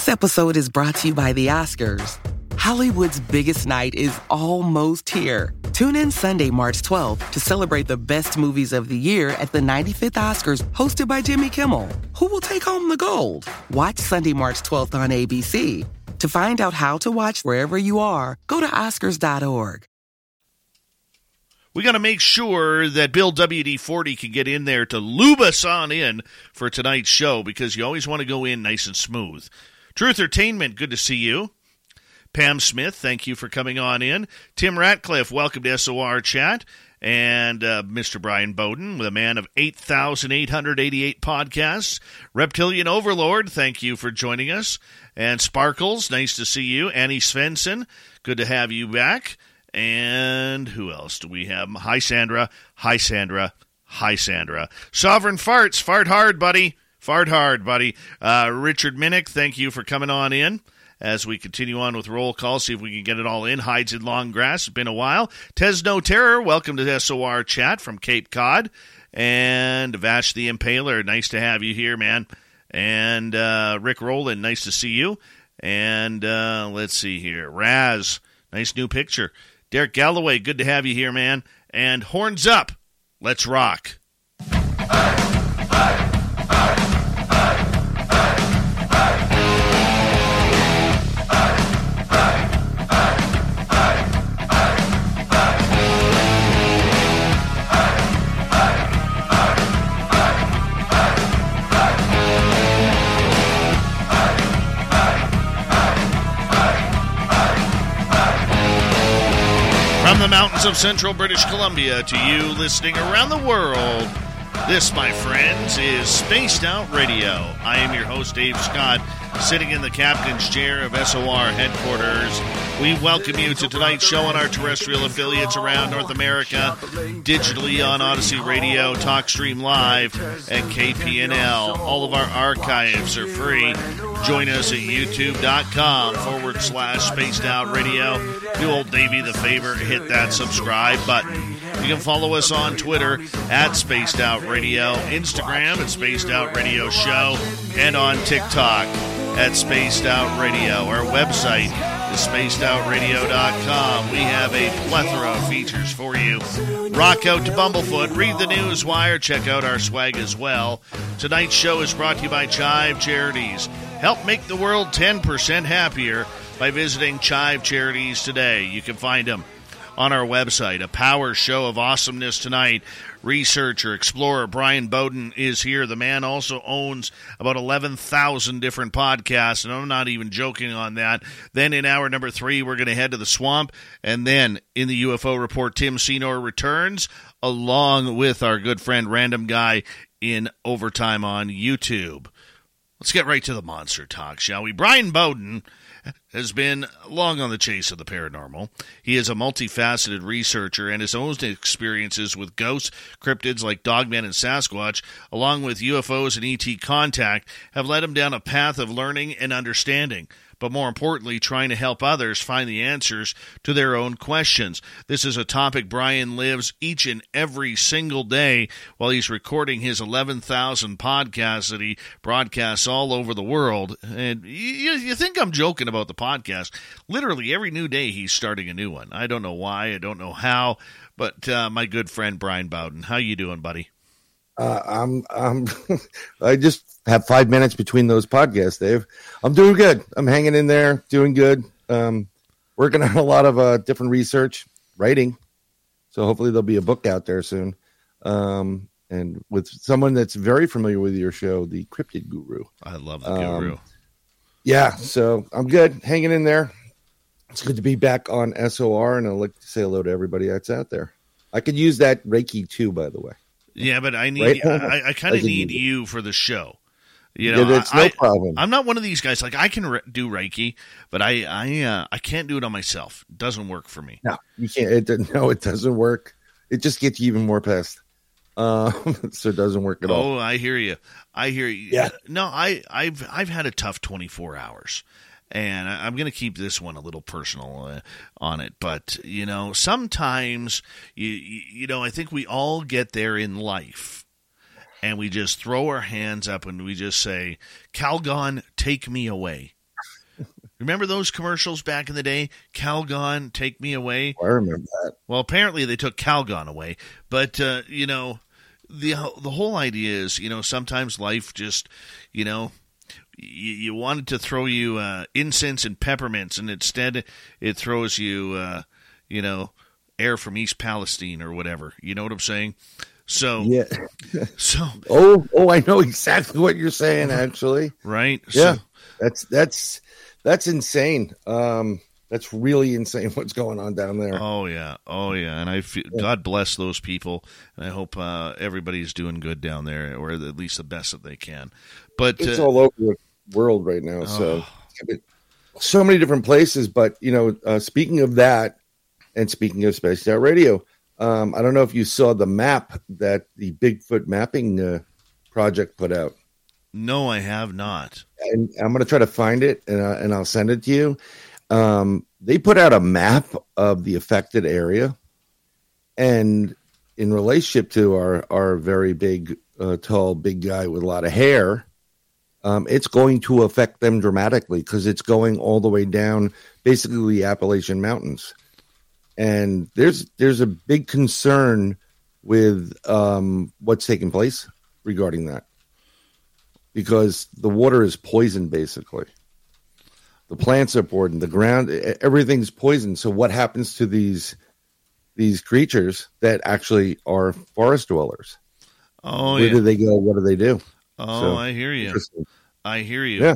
This episode is brought to you by the Oscars. Hollywood's biggest night is almost here. Tune in Sunday, March 12th to celebrate the best movies of the year at the 95th Oscars hosted by Jimmy Kimmel. Who will take home the gold? Watch Sunday, March 12th on ABC. To find out how to watch wherever you are, go to Oscars.org. We got to make sure that Bill WD 40 can get in there to lube us on in for tonight's show because you always want to go in nice and smooth. Truth Entertainment, good to see you. Pam Smith, thank you for coming on in. Tim Ratcliffe, welcome to SOR Chat. And uh, Mr. Brian Bowden, the man of 8,888 podcasts. Reptilian Overlord, thank you for joining us. And Sparkles, nice to see you. Annie Svensson, good to have you back. And who else do we have? Hi, Sandra. Hi, Sandra. Hi, Sandra. Sovereign Farts. Fart hard, buddy. Fart hard, buddy. Uh, Richard Minnick, thank you for coming on in as we continue on with roll call, see if we can get it all in. Hides in long grass. It's been a while. Tesno Terror, welcome to SOR chat from Cape Cod. And Vash the Impaler, nice to have you here, man. And uh, Rick Roland, nice to see you. And uh, let's see here. Raz, nice new picture. Derek Galloway, good to have you here, man. And horns up. Let's rock. From mountains of central British Columbia to you listening around the world, this, my friends, is Spaced Out Radio. I am your host, Dave Scott, sitting in the captain's chair of SOR headquarters. We welcome you to tonight's show on our terrestrial affiliates around North America, digitally on Odyssey Radio, TalkStream Live, and KPNL. All of our archives are free. Join us at youtube.com forward slash spaced out radio. Do old Davey the favor, hit that subscribe button. You can follow us on Twitter at Spaced Out Radio, Instagram at Spaced Out Radio Show, and on TikTok at Spaced Out Radio. Our website is spacedoutradio.com. We have a plethora of features for you. Rock out to Bumblefoot, read the news wire, check out our swag as well. Tonight's show is brought to you by Chive Charities. Help make the world 10% happier by visiting Chive Charities today. You can find them on our website. A power show of awesomeness tonight. Researcher, explorer Brian Bowden is here. The man also owns about 11,000 different podcasts, and I'm not even joking on that. Then in hour number three, we're going to head to the swamp. And then in the UFO report, Tim Senor returns along with our good friend Random Guy in overtime on YouTube. Let's get right to the monster talk, shall we? Brian Bowden has been long on the chase of the paranormal. He is a multifaceted researcher, and his own experiences with ghosts, cryptids like Dogman and Sasquatch, along with UFOs and ET contact, have led him down a path of learning and understanding but more importantly, trying to help others find the answers to their own questions. This is a topic Brian lives each and every single day while he's recording his 11,000 podcasts that he broadcasts all over the world. And you, you think I'm joking about the podcast. Literally every new day he's starting a new one. I don't know why, I don't know how, but uh, my good friend Brian Bowden, how you doing, buddy? Uh, I'm I'm I just have five minutes between those podcasts, Dave. I'm doing good. I'm hanging in there, doing good. Um, working on a lot of uh, different research, writing. So hopefully there'll be a book out there soon. Um, and with someone that's very familiar with your show, the Cryptid Guru. I love the Guru. Um, yeah, so I'm good, hanging in there. It's good to be back on SOR, and I'd like to say hello to everybody that's out there. I could use that Reiki too, by the way. Yeah, but I need Right? I, I kind of need you for the show. You know, Yeah, that's no I, problem. I'm not one of these guys. Like I can re- do Reiki, but I I uh, I can't do it on myself. It doesn't work for me. No, you can't. It, doesn't- no, it doesn't work. It just gets you even more pissed. Um, so it doesn't work at all. Oh, I hear you. I hear you. Yeah. No, I I've I've had a tough 24 hours. And I- I'm going to keep this one a little personal uh, on it, but you know, sometimes you you you know, I think we all get there in life, and we just throw our hands up and we just say, "Calgon, take me away." Remember those commercials back in the day? Calgon, take me away. I remember that. Well, apparently they took Calgon away, but uh, you know, the the whole idea is, you know, sometimes life just, you know, you, you wanted to throw you uh, incense and peppermints, and instead it throws you, uh, you know, air from East Palestine or whatever. You know what I'm saying? So Yeah. so Oh, oh, I know exactly what you're saying. Actually, right. yeah, So, that's that's that's insane. Um, that's really insane. What's going on down there? oh yeah. Oh yeah. And I feel God bless those people, and I hope uh, everybody's doing good down there, or at least the best that they can. But it's uh, all over world right now. So, Oh. so many different places. But you know, uh, speaking of that, and speaking of Space Out Radio, um, I don't know if you saw the map that the Bigfoot mapping uh, project put out, no, I have not. and I'm going to try to find it and, uh, and I'll send it to you. Um, they put out a map of the affected area, and in relationship to our our very big, uh, tall, big guy with a lot of hair, um, it's going to affect them dramatically because it's going all the way down, basically the Appalachian Mountains, and there's there's a big concern with um, what's taking place regarding that. Because the water is poisoned basically. The plants are poisoned the ground everything's poisoned so what happens to these these creatures that actually are forest dwellers? Oh where yeah. do they go? What do they do Oh, So, I hear you. I hear you. Yeah.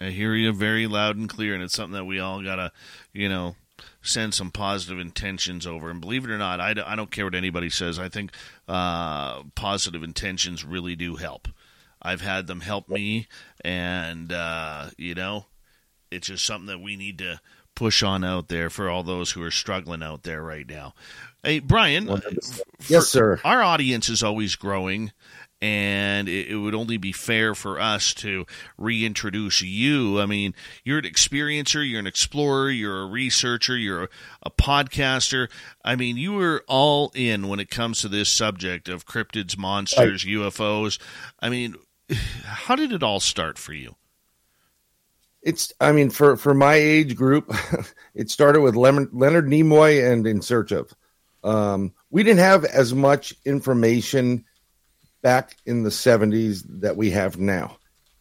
I hear you very loud and clear, and it's something that we all gotta, you know, send some positive intentions over. And believe it or not, I, d- I don't care what anybody says. I think uh, positive intentions really do help. I've had them help me, and uh, you know, it's just something that we need to push on out there for all those who are struggling out there right now. Hey, Brian, yes sir our audience is always growing and it, it would only be fair for us to reintroduce you. I mean you're an experiencer you're an explorer you're a researcher you're a, a podcaster. I mean you were all in when it comes to this subject of cryptids monsters ufos i mean how did it all start for you? It's i mean for for my age group it started with Lemon, leonard nimoy and in search of. Um, we didn't have as much information back in the 70s that we have now.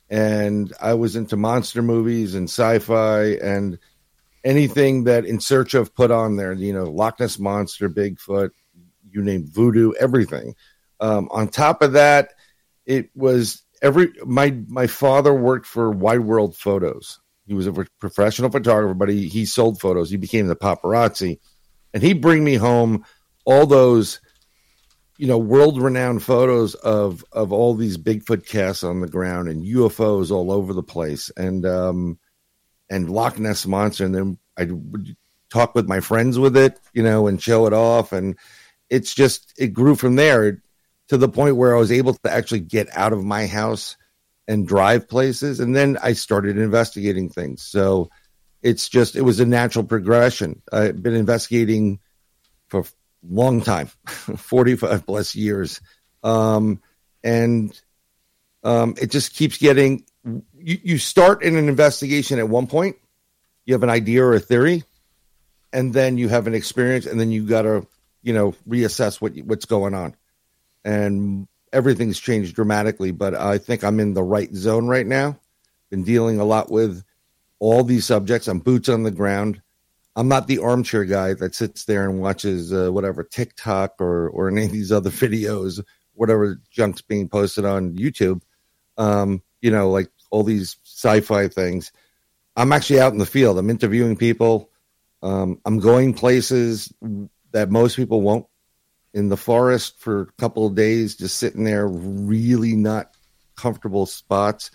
And i was into monster movies and sci-fi and anything that in search of put on there you know loch ness monster bigfoot you name voodoo everything. Um, on top of that it was every my my father worked for wide world photos. He was a professional photographer but he, he sold photos. He became the paparazzi. And he'd bring me home all those you know world renowned photos of of all these bigfoot casts on the ground and ufos all over the place and um and loch ness monster. And then i would talk with my friends with it you know and show it off. And it's just it grew from there to the point where i was able to actually get out of my house and drive places. And then i started investigating things. So it's just it was a natural progression. I've been investigating for long time. 45 plus years. Um and um it just keeps getting you, you start in an investigation at one point you have an idea or a theory and then you have an experience and then you got to you know reassess what what's going on. And everything's changed dramatically but i think i'm in the right zone right now. Been dealing a lot with all these subjects. I'm boots on the ground i'm not the armchair guy that sits there and watches uh, whatever tiktok or or any of these other videos whatever junk's being posted on youtube. Um you know like all these sci-fi things. I'm actually out in the field. I'm interviewing people. Um, i'm going places that most people won't. In the forest for a couple of days just sitting there really not comfortable spots.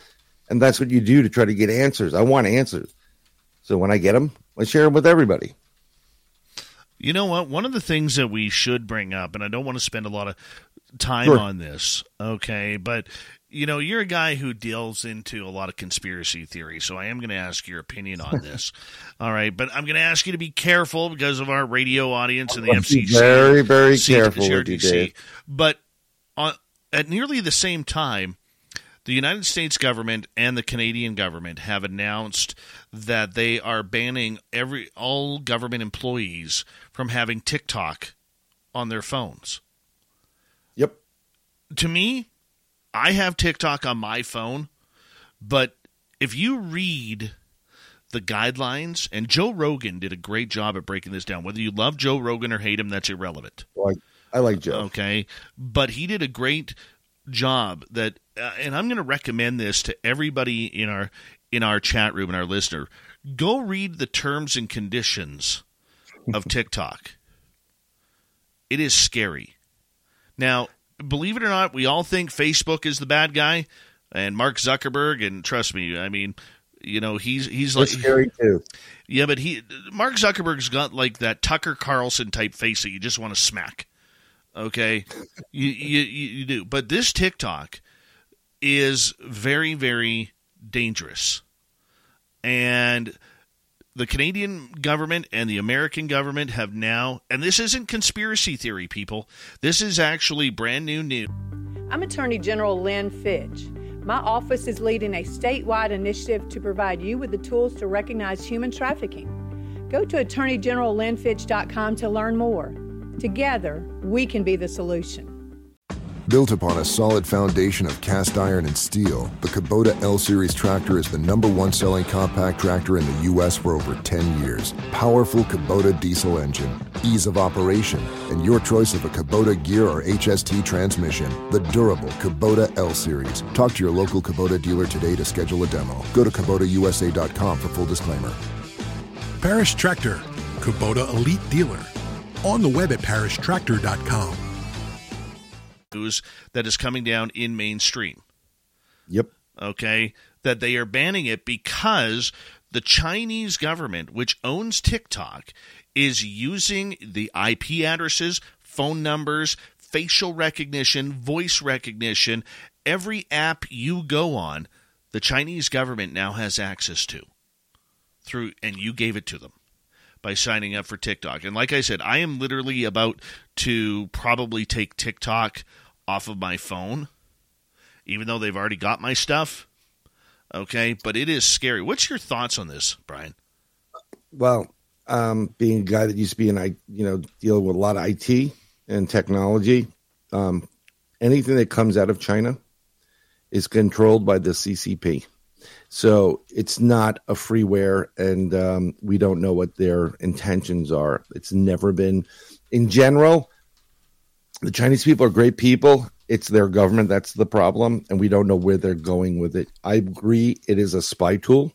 And that's what you do to try to get answers. I want answers. So when i get them i share them with everybody You know what? One of the things that we should bring up, and I don't want to spend a lot of time Sure. on this, okay, but you know, you're a guy who deals into a lot of conspiracy theory, so I am going to ask your opinion on this. All right, but I'm going to ask you to be careful because of our radio audience and the FCC. very very C- careful with you Dave. But on, at nearly the same time, the United States government and the Canadian government have announced that they are banning every all government employees from having TikTok on their phones. Yep. To me, I have TikTok on my phone, but if you read the guidelines, and Joe Rogan did a great job at breaking this down. Whether you love Joe Rogan or hate him, that's irrelevant. Like I like Joe. Okay, but he did a great job that, uh, and I'm going to recommend this to everybody in our in our chat room and our listener. Go read the terms and conditions of TikTok. It is scary. Now, believe it or not, we all think Facebook is the bad guy and Mark Zuckerberg, and trust me, I mean, you know, he's he's That's like scary too. yeah, but he Mark Zuckerberg's got like that Tucker Carlson type face that you just want to smack. Okay, you, you you do, but this TikTok is very very dangerous, and the Canadian government and the American government have now, and this isn't conspiracy theory, people. This is actually brand new news. I'm Attorney General Lynn Fitch. My office is leading a statewide initiative to provide you with the tools to recognize human trafficking. Go to attorneygenerallynnfitch.com to learn more. Together, we can be the solution. Built upon a solid foundation of cast iron and steel, the Kubota L Series tractor is the number one selling compact tractor in the U.S. for over 10 years. Powerful Kubota diesel engine, ease of operation, and your choice of a Kubota gear or HST transmission. The durable Kubota L Series. Talk to your local Kubota dealer today to schedule a demo. Go to KubotaUSA.com for full disclaimer. Parish Tractor, Kubota Elite Dealer. On the web at parishtractor.com. News that is coming down in mainstream. Yep. okay, that they are banning it because the Chinese government, which owns TikTok, is using the IP addresses, phone numbers, facial recognition, voice recognition, every app you go on, the Chinese government now has access to through and you gave it to them by signing up for TikTok. And like I said, I am literally about to probably take TikTok off of my phone even though they've already got my stuff. Okay, but it is scary. What's your thoughts on this, Brian? Well, um, being a guy that used to be in, I you know, deal with a lot of IT and technology, um, anything that comes out of China is controlled by the CCP. So it's not a freeware, and um, we don't know what their intentions are. It's never been, in general, the Chinese people are great people. It's their government that's the problem, and we don't know where they're going with it. I agree, it is a spy tool,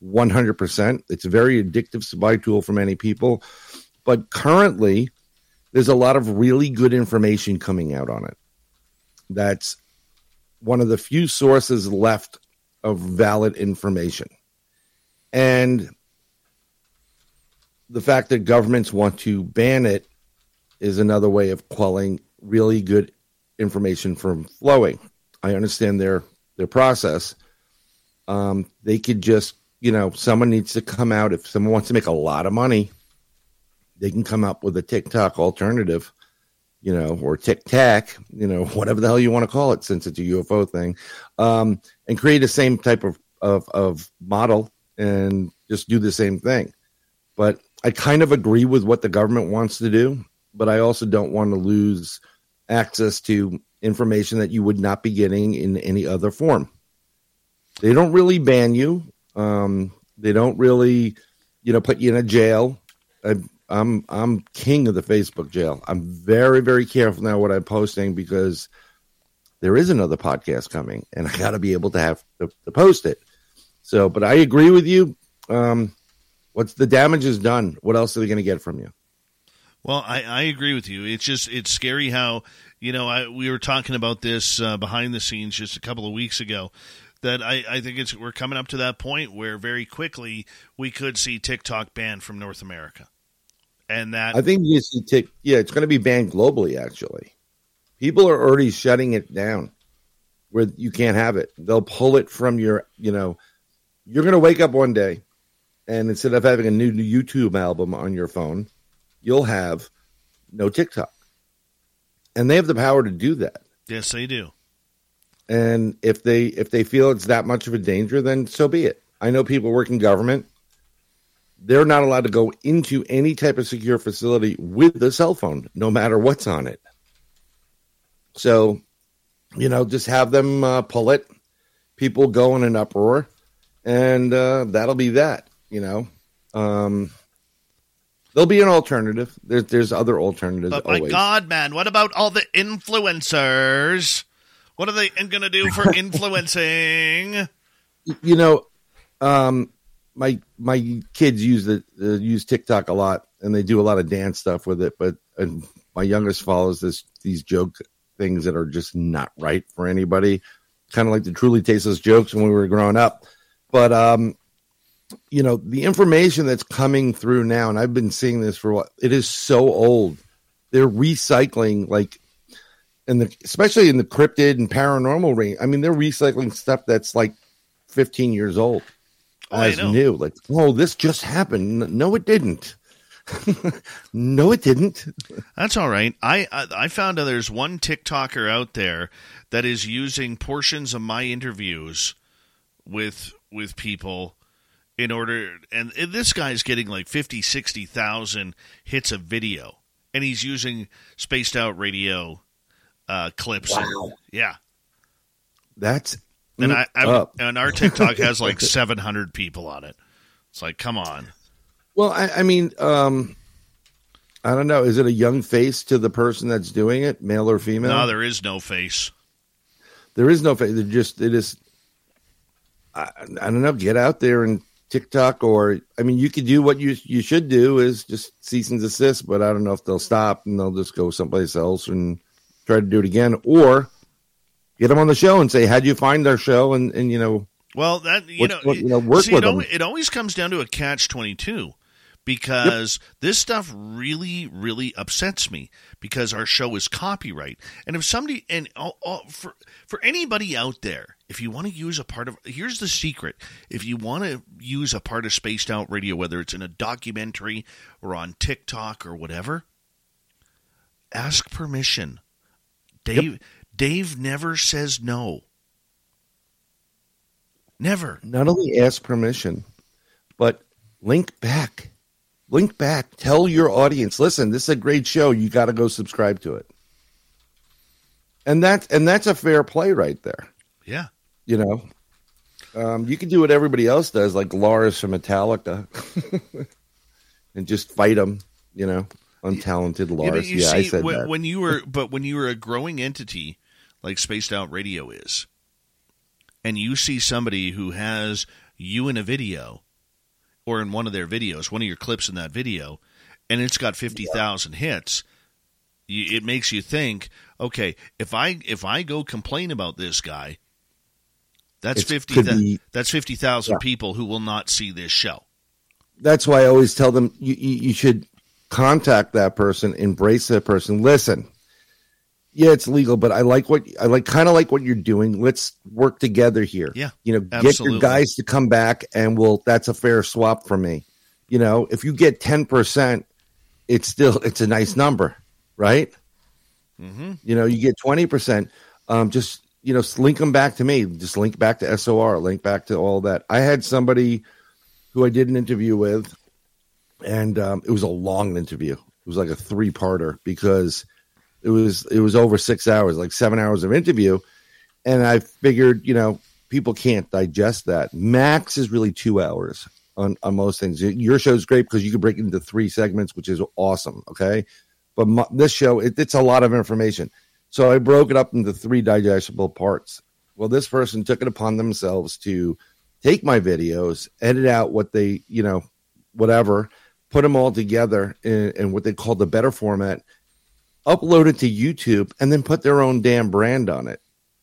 one hundred percent. It's a very addictive spy tool for many people, but currently, there's a lot of really good information coming out on it. That's one of the few sources left of valid information, and the fact that governments want to ban it is another way of quelling really good information from flowing. I understand their their process. Um, they could just, you know, someone needs to come out if someone wants to make a lot of money, they can come up with a TikTok alternative, you know, or Tic Tac, you know, whatever the hell you want to call it, since it's a UFO thing, um, and create the same type of, of of model and just do the same thing. But I kind of agree with what the government wants to do, but I also don't want to lose access to information that you would not be getting in any other form. They don't really ban you. Um, they don't really, you know, put you in a jail. I, I'm I'm king of the Facebook jail. I'm very very careful now what I'm posting because there is another podcast coming, and I got to be able to have to, to, post it. So, but I agree with you. Um, what's the damage is done? What else are they going to get from you? Well, I, I agree with you. It's just it's scary how you know I, we were talking about this uh, behind the scenes just a couple of weeks ago. That I, I think it's we're coming up to that point where very quickly we could see TikTok banned from North America, and that I think you see Tik. Yeah, it's going to be banned globally. Actually, people are already shutting it down where you can't have it. They'll pull it from your. You know, you're going to wake up one day, and instead of having a new YouTube album on your phone you'll have no TikTok. And they have the power to do that. Yes, they do. And if they if they feel it's that much of a danger, then so be it. I know people work in government. They're not allowed to go into any type of secure facility with a cell phone, no matter what's on it. So, you know, just have them uh, pull it. People go in an uproar, and uh, that'll be that. You know, um, there'll be an alternative. There's there's other alternatives. But my always. God, man, what about all the influencers? What are they going to do for influencing? you know, um, my my kids use the uh, use TikTok a lot, and they do a lot of dance stuff with it. But and my youngest follows this these joke things that are just not right for anybody, kind of like the truly tasteless jokes when we were growing up. But um, you know, the information that's coming through now, and I've been seeing this for what it is so old. They're recycling like and the especially in the cryptid and paranormal range. I mean, they're recycling stuff that's like 15 years old Oh, as new. Like, oh, this just happened. No, it didn't. no, it didn't. That's all right. I, I I found out there's one TikToker out there that is using portions of my interviews with with people in order and this guy's getting like 50 60,000 hits of video and he's using spaced out radio uh clips. Wow. Yeah. That's And I, I and our TikTok has like 700 people on it. It's like, come on. Well, I, I mean, um, I don't know. Is it a young face to the person that's doing it, male or female? No, there is no face. there is no face. They're just it is. I, I don't know. Get out there and TikTok, or I mean, you could do what you you should do is just cease and desist. But I don't know if they'll stop and they'll just go someplace else and try to do it again, or get them on the show and say, "How'd you find our show?" And and you know, Well, that you What's- know, what- you know, work see, with it, them. it always comes down to a catch twenty two, because this stuff really, really upsets me because our show is copyright, and if somebody and for for anybody out there, if you want to use a part of, here's the secret: if you want to use a part of Spaced Out Radio, whether it's in a documentary or on TikTok or whatever, ask permission. Dave Dave never says no. Never. not only ask permission, but link back. Link back. Tell your audience, listen, this is a great show. You got to go subscribe to it. And that's and that's a fair play right there. Yeah. You know, um, you can do what everybody else does, like Lars from Metallica, and just fight them. You know, untalented Yeah, but Lars. you Yeah, I said when, that. when you were, but when you were a growing entity like Spaced Out Radio is, and you see somebody who has you in a video, or in one of their videos, one of your clips in that video, and it's got fifty thousand hits, you, it makes you think, okay, if I if I go complain about this guy, that's It's- fifty. could be- that's fifty thousand Yeah. people who will not see this show. that's why I always tell them you, you, you should contact that person, embrace that person. Listen, yeah, it's legal, but I like what I like, kind of like what you're doing. Let's work together here. Yeah, you know, get your guys to come back, and we'll. That's a fair swap for me. You know, if you get ten percent, it's still it's a nice number, right? Mm-hmm. You know, you get twenty percent. Um, just you know, link them back to me. Just link back to SOR. Link back to all that. I had somebody who I did an interview with, and um, it was a long interview. It was like a three parter because it was it was over six hours, like seven hours of interview, and I figured you know people can't digest that. Max is really two hours on on most things. Your show's great because you can break it into three segments, which is awesome. Okay, but my, this show it, it's a lot of information, so I broke it up into three digestible parts. Well, this person took it upon themselves to take my videos, edit out what they, you know, whatever, put them all together in, in what they call the better format, upload it to YouTube, and then put their own damn brand on it.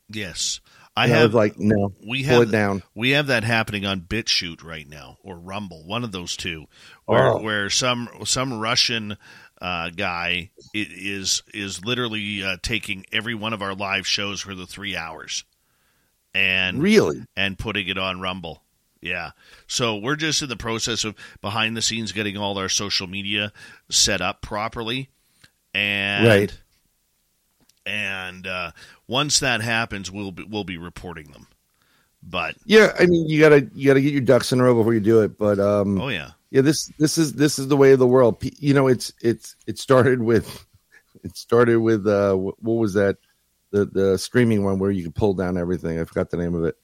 Yes, I And I have was like, no, we pull have it down. We have that happening on BitChute right now, or Rumble, one of those two, where Oh. where some some Russian uh, guy is is literally uh, taking every one of our live shows for the three hours, and Really? and putting it on Rumble. Yeah. So we're just in the process of behind the scenes getting all our social media set up properly, and Right. and uh, once that happens, we'll be, we'll be reporting them. But yeah, I mean, you gotta you gotta get your ducks in a row before you do it. But um, oh yeah, yeah. This this is this is the way of the world. You know, it's it's it started with it started with uh, what was that the the streaming one where you could pull down everything. I forgot the name of it.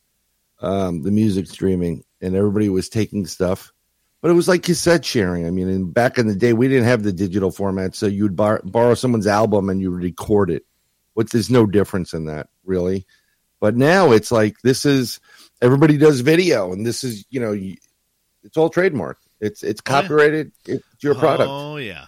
Um, the music streaming, and everybody was taking stuff, but it was like cassette sharing. I mean, and back in the day, we didn't have the digital format, so you'd bar- borrow someone's album and you record it. But there's no difference in that, really. But now it's like this is everybody does video, and this is you know it's all trademark. It's it's copyrighted. Oh, yeah. It's your product. Oh yeah,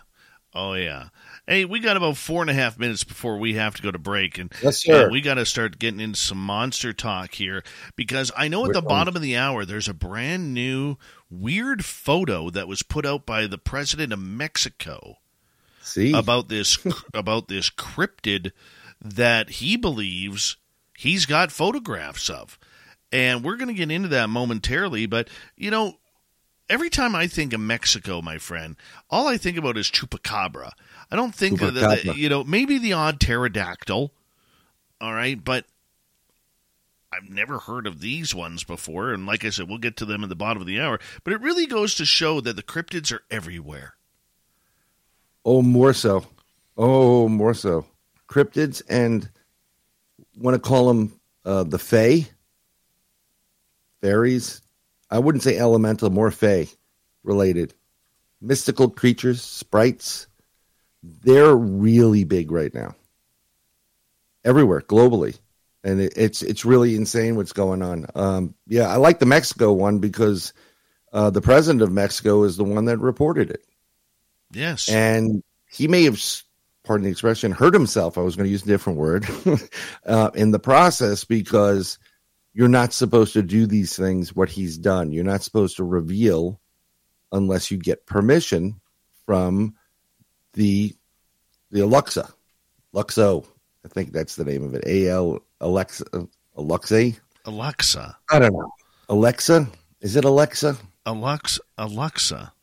oh yeah. Hey, we got about four and a half minutes before we have to go to break, and yes, sir. we got to start getting into some monster talk here because I know at We're the bottom of the hour there's a brand new weird photo that was put out by the president of Mexico. See about this about this cryptid that he believes he's got photographs of, and we're going to get into that momentarily. But you know, every time I think of Mexico, my friend, all I think about is chupacabra. I don't think of the, the, you know maybe the odd pterodactyl. All right, but I've never heard of these ones before, and like I said, we'll get to them at the bottom of the hour. But it really goes to show that the cryptids are everywhere. Oh, more so. Oh, more so. Cryptids and want to call them uh, the Fae, fairies. I wouldn't say elemental, more Fae related. Mystical creatures, sprites, they're really big right now. Everywhere, globally. And it, it's it's really insane what's going on. Um, yeah, I like the Mexico one because uh, the president of Mexico is the one that reported it. Yes. And he may have, pardon the expression, hurt himself. I was going to use a different word uh, in the process because you're not supposed to do these things, what he's done. You're not supposed to reveal unless you get permission from the the Alexa, Luxo. I think that's the name of it. A L Alexa Alexa. Alexa. I don't know. Alexa. Is it Alexa? Alexa. Alexa.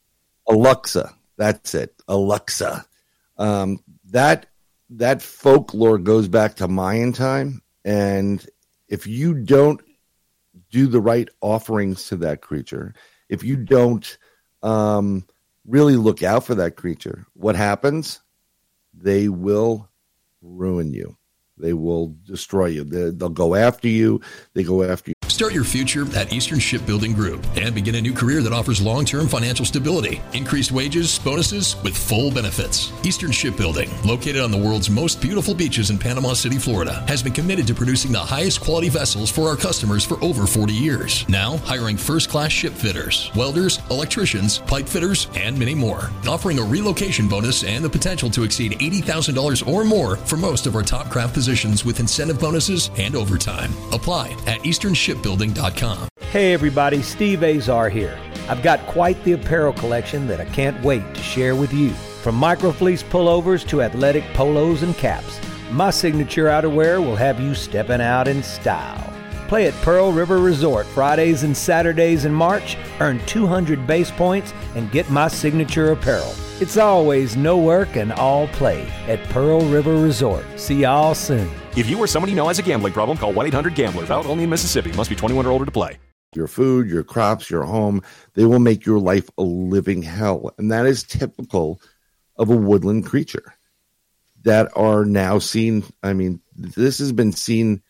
Alexa. That's it. Alexa. Um, that that folklore goes back to Mayan time, and if you don't do the right offerings to that creature, if you don't um, really look out for that creature, what happens? They will ruin you. They will destroy you. They, will go after you. They go after. Start your future at Eastern Shipbuilding Group and begin a new career that offers long term financial stability, increased wages, bonuses, with full benefits. Eastern Shipbuilding, located on the world's most beautiful beaches in Panama City, Florida, has been committed to producing the highest quality vessels for our customers for over 40 years. Now, hiring first class ship fitters, welders, electricians, pipe fitters, and many more. Offering a relocation bonus and the potential to exceed $80,000 or more for most of our top craft positions with incentive bonuses and overtime. Apply at Eastern Shipbuilding Hey everybody, Steve Azar here. I've got quite the apparel collection that I can't wait to share with you. From microfleece pullovers to athletic polos and caps, my signature outerwear will have you stepping out in style. Play at Pearl River Resort Fridays and Saturdays in March, earn 200 base points, and get my signature apparel. It's always no work and all play at Pearl River Resort. See y'all soon. If you or someone you know has a gambling problem, call 1 800 Gambler. Out only in Mississippi. Must be 21 or older to play. Your food, your crops, your home, they will make your life a living hell. And that is typical of a woodland creature that are now seen. I mean, this has been seen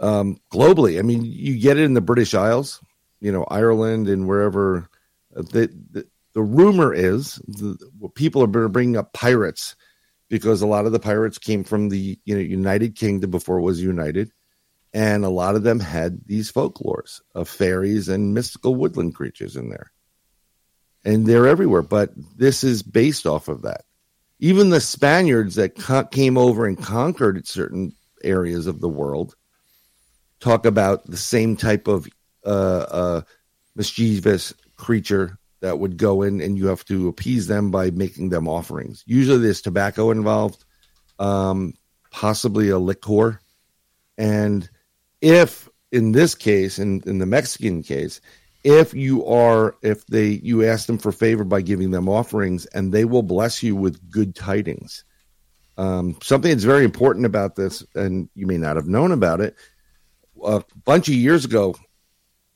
um, globally. I mean, you get it in the British Isles, you know, Ireland and wherever. The, the, the rumor is the, people are bringing up pirates because a lot of the pirates came from the you know United Kingdom before it was united, and a lot of them had these folklores of fairies and mystical woodland creatures in there, and they're everywhere. But this is based off of that. Even the Spaniards that came over and conquered certain areas of the world talk about the same type of uh, uh, mischievous creature that would go in and you have to appease them by making them offerings. Usually there's tobacco involved, um, possibly a liquor. And if in this case, in, in the Mexican case, if you are, if they, you ask them for favor by giving them offerings and they will bless you with good tidings. Um, something that's very important about this, and you may not have known about it. A bunch of years ago,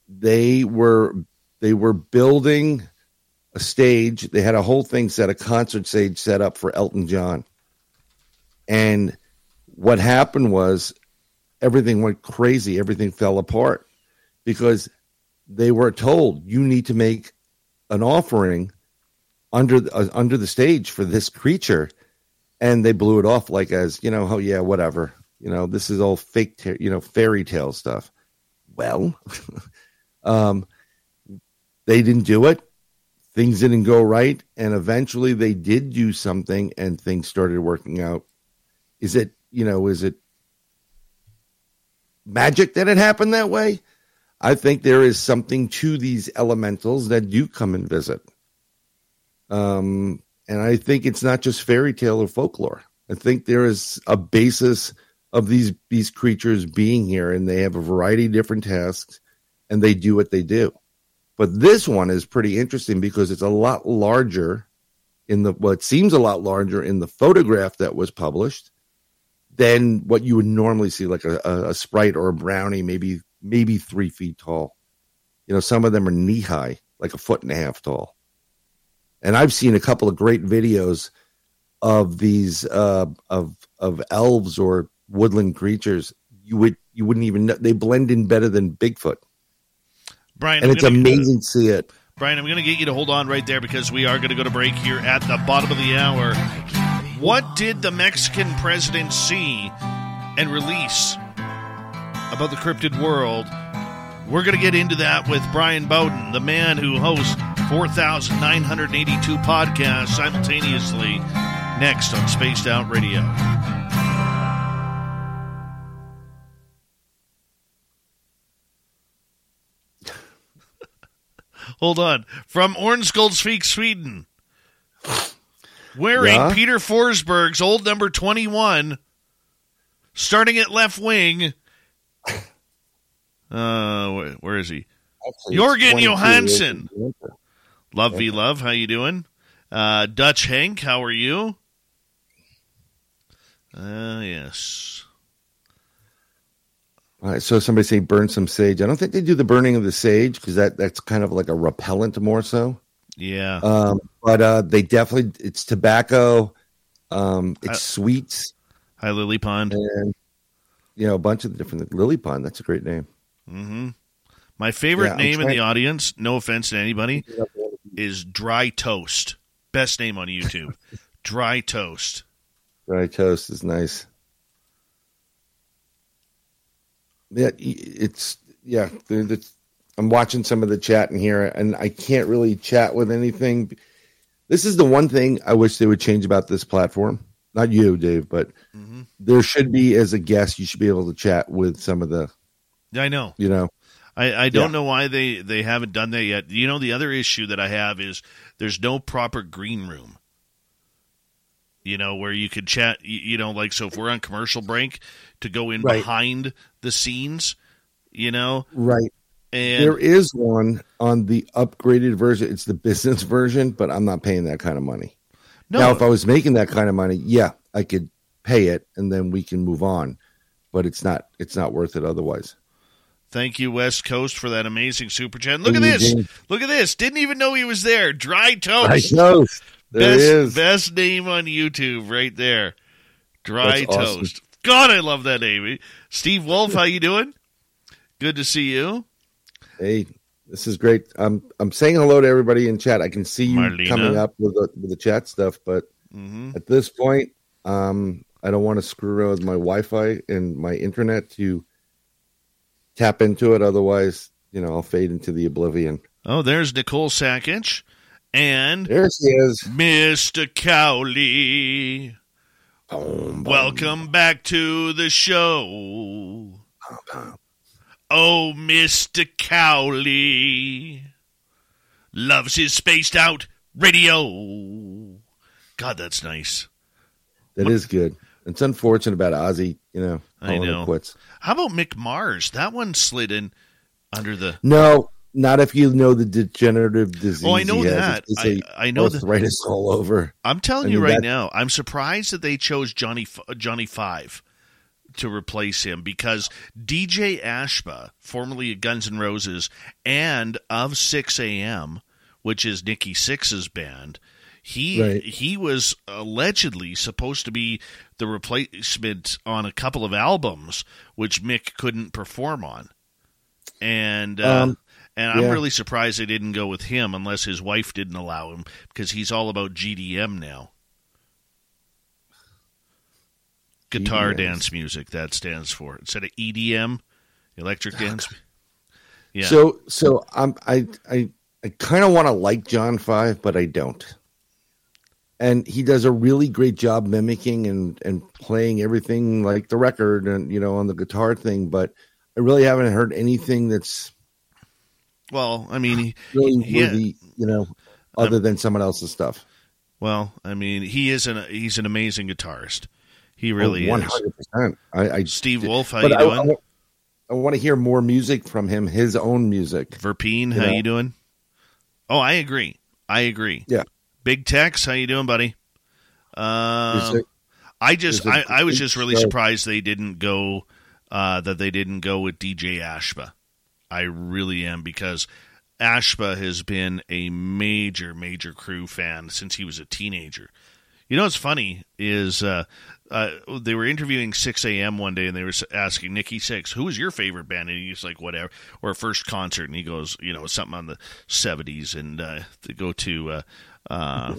they were they were building a stage. They had a whole thing set, a concert stage set up for Elton John. And what happened was everything went crazy. Everything fell apart because they were told you need to make an offering under uh, under the stage for this creature, and they blew it off like as you know, oh yeah, whatever. You know, this is all fake, you know, fairy tale stuff. Well, um, they didn't do it. Things didn't go right, and eventually they did do something, and things started working out. Is it you know? Is it magic that it happened that way? I think there is something to these elementals that do come and visit. Um, and I think it's not just fairy tale or folklore. I think there is a basis of these these creatures being here, and they have a variety of different tasks, and they do what they do. But this one is pretty interesting because it's a lot larger in the what seems a lot larger in the photograph that was published than what you would normally see, like a, a, a sprite or a brownie, maybe maybe three feet tall. You know, some of them are knee high, like a foot and a half tall. And I've seen a couple of great videos of these uh, of of elves or woodland creatures. You would you wouldn't even know they blend in better than Bigfoot. Brian, and I'm it's amazing to see it. Brian, I'm going to get you to hold on right there because we are going to go to break here at the bottom of the hour. What did the Mexican president see and release about the cryptid world? We're going to get into that with Brian Bowden, the man who hosts 4,982 podcasts simultaneously, next on Spaced Out Radio. Hold on. From Ornskoldsvik, Sweden. Wearing Yeah? Peter Forsberg's old number 21, starting at left wing. Uh, where, where is he? Actually, Jorgen it's 22 Johansson. Love V Love, how you doing? Uh, Dutch Hank, how are you? Uh, yes. Right, so somebody say burn some sage. I don't think they do the burning of the sage because that that's kind of like a repellent more so. Yeah. Um, but uh, they definitely it's tobacco, um, it's sweets, Hi, Lily Pond. and you know a bunch of the different Lily Pond. That's a great name. hmm My favorite Yeah, name in the audience, no offense to anybody, is Dry Toast. Best name on YouTube. Dry Toast. Dry toast is nice. Yeah, it's yeah. the- the- I'm watching some of the chat in here, and I can't really chat with anything. This is the one thing I wish they would change about this platform. Not you, Dave, but Mm-hmm. there should be, as a guest, you should be able to chat with some of the, Yeah, I know. you know, I, I don't Yeah. know why they, they haven't done that yet. You know, the other issue that I have is there's no proper green room. You know, where you could chat, you, know, like, so if we're on commercial break, to go in Right. behind the scenes, you know, right. and there is one on the upgraded version. It's the business version, but I'm not paying that kind of money. no, Now, if I was making that kind of money, yeah, I could pay it, and then we can move on. But it's not. It's not worth it otherwise. Thank you, West Coast, for that amazing super chat. Look at Thank you, this. Look at this. Didn't even know he was there. Dry toast. I know. There best, is. best name on YouTube right there. Dry That's awesome. toast. God, I love that name. Steve Wolf, how you doing? Good to see you. Hey, this is great. I'm I'm saying hello to everybody in chat. I can see you Marlena. coming up with the with the chat stuff, but hmm at this point, um, I don't want to screw around with my Wi-Fi and my internet to tap into it. Otherwise, you know, I'll fade into the oblivion. Oh, there's Nicole Sakic and There she is. Mr. Cowley. Boom, boom. Welcome back to the show. Oh, Mr. Cowley loves his spaced out radio. God, that's nice. That is good. It's unfortunate about Ozzy, you know, I know. quits. How about Mick Mars? That one slid in under the. No, not if you know the degenerative disease. Oh, I know that. It's I, a I know that. arthritis all over. I'm telling I you right now, I'm surprised that they chose Johnny Johnny Five to replace him because DJ Ashba, formerly of Guns N' Roses and of Sixx:A.M., which is Nikki Sixx's band, he Right. he was allegedly supposed to be the replacement on a couple of albums, which Mick couldn't perform on, and. Uh, Um, and I'm yeah. really surprised they didn't go with him unless his wife didn't allow him because he's all about GDM now. Guitar dance music, that stands for. Instead of EDM, electric dance. Yeah. So so I'm I I I kind of want to like John Five, but I don't. And he does a really great job mimicking and and playing everything like the record and you know on the guitar thing, but I really haven't heard anything that's well, I mean, he, really he- worthy, you know, other than someone else's stuff. well, I mean, he is an he's an amazing guitarist. He really Oh, One is. hundred percent. I, I Steve Wolf, how but you I, doing? I, want to hear more music from him, his own music. Verpine, You how know? you doing? Oh, I agree. I agree. Yeah. Big Tex, how you doing, buddy? Um, it- I just I, I was just really surprised they didn't go uh, that they didn't go with DJ Ashba. I really am because Ashba has been a major major Crue fan since he was a teenager. You know what's funny is uh, uh, they were interviewing Sixx:A.M. one day and they were asking Nikki Sixx, who was your favorite band? And he's like, whatever, or first concert. And he goes, you know, something on the 70s. And uh, they go to, uh, uh,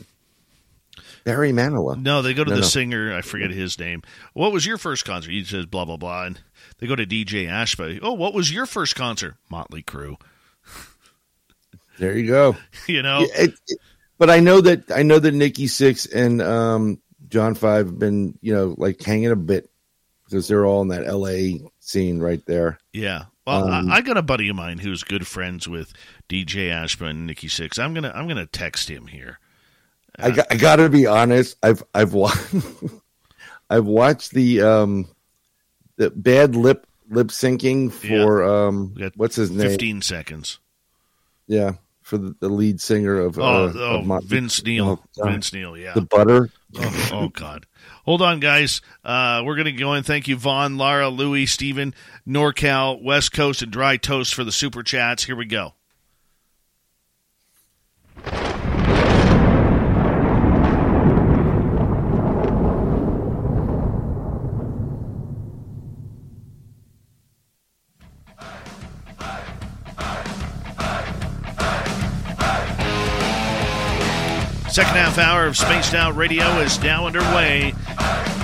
Barry Manilow. no, they go to No, the no. singer. I forget his name. What was your first concert? He says blah blah blah, and they go to DJ Ashba. Oh, what was your first concert? Motley Crue. There you go. You know, it- it- but I know that I know that Nikki Sixx and um, John Five have been you know like hanging a bit because they're all in that L.A. scene right there. yeah. Well, Um, I, I got a buddy of mine who's good friends with DJ Ashba and Nikki Sixx. I'm gonna I'm gonna text him here. I got, I got to be honest. I've I've watched I've watched the um the bad lip lip syncing for um what's his name? 15 seconds. Yeah, for the, the lead singer of Oh, uh, oh of Vince Neil. Oh, Vince Neil. Yeah. the butter. oh, oh, God. Hold on, guys. Uh, we're going to go in. Thank you, Vaughn, Lara, Louie, Steven, NorCal, West Coast, and Dry Toast for the super chats. Here we go. Second half hour of Spaced Out Radio is now underway.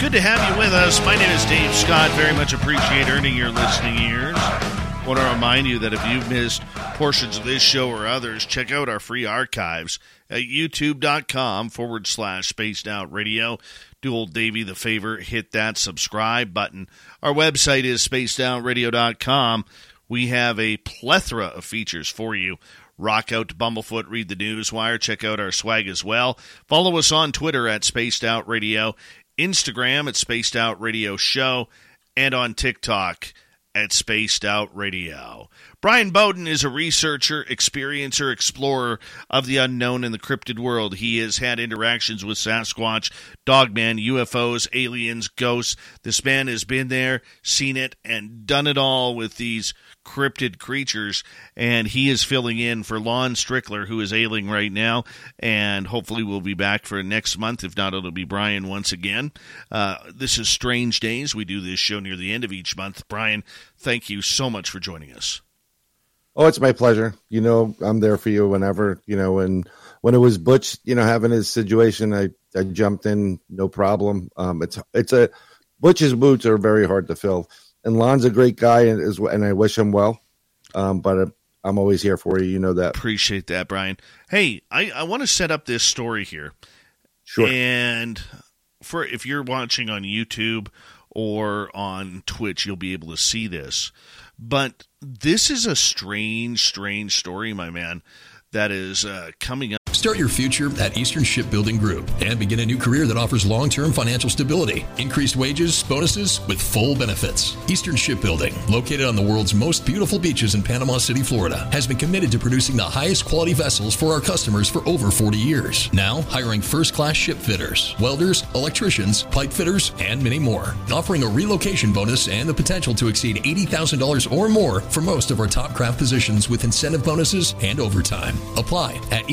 Good to have you with us. My name is Dave Scott. Very much appreciate earning your listening ears. Want to remind you that if you've missed portions of this show or others, check out our free archives at youtube.com forward slash spaced out radio. Do old Davey the favor, hit that subscribe button. Our website is spacedoutradio.com. We have a plethora of features for you. Rock out to Bumblefoot, read the news wire, check out our swag as well. Follow us on Twitter at Spaced Out Radio, Instagram at Spaced Out Radio Show, and on TikTok at Spaced Out Radio. Brian Bowden is a researcher, experiencer, explorer of the unknown and the cryptid world. He has had interactions with Sasquatch, Dogman, UFOs, aliens, ghosts. This man has been there, seen it, and done it all with these cryptid creatures, and he is filling in for Lon Strickler, who is ailing right now, and hopefully we'll be back for next month. If not, it'll be Brian once again. Uh, this is Strange Days. We do this show near the end of each month. Brian, thank you so much for joining us. Oh, it's my pleasure. You know, I'm there for you whenever, you know, and when it was Butch, you know, having his situation, I, I jumped in, no problem. Um, it's, it's a, Butch's boots are very hard to fill. And Lon's a great guy and is, and I wish him well. Um, but I'm always here for you. You know that. Appreciate that, Brian. Hey, I, I want to set up this story here. Sure. And for if you're watching on YouTube or on Twitch, you'll be able to see this. But this is a strange, strange story, my man, that is uh, coming up. Start your future at Eastern Shipbuilding Group and begin a new career that offers long term financial stability, increased wages, bonuses, with full benefits. Eastern Shipbuilding, located on the world's most beautiful beaches in Panama City, Florida, has been committed to producing the highest quality vessels for our customers for over 40 years. Now, hiring first class ship fitters, welders, electricians, pipe fitters, and many more. Offering a relocation bonus and the potential to exceed $80,000 or more for most of our top craft positions with incentive bonuses and overtime. Apply at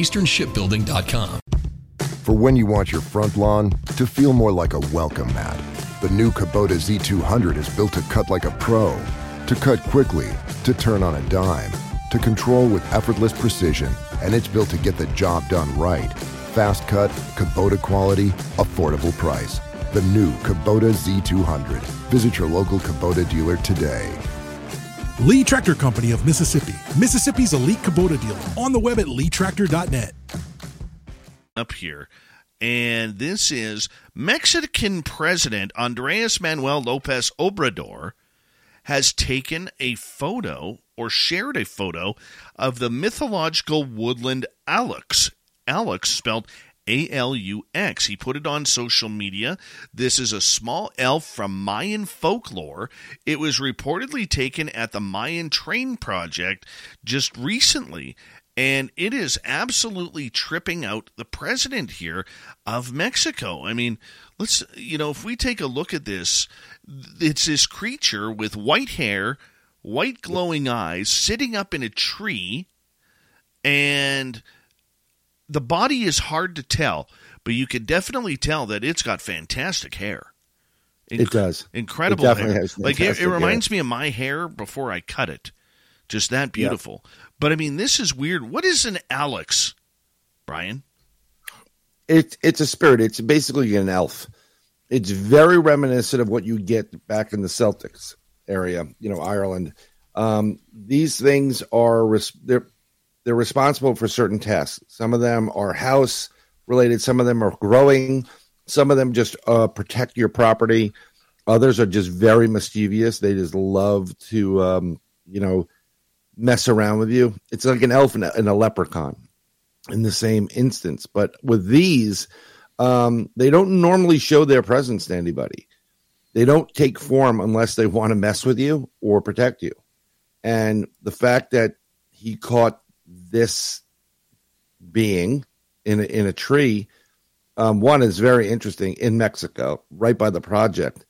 For when you want your front lawn to feel more like a welcome mat, the new Kubota Z200 is built to cut like a pro, to cut quickly, to turn on a dime, to control with effortless precision, and it's built to get the job done right. Fast cut, Kubota quality, affordable price. The new Kubota Z200. Visit your local Kubota dealer today. Lee Tractor Company of Mississippi, Mississippi's elite Kubota dealer. On the web at leetractor.net. Up here. And this is Mexican President Andres Manuel Lopez Obrador has taken a photo or shared a photo of the mythological woodland Alux. Alux spelled a L U X. He put it on social media. This is a small elf from Mayan folklore. It was reportedly taken at the Mayan Train Project just recently, and it is absolutely tripping out the president here of Mexico. I mean, let's, you know, if we take a look at this, it's this creature with white hair, white glowing eyes, sitting up in a tree, and the body is hard to tell, but you can definitely tell that it's got fantastic hair. Inc- it does incredible it hair. like it, it reminds hair. me of my hair before I cut it. Just that beautiful. But I mean, this is weird. What is an Alux, Brian? It's it's a spirit. It's basically an elf. It's very reminiscent of what you get back in the Celtics area, you know, Ireland. Um, these things are they're they're responsible for certain tasks. Some of them are house related, some of them are growing, some of them just uh, protect your property. Others are just very mischievous. They just love to, um, you know, mess around with you. It's like an elf and a, and a leprechaun in the same instance. But with these, um, they don't normally show their presence to anybody. They don't take form unless they want to mess with you or protect you. And the fact that he caught this being in a, in a tree. Um, one is very interesting in Mexico, right by the project,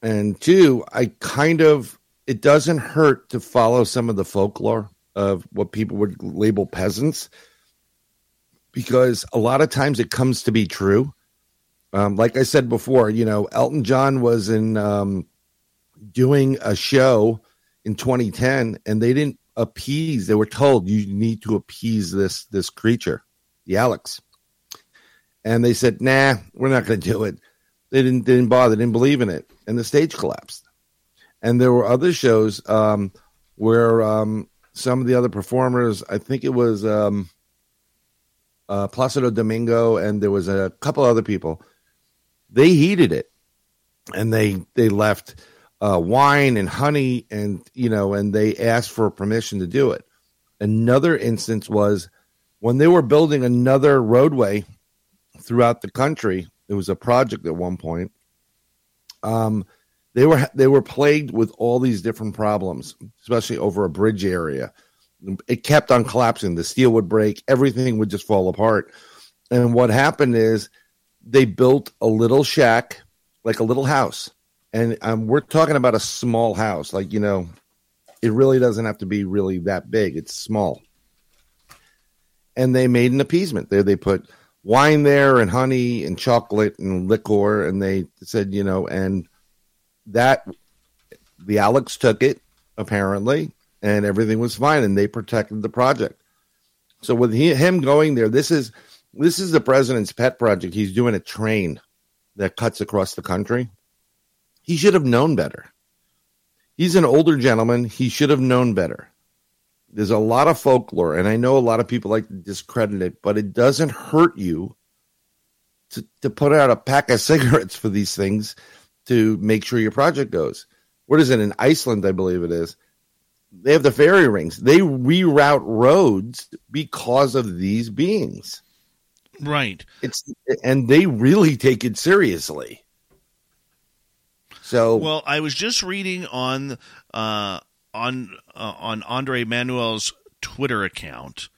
and two, I kind of it doesn't hurt to follow some of the folklore of what people would label peasants, because a lot of times it comes to be true. Um, like I said before, you know, Elton John was in um, doing a show in 2010, and they didn't appease. They were told you need to appease this this creature, the Alux, and they said, "Nah, we're not going to do it." They didn't they didn't bother. They didn't believe in it, and the stage collapsed. And there were other shows um, where um, some of the other performers, I think it was um, uh, Placido Domingo, and there was a couple other people. They heated it, and they they left uh, wine and honey, and you know, and they asked for permission to do it. Another instance was when they were building another roadway throughout the country. It was a project at one point. Um, they were they were plagued with all these different problems, especially over a bridge area. It kept on collapsing. The steel would break. Everything would just fall apart. And what happened is they built a little shack, like a little house, and um, we're talking about a small house. Like you know, it really doesn't have to be really that big. It's small. And they made an appeasement there. They put wine there and honey and chocolate and liquor, and they said, you know, and that the Alux took it apparently, and everything was fine, and they protected the project. So with he, him going there, this is this is the president's pet project. He's doing a train that cuts across the country he should have known better. He's an older gentleman. He should have known better. There's a lot of folklore, and I know a lot of people like to discredit it, but it doesn't hurt you to, to put out a pack of cigarettes for these things to make sure your project goes. What is it in Iceland? I believe it is. They have the fairy rings. They reroute roads because of these beings. Right. It's and they really take it seriously. So well, I was just reading on uh, on uh, on Andre Manuel's Twitter account.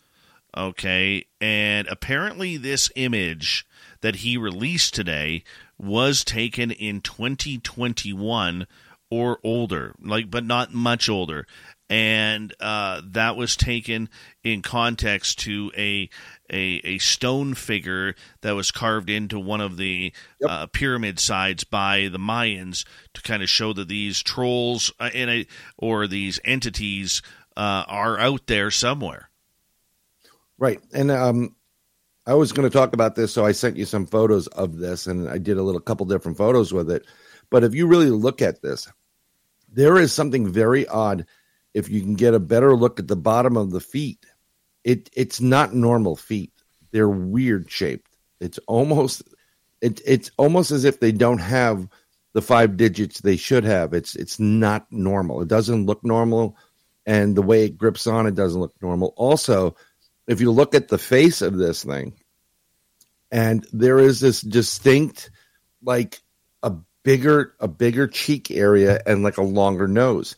Okay, and apparently this image that he released today was taken in 2021 or older, like but not much older, and uh, that was taken in context to a, a a stone figure that was carved into one of the yep. uh, pyramid sides by the Mayans to kind of show that these trolls uh, in a or these entities uh, are out there somewhere. Right, and um, I was going to talk about this, so I sent you some photos of this, and I did a little couple different photos with it. But if you really look at this, there is something very odd. If you can get a better look at the bottom of the feet, it it's not normal feet. They're weird shaped. It's almost it, it's almost as if they don't have the five digits they should have. It's it's not normal. It doesn't look normal, and the way it grips on, it doesn't look normal. Also, if you look at the face of this thing, and there is this distinct, like a bigger, a bigger cheek area and like a longer nose,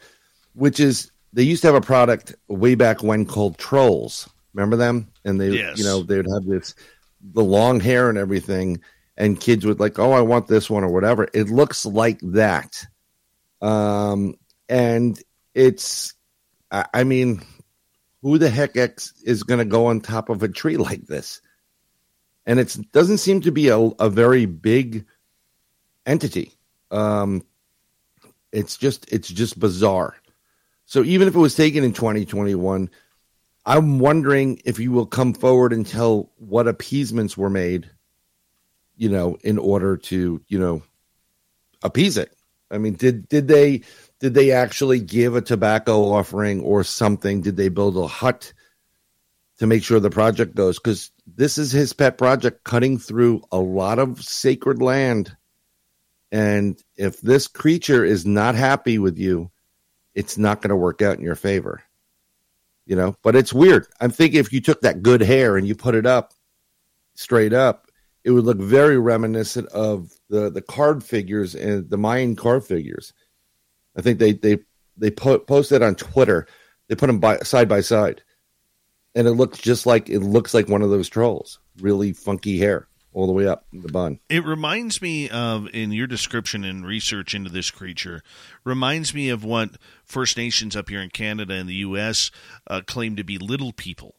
which is they used to have a product way back when called Trolls. Remember them? And they, yes. you know, they would have this the long hair and everything, and kids would like, oh, I want this one or whatever. It looks like that, um, and it's, I, I mean, who the heck X is going to go on top of a tree like this? And it doesn't seem to be a, a very big entity. Um, it's just it's just bizarre. So even if it was taken in 2021, I'm wondering if you will come forward and tell what appeasements were made, you know, in order to, you know, appease it. I mean, did did they did they actually give a tobacco offering or something? Did they build a hut to make sure the project goes? Because this is his pet project, cutting through a lot of sacred land. And if this creature is not happy with you, it's not going to work out in your favor. You know, but it's weird. I'm thinking if you took that good hair and you put it up straight up, it would look very reminiscent of the the card figures and the Mayan card figures I think they they they put posted on Twitter. They put them by side by side, and it looks just like it looks like one of those trolls. Really funky hair all the way up the bun. It reminds me of in your description and research into this creature reminds me of what First Nations up here in Canada and the U.S. Uh, claim to be little people.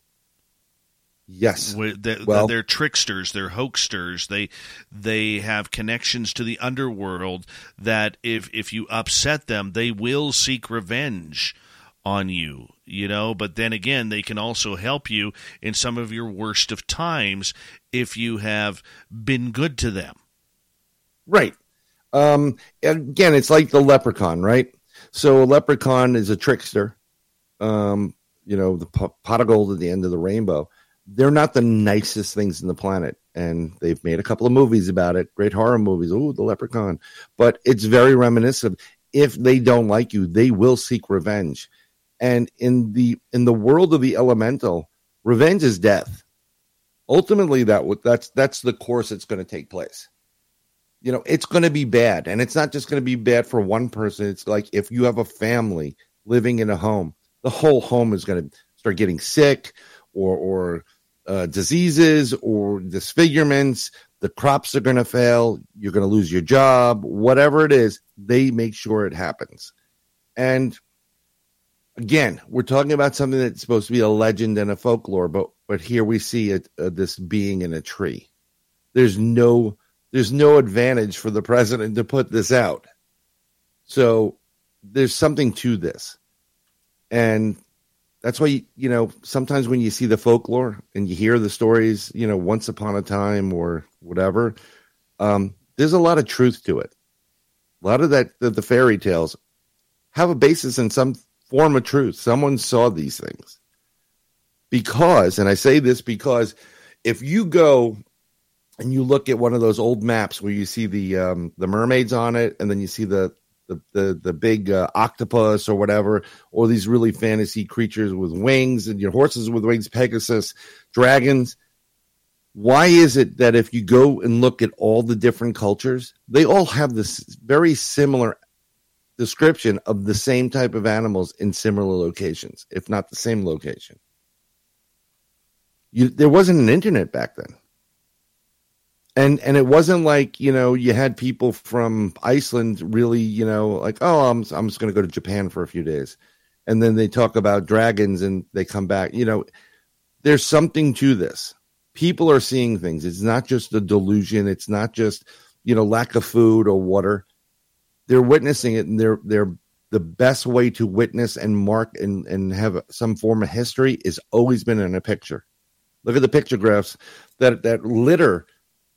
Yes. They're, well, they're tricksters. They're hoaxsters. They they have connections to the underworld. That if if you upset them, they will seek revenge on you. You know, but then again, they can also help you in some of your worst of times if you have been good to them. Right. Um, again, it's like the leprechaun, right? So a leprechaun is a trickster. Um, you know, the pot of gold at the end of the rainbow they're not the nicest things in the planet. And they've made a couple of movies about it, great horror movies. Oh, the leprechaun. But it's very reminiscent. If they don't like you, they will seek revenge. And in the in the world of the elemental, revenge is death. Ultimately, that that's that's the course that's going to take place. You know, it's going to be bad, and it's not just going to be bad for one person. It's like if you have a family living in a home, the whole home is going to start getting sick or or uh, diseases or disfigurements. The crops are going to fail. You're going to lose your job. Whatever it is, they make sure it happens. And again, we're talking about something that's supposed to be a legend and a folklore, but but here we see it, uh, this being in a tree. There's no there's no advantage for the president to put this out. So there's something to this. And that's why you know sometimes when you see the folklore and you hear the stories you know once upon a time or whatever um, there's a lot of truth to it a lot of that the, the, fairy tales have a basis in some form of truth someone saw these things because and i say this because if you go and you look at one of those old maps where you see the um, the mermaids on it and then you see the the the, the big uh, octopus or whatever, or these really fantasy creatures with wings and your horses with wings, Pegasus, dragons. why is it that if you go and look at all the different cultures, they all have this very similar description of the same type of animals in similar locations, if not the same location? You, there wasn't an internet back then. And and it wasn't like, you know, you had people from Iceland really, you know, like, oh, I'm I'm just going to go to Japan for a few days. And then they talk about dragons and they come back. You know, there's something to this people are seeing things. It's not just a delusion. It's not just you know lack of food or water. They're witnessing it, and they're they're the best way to witness and mark and and have some form of history is always been in a picture. Look at the pictographs that that litter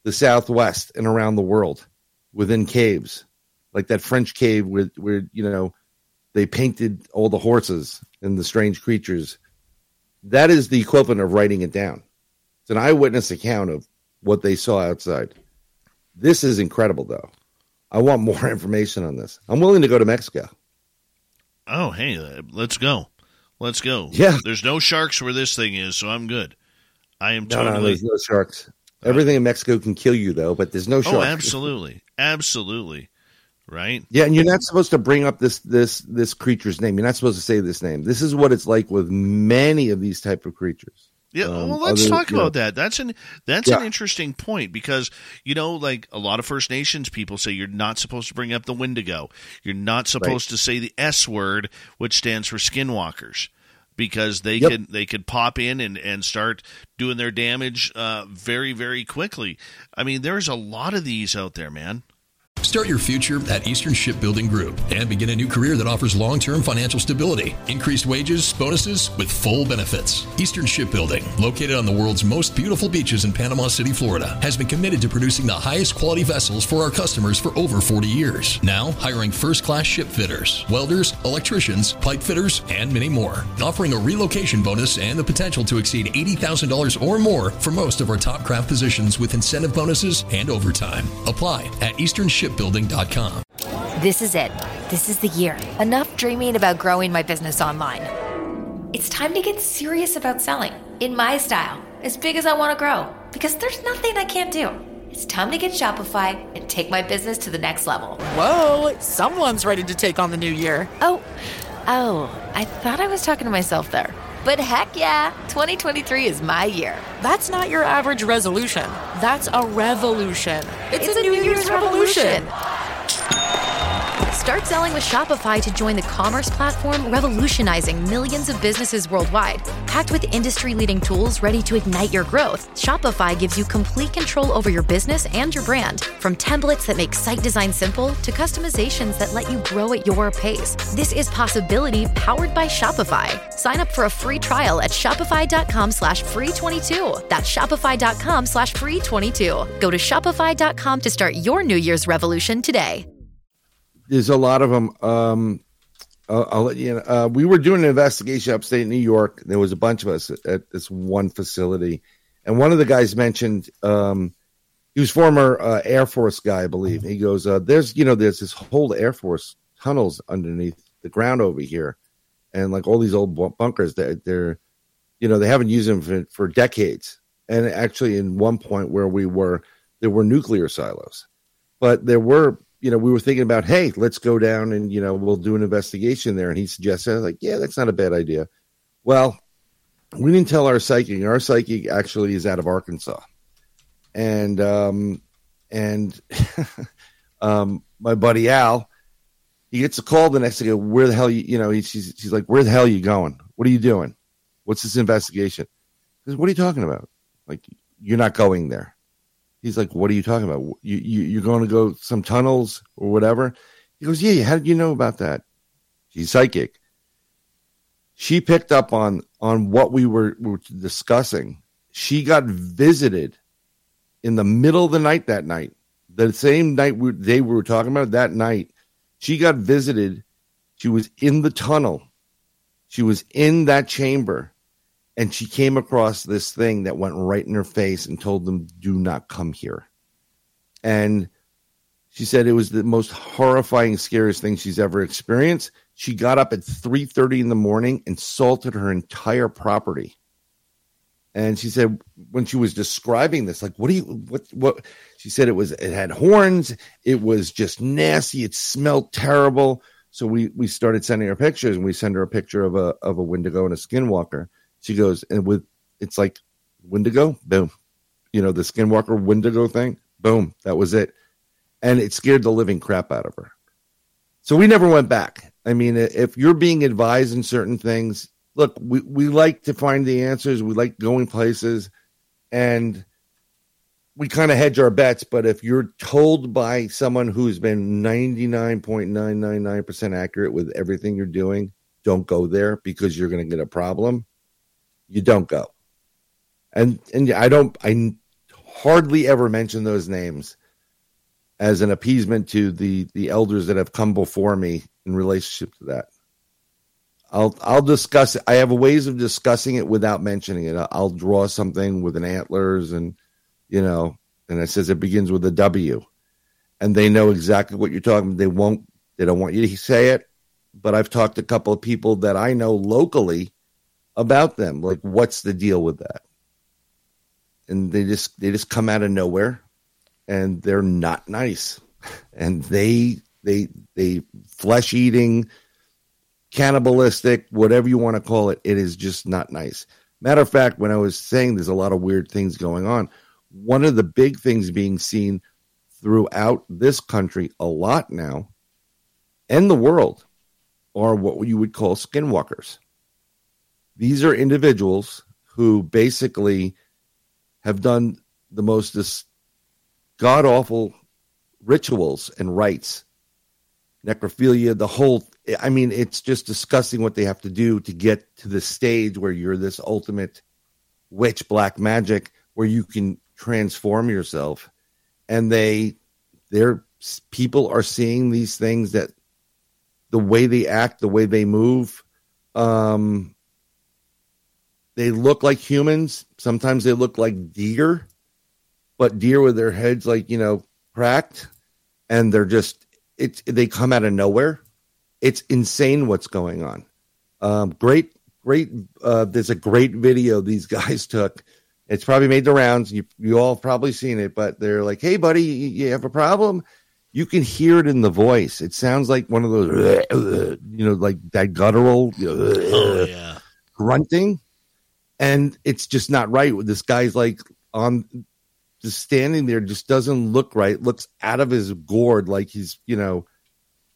the Southwest and around the world within caves, like that French cave where where you know they painted all the horses and the strange creatures. That is the equivalent of writing it down. It's an eyewitness account of what they saw outside. This is incredible, though. I want more information on this. I'm willing to go to Mexico. Oh, hey, uh, let's go. Let's go. Yeah. There's no sharks where this thing is, so I'm good. I am no, totally. No, there's no sharks. Everything in Mexico can kill you, though, but there's no sharks. Oh, absolutely, absolutely, right? Yeah, and you're not supposed to bring up this this this creature's name. You're not supposed to say this name. This is what it's like with many of these type of creatures. Yeah, um, well, let's other, talk about know, that. That's an that's yeah. an interesting point because you know, like a lot of First Nations people say, you're not supposed to bring up the Wendigo. You're not supposed right. to say the S word, which stands for Skinwalkers, because they yep. could they could pop in and and start doing their damage uh, very very quickly. I mean, there's a lot of these out there, man. Start your future at Eastern Shipbuilding Group and begin a new career that offers long term financial stability, increased wages, bonuses, with full benefits. Eastern Shipbuilding, located on the world's most beautiful beaches in Panama City, Florida, has been committed to producing the highest quality vessels for our customers for over 40 years. Now, hiring first class ship fitters, welders, electricians, pipe fitters, and many more. Offering a relocation bonus and the potential to exceed $80,000 or more for most of our top craft positions with incentive bonuses and overtime. Apply at Eastern Ship shipbuilding.com. This is it. This is the year. Enough dreaming about growing my business online. It's time to get serious about selling in my style, as big as I want to grow, because there's nothing I can't do. It's time to get Shopify and take my business to the next level. Whoa, someone's ready to take on the new year. Oh, oh, I thought I was talking to myself there. But heck yeah, 2023 is my year. That's not your average resolution. That's a revolution. It's, it's a, a, New, New Year's, Year's revolution. revolution. Start selling with Shopify to join the commerce platform revolutionizing millions of businesses worldwide. Packed with industry leading tools ready to ignite your growth, Shopify gives you complete control over your business and your brand. From templates that make site design simple to customizations that let you grow at your pace. This is possibility powered by Shopify. Sign up for a free trial at shopify.com slash free 22. That's shopify.com slash free 22. Go to shopify.com to start your New Year's revolution today there's a lot of them. Um, I'll, I'll let you know. Uh, we were doing an investigation upstate in New York. There was a bunch of us at this one facility, and one of the guys mentioned um, he was former uh, Air Force guy, I believe. He goes, uh, "There's you know there's this whole Air Force tunnels underneath the ground over here, and like all these old bunkers that they're, you know, they haven't used them for, for decades. And actually, in one point where we were, there were nuclear silos, but there were you know, we were thinking about, hey, let's go down and, you know, we'll do an investigation there. And he suggested, I was like, yeah, that's not a bad idea. Well, we didn't tell our psychic. Our psychic actually is out of Arkansas. And, um, and, um, my buddy Al, he gets a call the next day. Where the hell you, you know, he, she's, she's like, where the hell are you going? What are you doing? What's this investigation? Says, what are you talking about? Like, you're not going there. He's like, "What are you talking about? You, you you're going to go some tunnels or whatever?" He goes, "Yeah. How did you know about that?" She's psychic. She picked up on on what we were, were discussing. She got visited in the middle of the night that night. The same night we, they were talking about that night, she got visited. She was in the tunnel. She was in that chamber and she came across this thing that went right in her face and told them, "Do not come here." And she said it was the most horrifying, scariest thing she's ever experienced. She got up at three thirty in the morning and salted her entire property, And she said when she was describing this, like, what do you what what she said it was it had horns, it was just nasty, it smelled terrible. So we we started sending her pictures and we send her a picture of a of a Wendigo and a skinwalker. She goes, and with it's like Wendigo, boom. You know, the skinwalker Wendigo thing, boom, that was it. And it scared the living crap out of her. So we never went back. I mean, if you're being advised in certain things, look, we, we like to find the answers. We like going places and we kind of hedge our bets. But if you're told by someone who's been 99.999% accurate with everything you're doing, don't go there because you're going to get a problem. You don't go. And and I don't I hardly ever mention those names as an appeasement to the the elders that have come before me in relationship to that. I'll I'll discuss it. I have ways of discussing it without mentioning it. I'll draw something with an antlers and you know, and it says it begins with a W, and they know exactly what you're talking. about. They won't. They don't want you to say it. But I've talked to a couple of people that I know locally about them. Like, what's the deal with that? And they just they just come out of nowhere, and they're not nice, and they they they flesh eating cannibalistic, whatever you want to call it, it is just not nice. Matter of fact, when I was saying there's a lot of weird things going on, one of the big things being seen throughout this country a lot now and the world are what you would call skinwalkers. These are individuals who basically have done the most god awful rituals and rites, necrophilia, the whole I mean, it's just discussing what they have to do to get to the stage where you're this ultimate witch, black magic, where you can transform yourself. And they, their people are seeing these things that the way they act, the way they move, um, they look like humans. Sometimes they look like deer, but deer with their heads like you know cracked, and they're just it's they come out of nowhere it's insane what's going on. Um, great, great. Uh, there's a great video these guys took. It's probably made the rounds. You you all have probably seen it, but they're like, "Hey, buddy, you have a problem?" You can hear it in the voice. It sounds like one of those, you know, like that guttural, oh, yeah. grunting, and it's just not right. This guy's like on, just standing there, just doesn't look right. Looks out of his gourd, like he's, you know,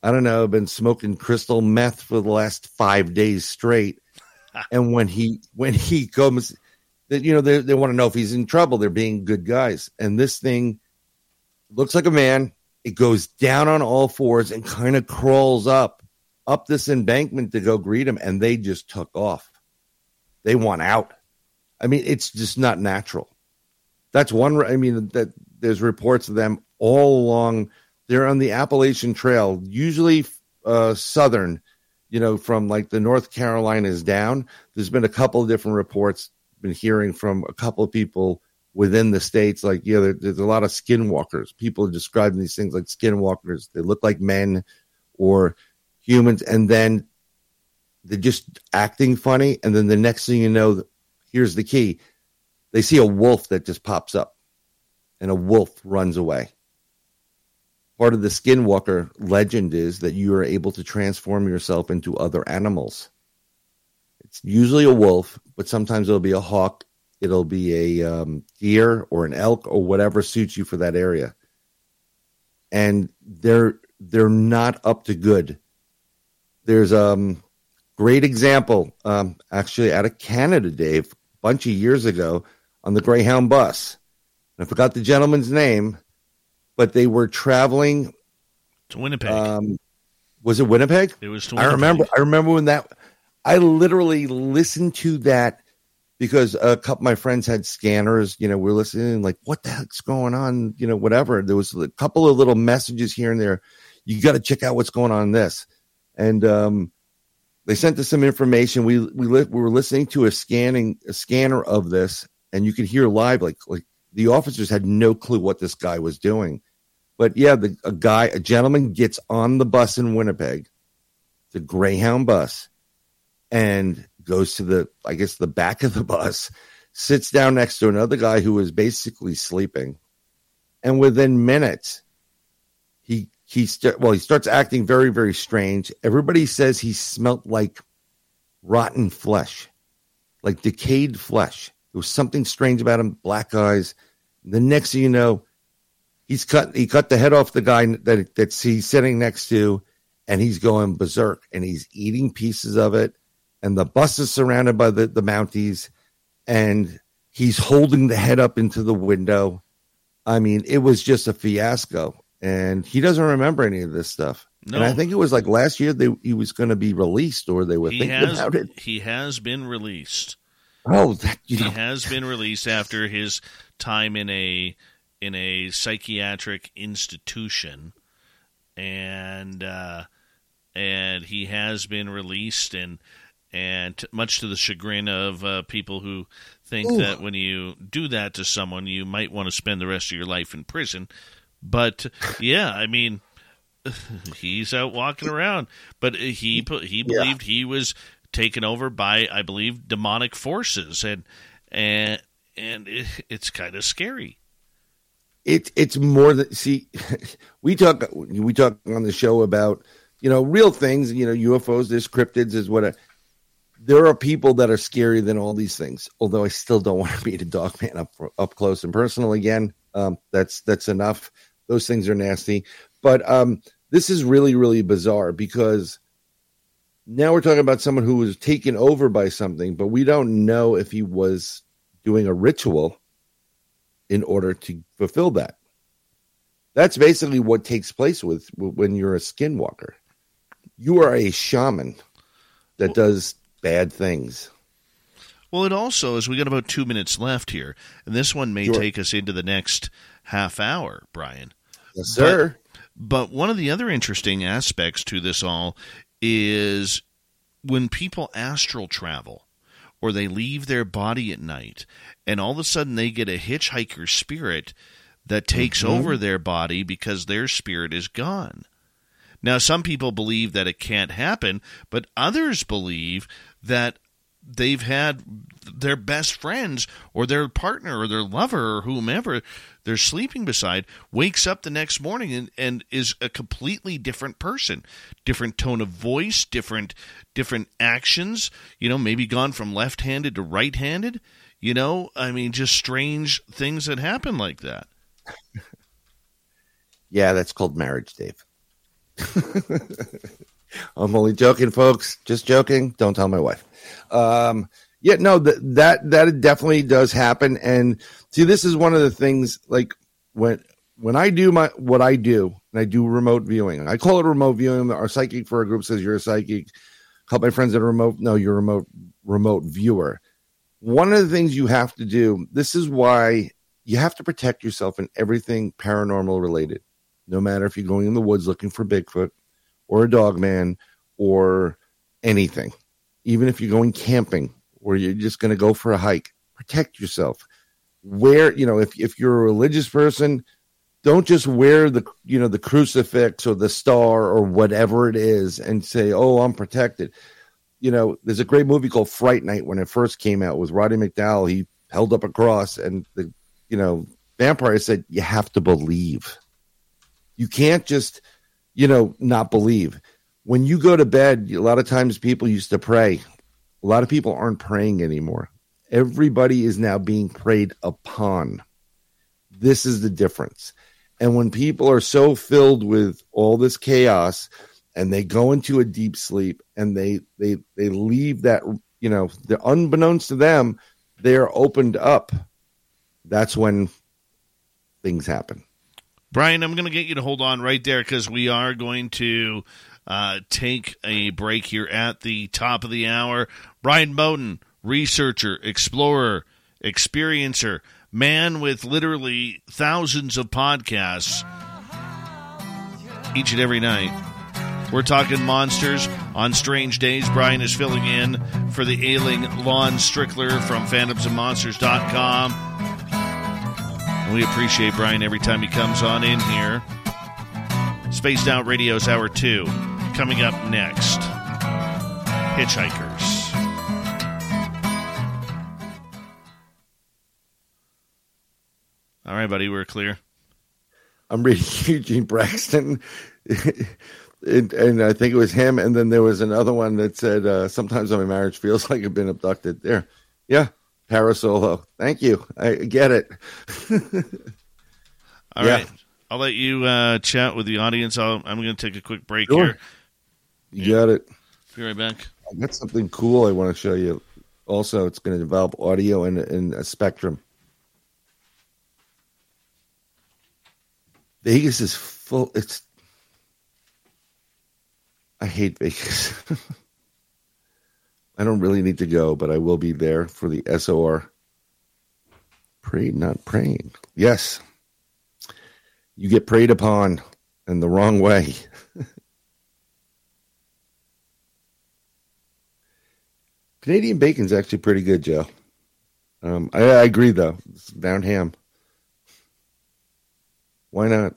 I don't know, been smoking crystal meth for the last five days straight. and when he when he comes, that you know they they want to know if he's in trouble. They're being good guys, and this thing looks like a man. It goes down on all fours and kind of crawls up up this embankment to go greet him, and they just took off. They want out. I mean, it's just not natural. That's one. I mean, that there's reports of them all along they're on the Appalachian Trail, usually uh, southern, you know, from like the North Carolinas down. There's been a couple of different reports, been hearing from a couple of people within the states. Like, yeah, there, there's a lot of skinwalkers. People are describing these things like skinwalkers. They look like men or humans, and then they're just acting funny. And then the next thing you know, here's the key they see a wolf that just pops up, and a wolf runs away part of the skinwalker legend is that you are able to transform yourself into other animals. It's usually a wolf, but sometimes it'll be a hawk, it'll be a um, deer or an elk or whatever suits you for that area. And they're they're not up to good. There's um, great example, um, actually out of Canada, Dave, a bunch of years ago on the Greyhound bus. I forgot the gentleman's name but they were traveling to Winnipeg. Um, was it Winnipeg? It was. I remember. I remember when that. I literally listened to that because a couple of my friends had scanners. You know, we are listening like, "What the heck's going on?" You know, whatever. There was a couple of little messages here and there. You got to check out what's going on in this, and um, they sent us some information. We we li- we were listening to a scanning a scanner of this, and you could hear live like like the officers had no clue what this guy was doing but yeah, the, a guy, a gentleman gets on the bus in Winnipeg, the Greyhound bus, and goes to the, I guess, the back of the bus, sits down next to another guy who is basically sleeping, and within minutes, he he st- well he starts acting very very strange. Everybody says he smelt like rotten flesh, like decayed flesh. There was something strange about him, black eyes. The next thing you know, he's cut he cut the head off the guy that that's he's sitting next to, and he's going berserk and he's eating pieces of it. And the bus is surrounded by the, the Mounties, and he's holding the head up into the window. I mean, it was just a fiasco. And he doesn't remember any of this stuff. No. And I think it was like last year they, he was going to be released, or they were he thinking has, about it. He has been released. Oh, that, he know. has been released after his time in a in a psychiatric institution, and uh, and he has been released, and and much to the chagrin of uh, people who think Ooh. that when you do that to someone, you might want to spend the rest of your life in prison. But yeah, I mean, he's out walking around, but he he believed yeah. he was taken over by, I believe, demonic forces, and and and it, it's kind of scary. It's it's more than see. We talk we talk on the show about you know real things. You know UFOs, there's cryptids, is what. A, there are people that are scarier than all these things. Although I still don't want to meet a dog man up up close and personal again. Um, that's that's enough. Those things are nasty. But um, this is really really bizarre because now we're talking about someone who was taken over by something, but we don't know if he was doing a ritual in order to fulfill that. That's basically what takes place with when you're a skinwalker. You are a shaman that does bad things. Well, it also, as we got about two minutes left here, and this one may sure. take us into the next half hour, Brian. Yes, sir. But, but one of the other interesting aspects to this all is when people astral travel or they leave their body at night and all of a sudden they get a hitchhiker spirit that takes mm-hmm. over their body because their spirit is gone. Now, some people believe that it can't happen, but others believe that they've had their best friends or their partner or their lover or whomever they're sleeping beside wakes up the next morning and, and is a completely different person different tone of voice different different actions you know maybe gone from left-handed to right-handed you know i mean just strange things that happen like that yeah that's called marriage dave I'm only joking, folks. Just joking. Don't tell my wife. Um, yeah, no, that that that definitely does happen. And see, this is one of the things. Like when when I do my what I do, and I do remote viewing. I call it remote viewing. Our psychic for our group says you're a psychic. Help my friends that are remote. No, you're a remote remote viewer. One of the things you have to do. This is why you have to protect yourself in everything paranormal related. No matter if you're going in the woods looking for Bigfoot, or a dog man or anything. Even if you're going camping or you're just going to go for a hike, protect yourself. Wear, you know, if, if you're a religious person, don't just wear the, you know, the crucifix or the star or whatever it is and say, oh, I'm protected. You know, there's a great movie called Fright Night when it first came out with Roddy McDowall. He held up a cross and the, you know, vampire said, you have to believe. You can't just you know, not believe. When you go to bed, a lot of times people used to pray. A lot of people aren't praying anymore. Everybody is now being preyed upon. This is the difference. And when people are so filled with all this chaos and they go into a deep sleep and they they they leave that you know, the unbeknownst to them, they're opened up. That's when things happen. Brian, I'm going to get you to hold on right there because we are going to uh, take a break here at the top of the hour. Brian Bowden, researcher, explorer, experiencer, man with literally thousands of podcasts each and every night. We're talking monsters on strange days. Brian is filling in for the ailing Lon Strickler from phantomsandmonsters.com. We appreciate Brian every time he comes on in here. Spaced Out Radio's Hour 2. Coming up next Hitchhikers. All right, buddy, we're clear. I'm reading Eugene Braxton, and, and I think it was him. And then there was another one that said, uh, "Sometimes my marriage feels like I've been abducted." There, yeah, Parasolo. Thank you. I get it. All Yeah. right, I'll let you uh, chat with the audience. I'll, I'm going to take a quick break Sure. here. You got it. Be right back. I got something cool I want to show you. Also, it's going to develop audio and, and a spectrum. Vegas is full. It's. I hate Vegas. I don't really need to go, but I will be there for the SOR. Prayed, not praying. Yes. You get preyed upon in the wrong way. Canadian bacon's actually pretty good, Joe. Um, I, I agree, though. It's down ham. Why not?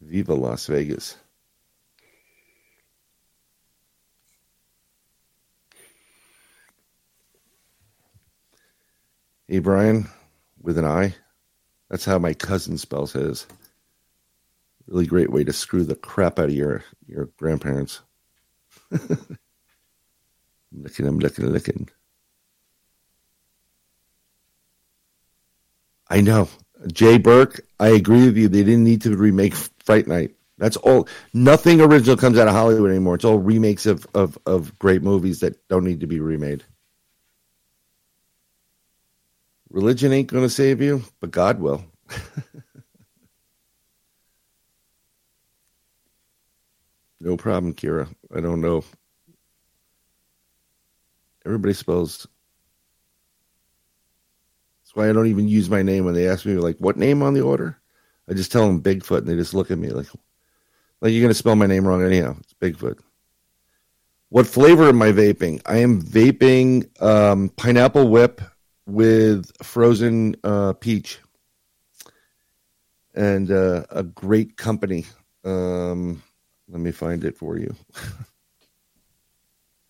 Viva Las Vegas. Hey, Brian, with an I. That's how my cousin spells his. Really great way to screw the crap out of your your grandparents. I'm looking, looking. I know. Jay Burke, I agree with you. They didn't need to remake Fright Night. That's all. Nothing original comes out of Hollywood anymore. It's all remakes of, of, of great movies that don't need to be remade. Religion ain't going to save you, but God will. no problem, Kira. I don't know. Everybody spells. That's why I don't even use my name when they ask me, like, what name on the order? I just tell them Bigfoot, and they just look at me like, like you're going to spell my name wrong anyhow. It's Bigfoot. What flavor am I vaping? I am vaping um, pineapple whip with frozen uh, peach and uh, a great company. Um, let me find it for you.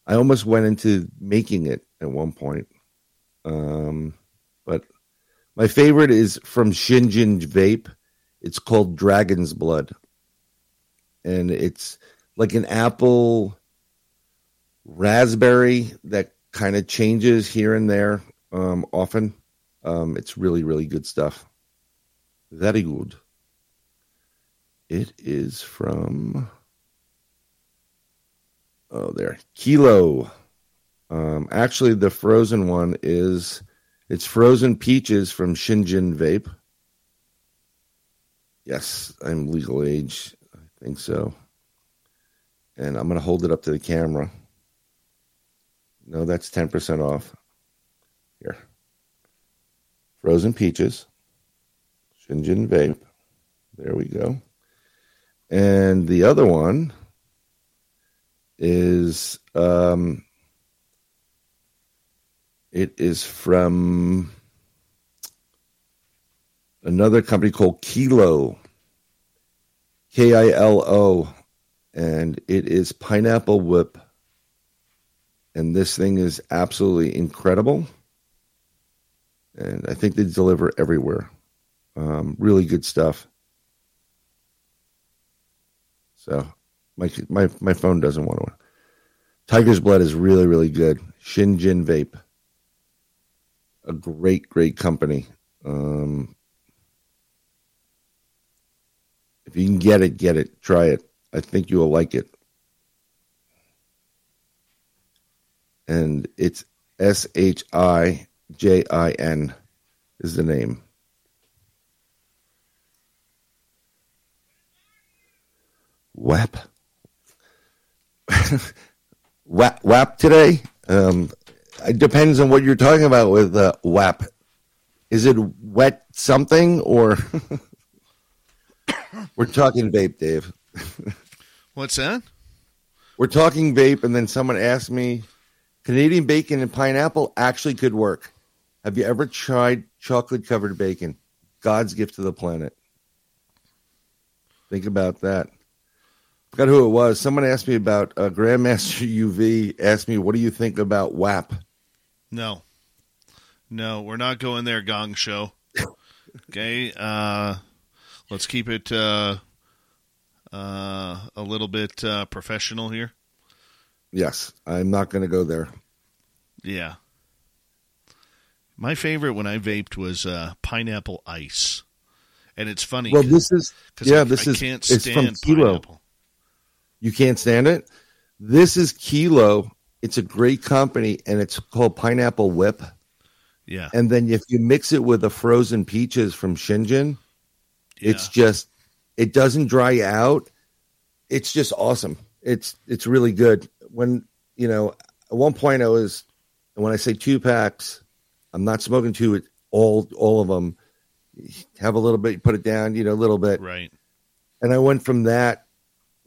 I almost went into making it at one point. Um, but my favorite is from Shinjin Vape. It's called Dragon's Blood. And it's like an apple raspberry that kind of changes here and there um, often. Um, it's really, really good stuff. Very good. It is from oh there kilo. Um, actually, the frozen one is it's frozen peaches from Shinjin Vape. Yes, I'm legal age. I think so. And I'm going to hold it up to the camera. No, that's 10% off. Here. Frozen peaches. Shinjin Vape. There we go. And the other one is um it is from another company called Kilo. K I L O and it is pineapple whip and this thing is absolutely incredible and I think they deliver everywhere. Um, really good stuff. So my my my phone doesn't want to. Tiger's Blood is really really good. Shinjin Vape, a great great company. Um, if you can get it, get it. Try it. I think you will like it. And it's S H I J I N is the name. WAP. WAP, WAP today? Um, it depends on what you're talking about with uh, WAP. Is it wet something or we're talking vape, Dave? What's that? We're talking vape, and then someone asked me, Canadian bacon and pineapple actually could work. Have you ever tried chocolate covered bacon? God's gift to the planet. Think about that. Forgot who it was. Someone asked me about uh, Grandmaster UV. Asked me, "What do you think about WAP?" No, no, we're not going there. Gong Show. okay, uh, let's keep it uh, uh, a little bit uh, professional here. Yes, I'm not going to go there. Yeah. My favorite when I vaped was uh, pineapple ice, and it's funny. Well, this is yeah, I, this I is can't it's from Kilo. pineapple. You can't stand it. This is Kilo. It's a great company, and it's called Pineapple Whip. Yeah, And then if you mix it with the frozen peaches from Shingen, it's just it doesn't dry out. It's just awesome. It's it's really good. When you know, at one point I was, and when I say two packs, I'm not smoking two. All all of them. Have a little bit, you put it down, you know, a little bit, right. and I went from that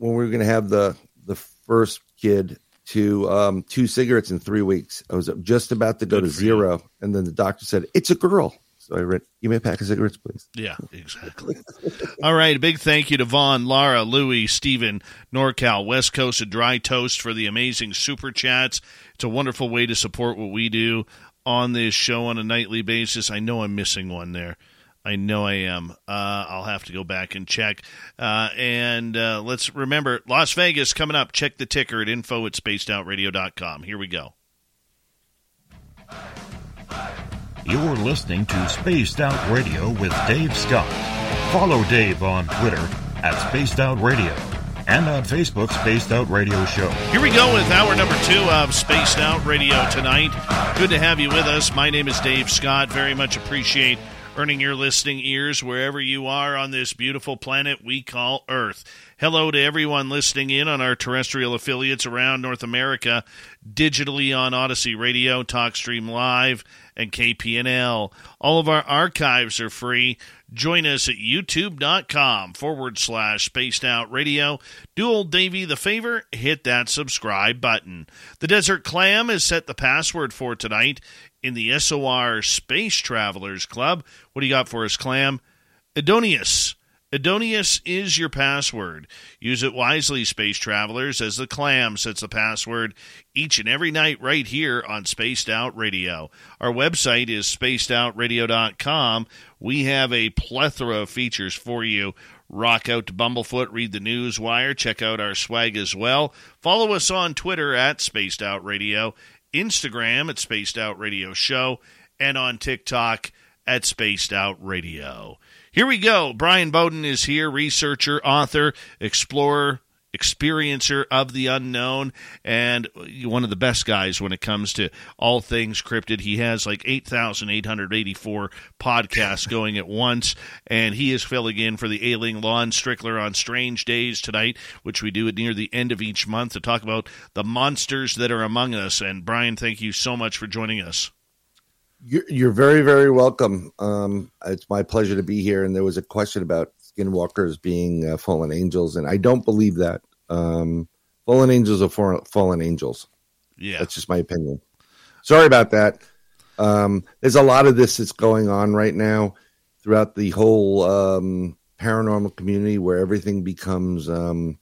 when we were going to have the the first kid to um, two cigarettes in three weeks. I was just about to go Good to for you. zero, and then the doctor said it's a girl. So I read, "Give me a pack of cigarettes, please." Yeah, exactly. All right, a big thank you to Vaughn, Lara, Louie, Steven, NorCal, West Coast, and Dry Toast for the amazing super chats. It's a wonderful way to support what we do on this show on a nightly basis. I know I'm missing one there. I know I am. Uh, I'll have to go back and check. Uh, and uh, let's remember Las Vegas coming up. Check the ticker at info at spacedoutradio.com. Here we go. You're listening to Spaced Out Radio with Dave Scott. Follow Dave on Twitter at Spaced Out Radio and on Facebook, Spaced Out Radio Show. Here we go with hour number two of Spaced Out Radio tonight. Good to have you with us. My name is Dave Scott. Very much appreciate earning your listening ears wherever you are on this beautiful planet we call Earth. Hello to everyone listening in on our terrestrial affiliates around North America, digitally on Odyssey Radio, TalkStream Live, and KPNL. All of our archives are free. Join us at youtube.com forward slash spaced out radio. Do old Davy the favor, hit that subscribe button. The Desert Clam has set the password for tonight in the SOR Space Travelers Club. What do you got for us, Clam? Adonius. Adonius is your password. Use it wisely, space travelers, as the clam sets the password each and every night right here on Spaced Out Radio. Our website is spacedoutradio.com. We have a plethora of features for you. Rock out to Bumblefoot, read the news wire, check out our swag as well. Follow us on Twitter at Spaced Out Radio, Instagram at Spaced Out Radio Show, and on TikTok at Spaced Out Radio. Here we go. Brian Bowden is here, researcher, author, explorer, experiencer of the unknown, and one of the best guys when it comes to all things cryptid. He has like 8,884 podcasts going at once, and he is filling in for the ailing Lon Strickler on Strange Days tonight, which we do at near the end of each month to talk about the monsters that are among us. And Brian, thank you so much for joining us. You're, you're very, very welcome. Um, it's my pleasure to be here. And there was a question about skinwalkers being uh, fallen angels, and I don't believe that. Um, fallen angels are for, fallen angels. Yeah. That's just my opinion. Sorry about that. Um, there's a lot of this that's going on right now throughout the whole um, paranormal community where everything becomes um,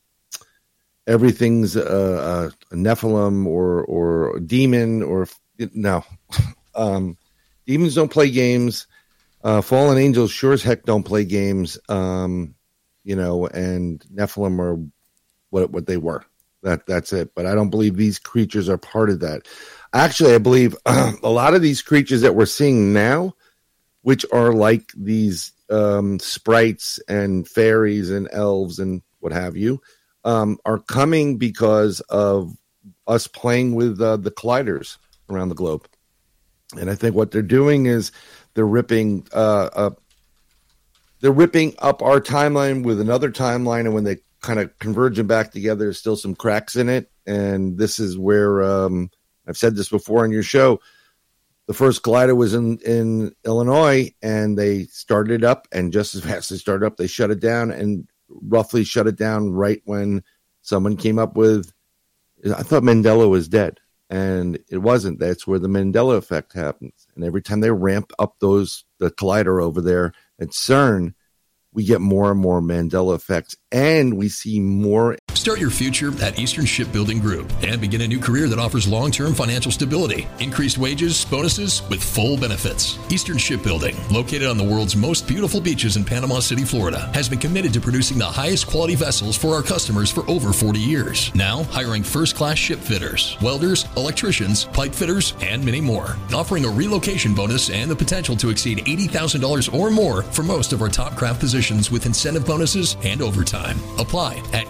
everything's a, a Nephilim or or a demon or no. um, demons don't play games. Uh, fallen angels sure as heck don't play games. Um, you know, and Nephilim are what what they were. That that's it. But I don't believe these creatures are part of that. Actually, I believe a lot of these creatures that we're seeing now, which are like these um, sprites and fairies and elves and what have you, um, are coming because of us playing with uh, the colliders around the globe. And I think what they're doing is they're ripping uh, up they're ripping up our timeline with another timeline, and when they kind of converge them back together, there's still some cracks in it. And this is where um, I've said this before on your show. The first collider was in, in Illinois, and they started it up, and just as fast as they started up, they shut it down, and roughly shut it down right when someone came up with. I thought Mandela was dead, and it wasn't. That's where the Mandela effect happens. And every time they ramp up those the collider over there at CERN, we get more and more Mandela effects, and we see more Start your future at Eastern Shipbuilding Group and begin a new career that offers long term financial stability, increased wages, bonuses, with full benefits. Eastern Shipbuilding, located on the world's most beautiful beaches in Panama City, Florida, has been committed to producing the highest quality vessels for our customers for over 40 years. Now, hiring first class ship fitters, welders, electricians, pipe fitters, and many more. Offering a relocation bonus and the potential to exceed $80,000 or more for most of our top craft positions with incentive bonuses and overtime. Apply at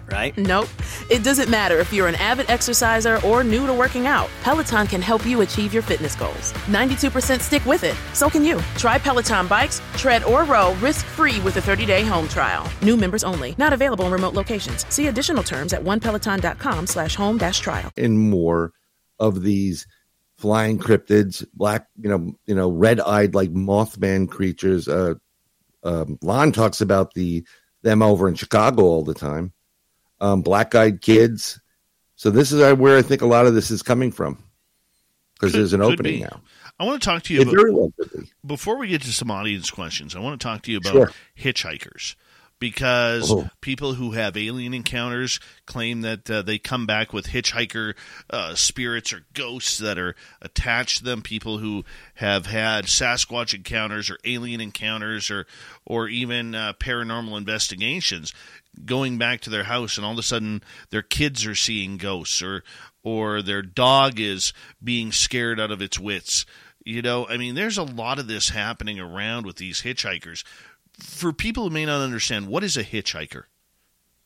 right? Nope. It doesn't matter if you're an avid exerciser or new to working out. Peloton can help you achieve your fitness goals. 92% stick with it. So can you. Try Peloton bikes, tread or row risk-free with a 30-day home trial. New members only. Not available in remote locations. See additional terms at onepeloton.com slash home dash trial. And more of these flying cryptids, black, you know, you know, red-eyed like Mothman creatures. Uh, um, Lon talks about the them over in Chicago all the time. Um, black-eyed kids. So this is where I think a lot of this is coming from because there's an opening be. now. I want to talk to you about, very well before we get to some audience questions. I want to talk to you about Sure. hitchhikers because Oh. people who have alien encounters claim that uh, they come back with hitchhiker uh, spirits or ghosts that are attached to them. People who have had Sasquatch encounters or alien encounters or or even uh, paranormal investigations going back to their house and all of a sudden their kids are seeing ghosts or or their dog is being scared out of its wits. You know, I mean, there's a lot of this happening around with these hitchhikers. For people who may not understand, what is a hitchhiker?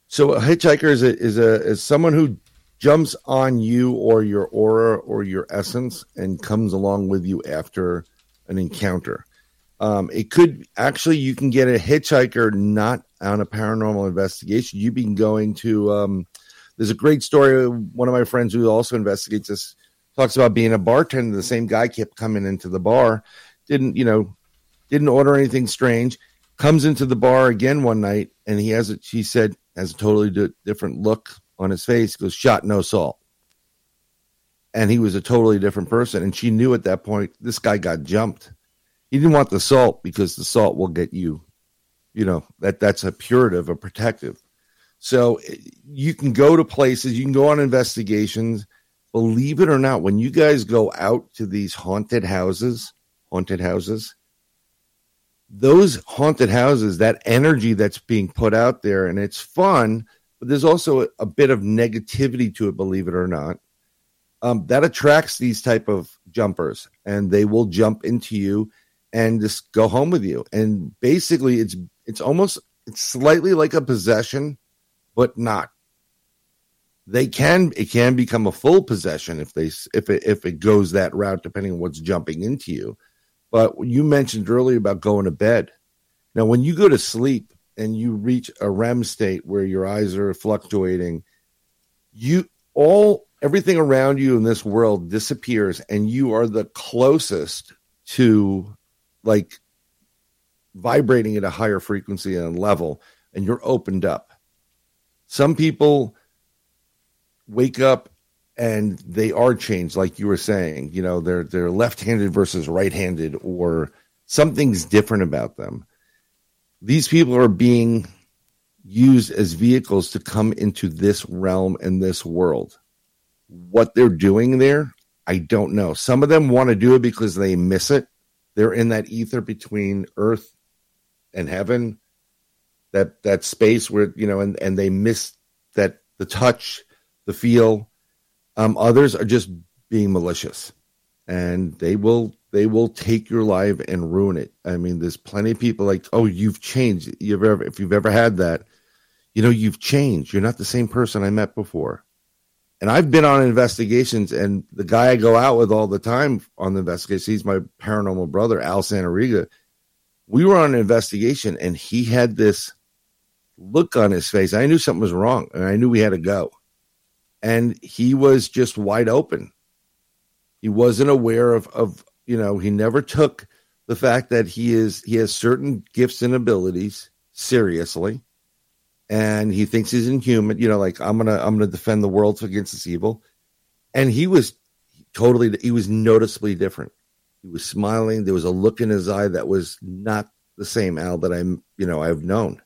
So a hitchhiker is a, is a is someone who jumps on you or your aura or your essence and comes along with you after an encounter. Um, it could actually you can get a hitchhiker not on a paranormal investigation. You've been going to um, there's a great story. One of my friends who also investigates this talks about being a bartender. The same guy kept coming into the bar, didn't you know, didn't order anything strange. Comes into the bar again one night, and he has a, she said has a totally di- different look on his face. Goes shot no salt, and he was a totally different person. And she knew at that point this guy got jumped. He didn't want the salt because the salt will get you, you know that that's a purative, a protective. So you can go to places, you can go on investigations. Believe it or not, when you guys go out to these haunted houses, haunted houses, those haunted houses, that energy that's being put out there, and it's fun, but there's also a, a bit of negativity to it, believe it or not. Um, that attracts these type of jumpers, and they will jump into you and just go home with you. And basically, it's it's almost it's slightly like a possession, but not. They can it can become a full possession if they if it if it goes that route, depending on what's jumping into you. But you mentioned earlier about going to bed. Now, when you go to sleep and you reach a REM state where your eyes are fluctuating, you all everything around you in this world disappears, and you are the closest to like vibrating at a higher frequency and level, and you're opened up. Some people wake up and they are changed like you were saying you know they're they're left-handed versus right-handed or something's different about them. These people are being used as vehicles to come into this realm and this world. What they're doing there i don't know. Some of them want to do it because they miss it they're in that ether between earth and heaven that that space where you know and and they miss that the touch the feel um, others are just being malicious, and they will they will take your life and ruin it. I mean, there's plenty of people like, oh, you've changed. You've ever if you've ever had that, you know, you've changed. You're not the same person I met before. And I've been on investigations, and the guy I go out with all the time on the investigation, he's my paranormal brother, Al Santariga. We were on an investigation, and he had this look on his face. I knew something was wrong, and I knew we had to go and he was just wide open. He wasn't aware of of you know he never took the fact that he is he has certain gifts and abilities seriously. And he thinks he's inhuman. You know, like I'm gonna I'm gonna defend the world against this evil, and he was totally he was noticeably different. He was smiling. There was a look in his eye that was not the same Al that I'm you know I've known.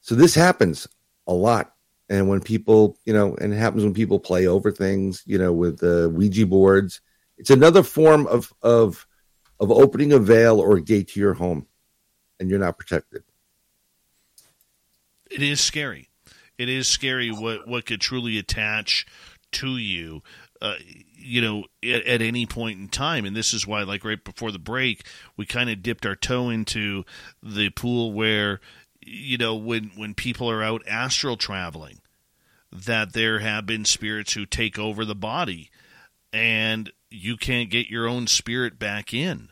So this happens a lot. And when people, you know, and it happens when people play over things, you know, with the Ouija boards, it's another form of of of opening a veil or a gate to your home, and you're not protected. It is scary. It is scary what what could truly attach to you. Uh, you know, at, at, any point in time. And this is why, like right before the break, we kind of dipped our toe into the pool where, you know, when when people are out astral traveling, that there have been spirits who take over the body, and you can't get your own spirit back in.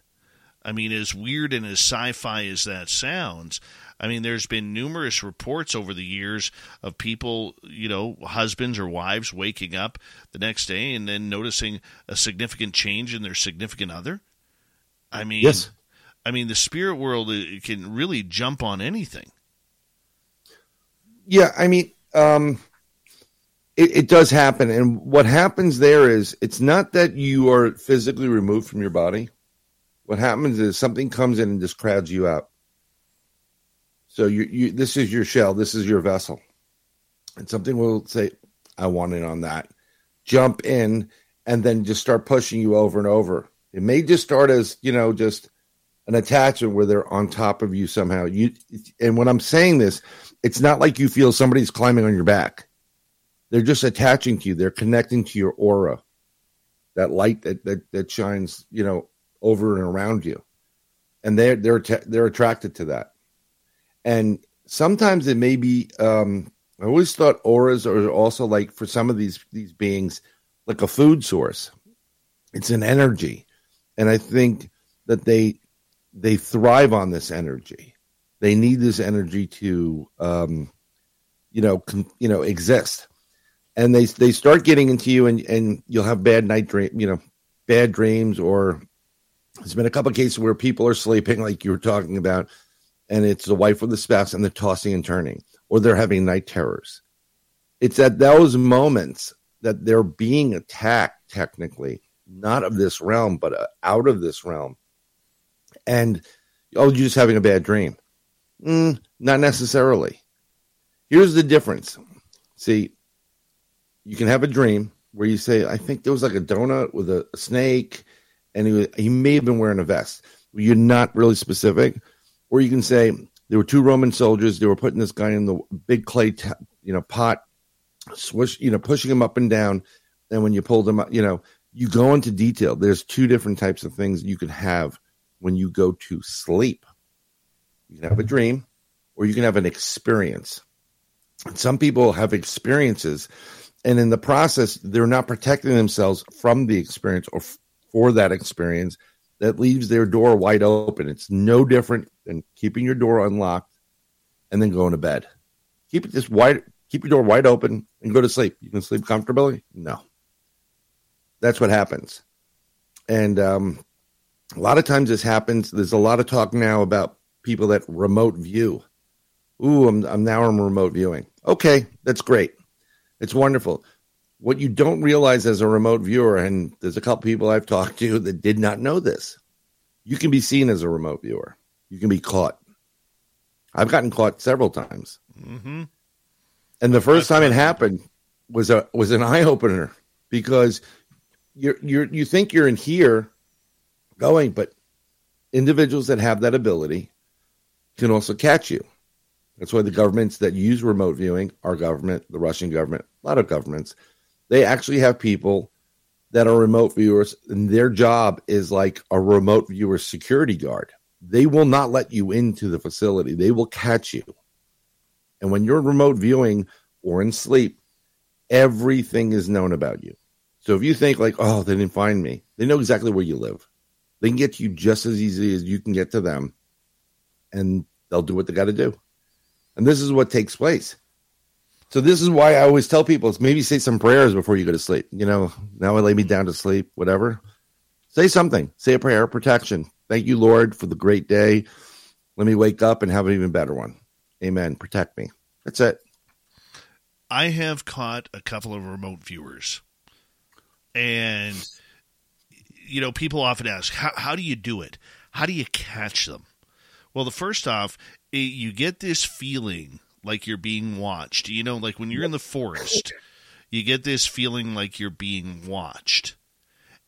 I mean, as weird and as sci-fi as that sounds, I mean, there's been numerous reports over the years of people, you know, husbands or wives waking up the next day and then noticing a significant change in their significant other. I mean, yes. I mean, the spirit world can really jump on anything. Yeah, I mean, um, it, it does happen, and what happens there is it's not that you are physically removed from your body. What happens is something comes in and just crowds you out so you, you this is your shell, this is your vessel. And something will say, I want in on that. Jump in and then just start pushing you over and over. It may just start as, you know, just an attachment where they're on top of you somehow. You and when I'm saying this, it's not like you feel somebody's climbing on your back. They're just attaching to you. They're connecting to your aura. That light that that that shines, you know, over and around you. And they're they're they're attracted to that and sometimes it may be um, i always thought auras are also like for some of these these beings like a food source. It's an energy. And i think that they they thrive on this energy. They need this energy to um, you know com, you know exist. And they they start getting into you and and you'll have bad night dream you know bad dreams or there's been a couple of cases where people are sleeping like you were talking about and it's the wife or the spouse and they're tossing and turning or they're having night terrors. It's at those moments that they're being attacked, technically, not of this realm, but uh, out of this realm. And, oh, you're just having a bad dream. Mm, not necessarily. Here's the difference. See, you can have a dream where you say, I think there was like a donut with a, snake, and he, he may have been wearing a vest. You're not really specific or you can say there were two Roman soldiers. They were putting this guy in the big clay, t- you know, pot, swish, you know, pushing him up and down. And when you pulled him up, you know, you go into detail. There's two different types of things you can have when you go to sleep. You can have a dream, or you can have an experience. And some people have experiences, and in the process, they're not protecting themselves from the experience or f- for that experience that leaves their door wide open. It's no different than keeping your door unlocked and then going to bed. Keep it just wide, keep your door wide open and go to sleep. You can sleep comfortably? No. That's what happens. And um, a lot of times this happens. There's a lot of talk now about people that remote view. Ooh, I'm, I'm now in remote viewing. Okay, that's great. It's wonderful what you don't realize as a remote viewer, and there's a couple people I've talked to that did not know this, you can be seen as a remote viewer. You can be caught. I've gotten caught several times. Mm-hmm. And the first time it happened was a was an eye opener because you're you're you think you're in here going, but individuals that have that ability can also catch you. That's why the governments that use remote viewing, our government, the Russian government, a lot of governments, they actually have people that are remote viewers, and their job is like a remote viewer security guard. They will not let you into the facility, they will catch you. And when you're remote viewing or in sleep, everything is known about you. So if you think like, oh, they didn't find me, they know exactly where you live. They can get to you just as easy as you can get to them, and they'll do what they got to do. And this is what takes place. So this is why I always tell people maybe say some prayers before you go to sleep. You know, now I lay me down to sleep, whatever. Say something. Say a prayer, of protection. Thank you, Lord, for the great day. Let me wake up and have an even better one. Amen. Protect me. That's it. I have caught a couple of remote viewers, and you know, people often ask, "How how do you do it? How do you catch them?" Well, the first off, you get this feeling like you're being watched. You know, like when you're in the forest, you get this feeling like you're being watched,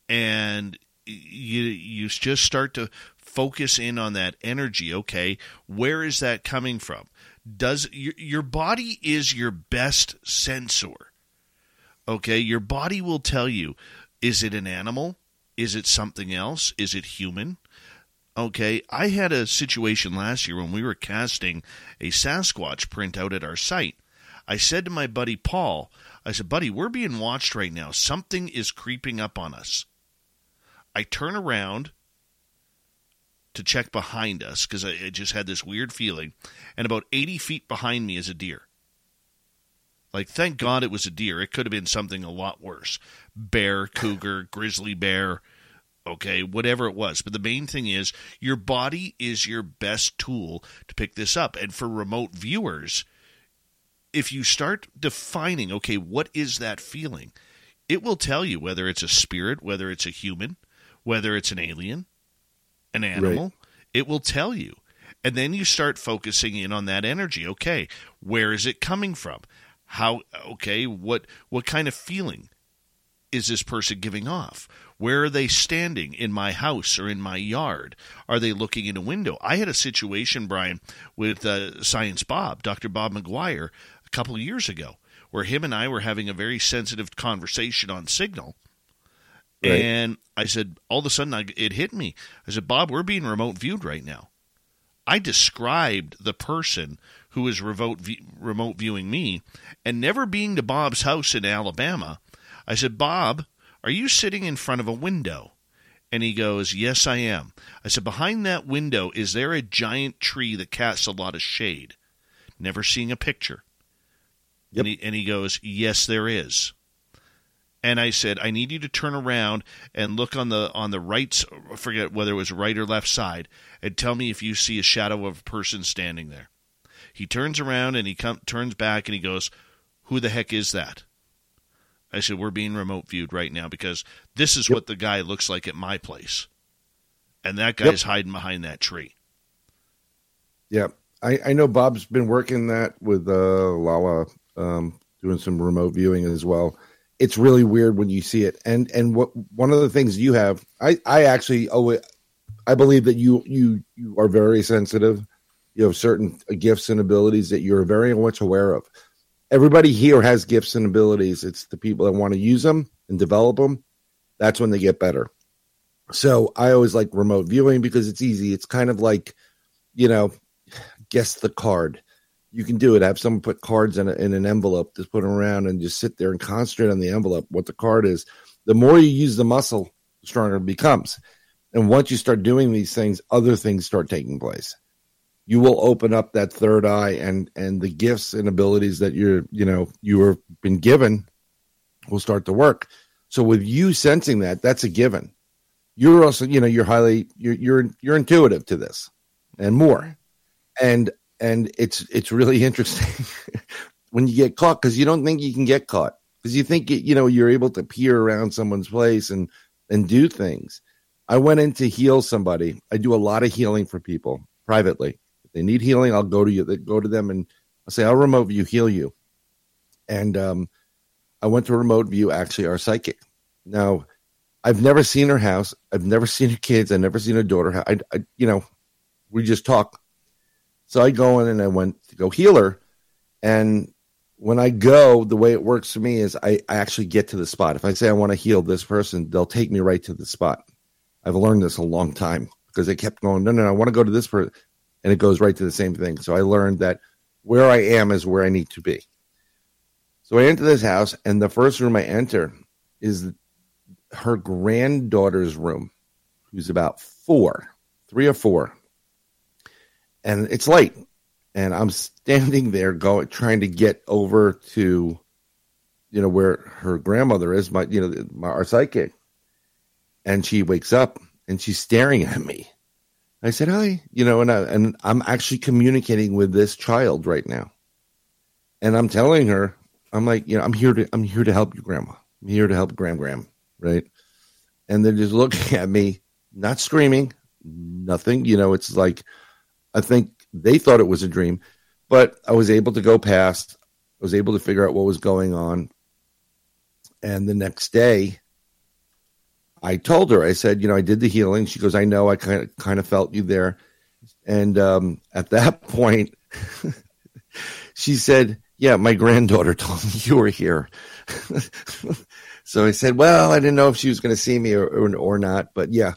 and you you just start to focus in on that energy. Okay, where is that coming from? Does your your body is your best sensor? Okay, your body will tell you: is it an animal? Is it something else? Is it human? Okay, I had a situation last year when we were casting a Sasquatch print out at our site. I said to my buddy Paul, I said, buddy, we're being watched right now. Something is creeping up on us. I turn around to check behind us because I, I just had this weird feeling, and about 80 feet behind me is a deer. Like, thank God it was a deer. It could have been something a lot worse bear, cougar, grizzly bear, okay, whatever it was. But the main thing is your body is your best tool to pick this up. And for remote viewers, if you start defining, okay, what is that feeling? It will tell you whether it's a spirit, whether it's a human, whether it's an alien, an animal. Right. It will tell you. And then you start focusing in on that energy. Okay, where is it coming from? How okay, what what kind of feeling is this person giving off? Where are they standing in my house or in my yard? Are they looking in a window? I had a situation, Brian, with uh, Science Bob, Dr. Bob McGwier, a couple of years ago, where him and I were having a very sensitive conversation on Signal. Right. And I said, all of a sudden, I, it hit me. I said, Bob, we're being remote viewed right now. I described the person who is remote, remote viewing me, and never being to Bob's house in Alabama, I said, Bob, are you sitting in front of a window? And he goes, Yes, I am. I said, Behind that window, is there a giant tree that casts a lot of shade? Never seeing a picture. Yep. And, he, and he goes, Yes, there is. And I said, I need you to turn around and look on the on the right, I forget whether it was right or left side, and tell me if you see a shadow of a person standing there. He turns around and he come, turns back and he goes, Who the heck is that? I said, We're being remote viewed right now because this is yep. what the guy looks like at my place. And that guy's yep. hiding behind that tree. Yeah. I, I know Bob's been working that with uh, Lala, um, doing some remote viewing as well. It's really weird when you see it. And and what one of the things you have, I, I actually oh I believe that you you you are very sensitive. You have certain gifts and abilities that you're very much aware of everybody here has gifts and abilities. It's the people that want to use them and develop them. That's when they get better. So I always like remote viewing because it's easy. It's kind of like, you know, guess the card. You can do it. Have someone put cards in, a, in an envelope, just put them around and just sit there and concentrate on the envelope, what the card is. The more you use the muscle, the stronger it becomes. And once you start doing these things, other things start taking place you will open up that third eye and and the gifts and abilities that you're you know you have been given will start to work. So with you sensing that that's a given. You're also you know you're highly you're you're, you're intuitive to this and more. And and it's it's really interesting when you get caught because you don't think you can get caught because you think you know you're able to peer around someone's place and and do things. I went in to heal somebody. I do a lot of healing for people privately they need healing, I'll go to you. They go to them and I'll say, I'll remote view, heal you. And um, I went to remote view actually our psychic. Now, I've never seen her house. I've never seen her kids. I've never seen her daughter. I, I, you know, we just talk. So I go in and I went to go heal her. And when I go, the way it works for me is I, I actually get to the spot. If I say I want to heal this person, they'll take me right to the spot. I've learned this a long time because they kept going, no, no, no I want to go to this person and it goes right to the same thing. So I learned that where I am is where I need to be. So I enter this house, and the first room I enter is her granddaughter's room, who's about four, three or four. And it's late, and I'm standing there going, trying to get over to, you know, where her grandmother is, my, you know, my, our psychic. And she wakes up and she's staring at me I said, hi, you know, and, I, and I'm actually communicating with this child right now. And I'm telling her, I'm like, you know, I'm here to I'm here to help you, grandma. I'm here to help Gram Gram, right? And they're just looking at me, not screaming, nothing. You know, it's like I think they thought it was a dream, but I was able to go past. I was able to figure out what was going on. And the next day, I told her, I said, you know, I did the healing. She goes, I know, I kind of kind of felt you there. And um, at that point, she said, Yeah, my granddaughter told me you were here. so I said, Well, I didn't know if she was going to see me or, or, or not, but yeah,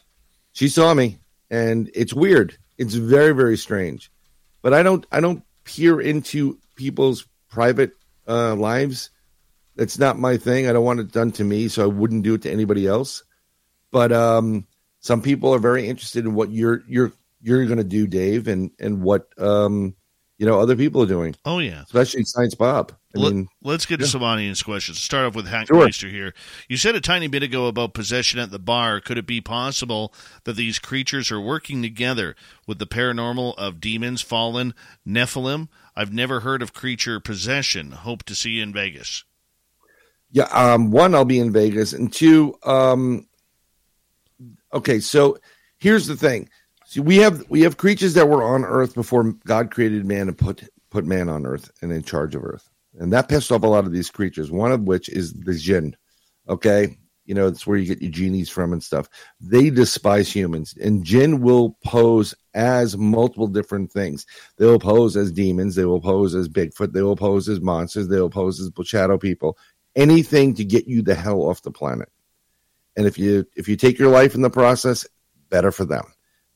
she saw me, and it's weird. It's very very strange, but I don't I don't peer into people's private uh, lives. That's not my thing. I don't want it done to me, so I wouldn't do it to anybody else. But um, some people are very interested in what you're you're you're going to do, Dave, and and what um, you know other people are doing. Oh yeah, especially Science Bob. I Let, mean, let's get yeah. to some audience questions. Start off with Hank Sure. Here. You said a tiny bit ago about possession at the bar. Could it be possible that these creatures are working together with the paranormal of demons, fallen, Nephilim? I've never heard of creature possession. Hope to see you in Vegas. Yeah, um, one, I'll be in Vegas, and two, um, okay. So here's the thing: see, we have we have creatures that were on Earth before God created man and put put man on Earth and in charge of Earth, and that pissed off a lot of these creatures. One of which is the jinn. Okay, you know that's where you get your genies from and stuff. They despise humans, and jinn will pose as multiple different things. They will pose as demons. They will pose as Bigfoot. They will pose as monsters. They will pose as shadow people. Anything to get you the hell off the planet. And if you if you take your life in the process, better for them.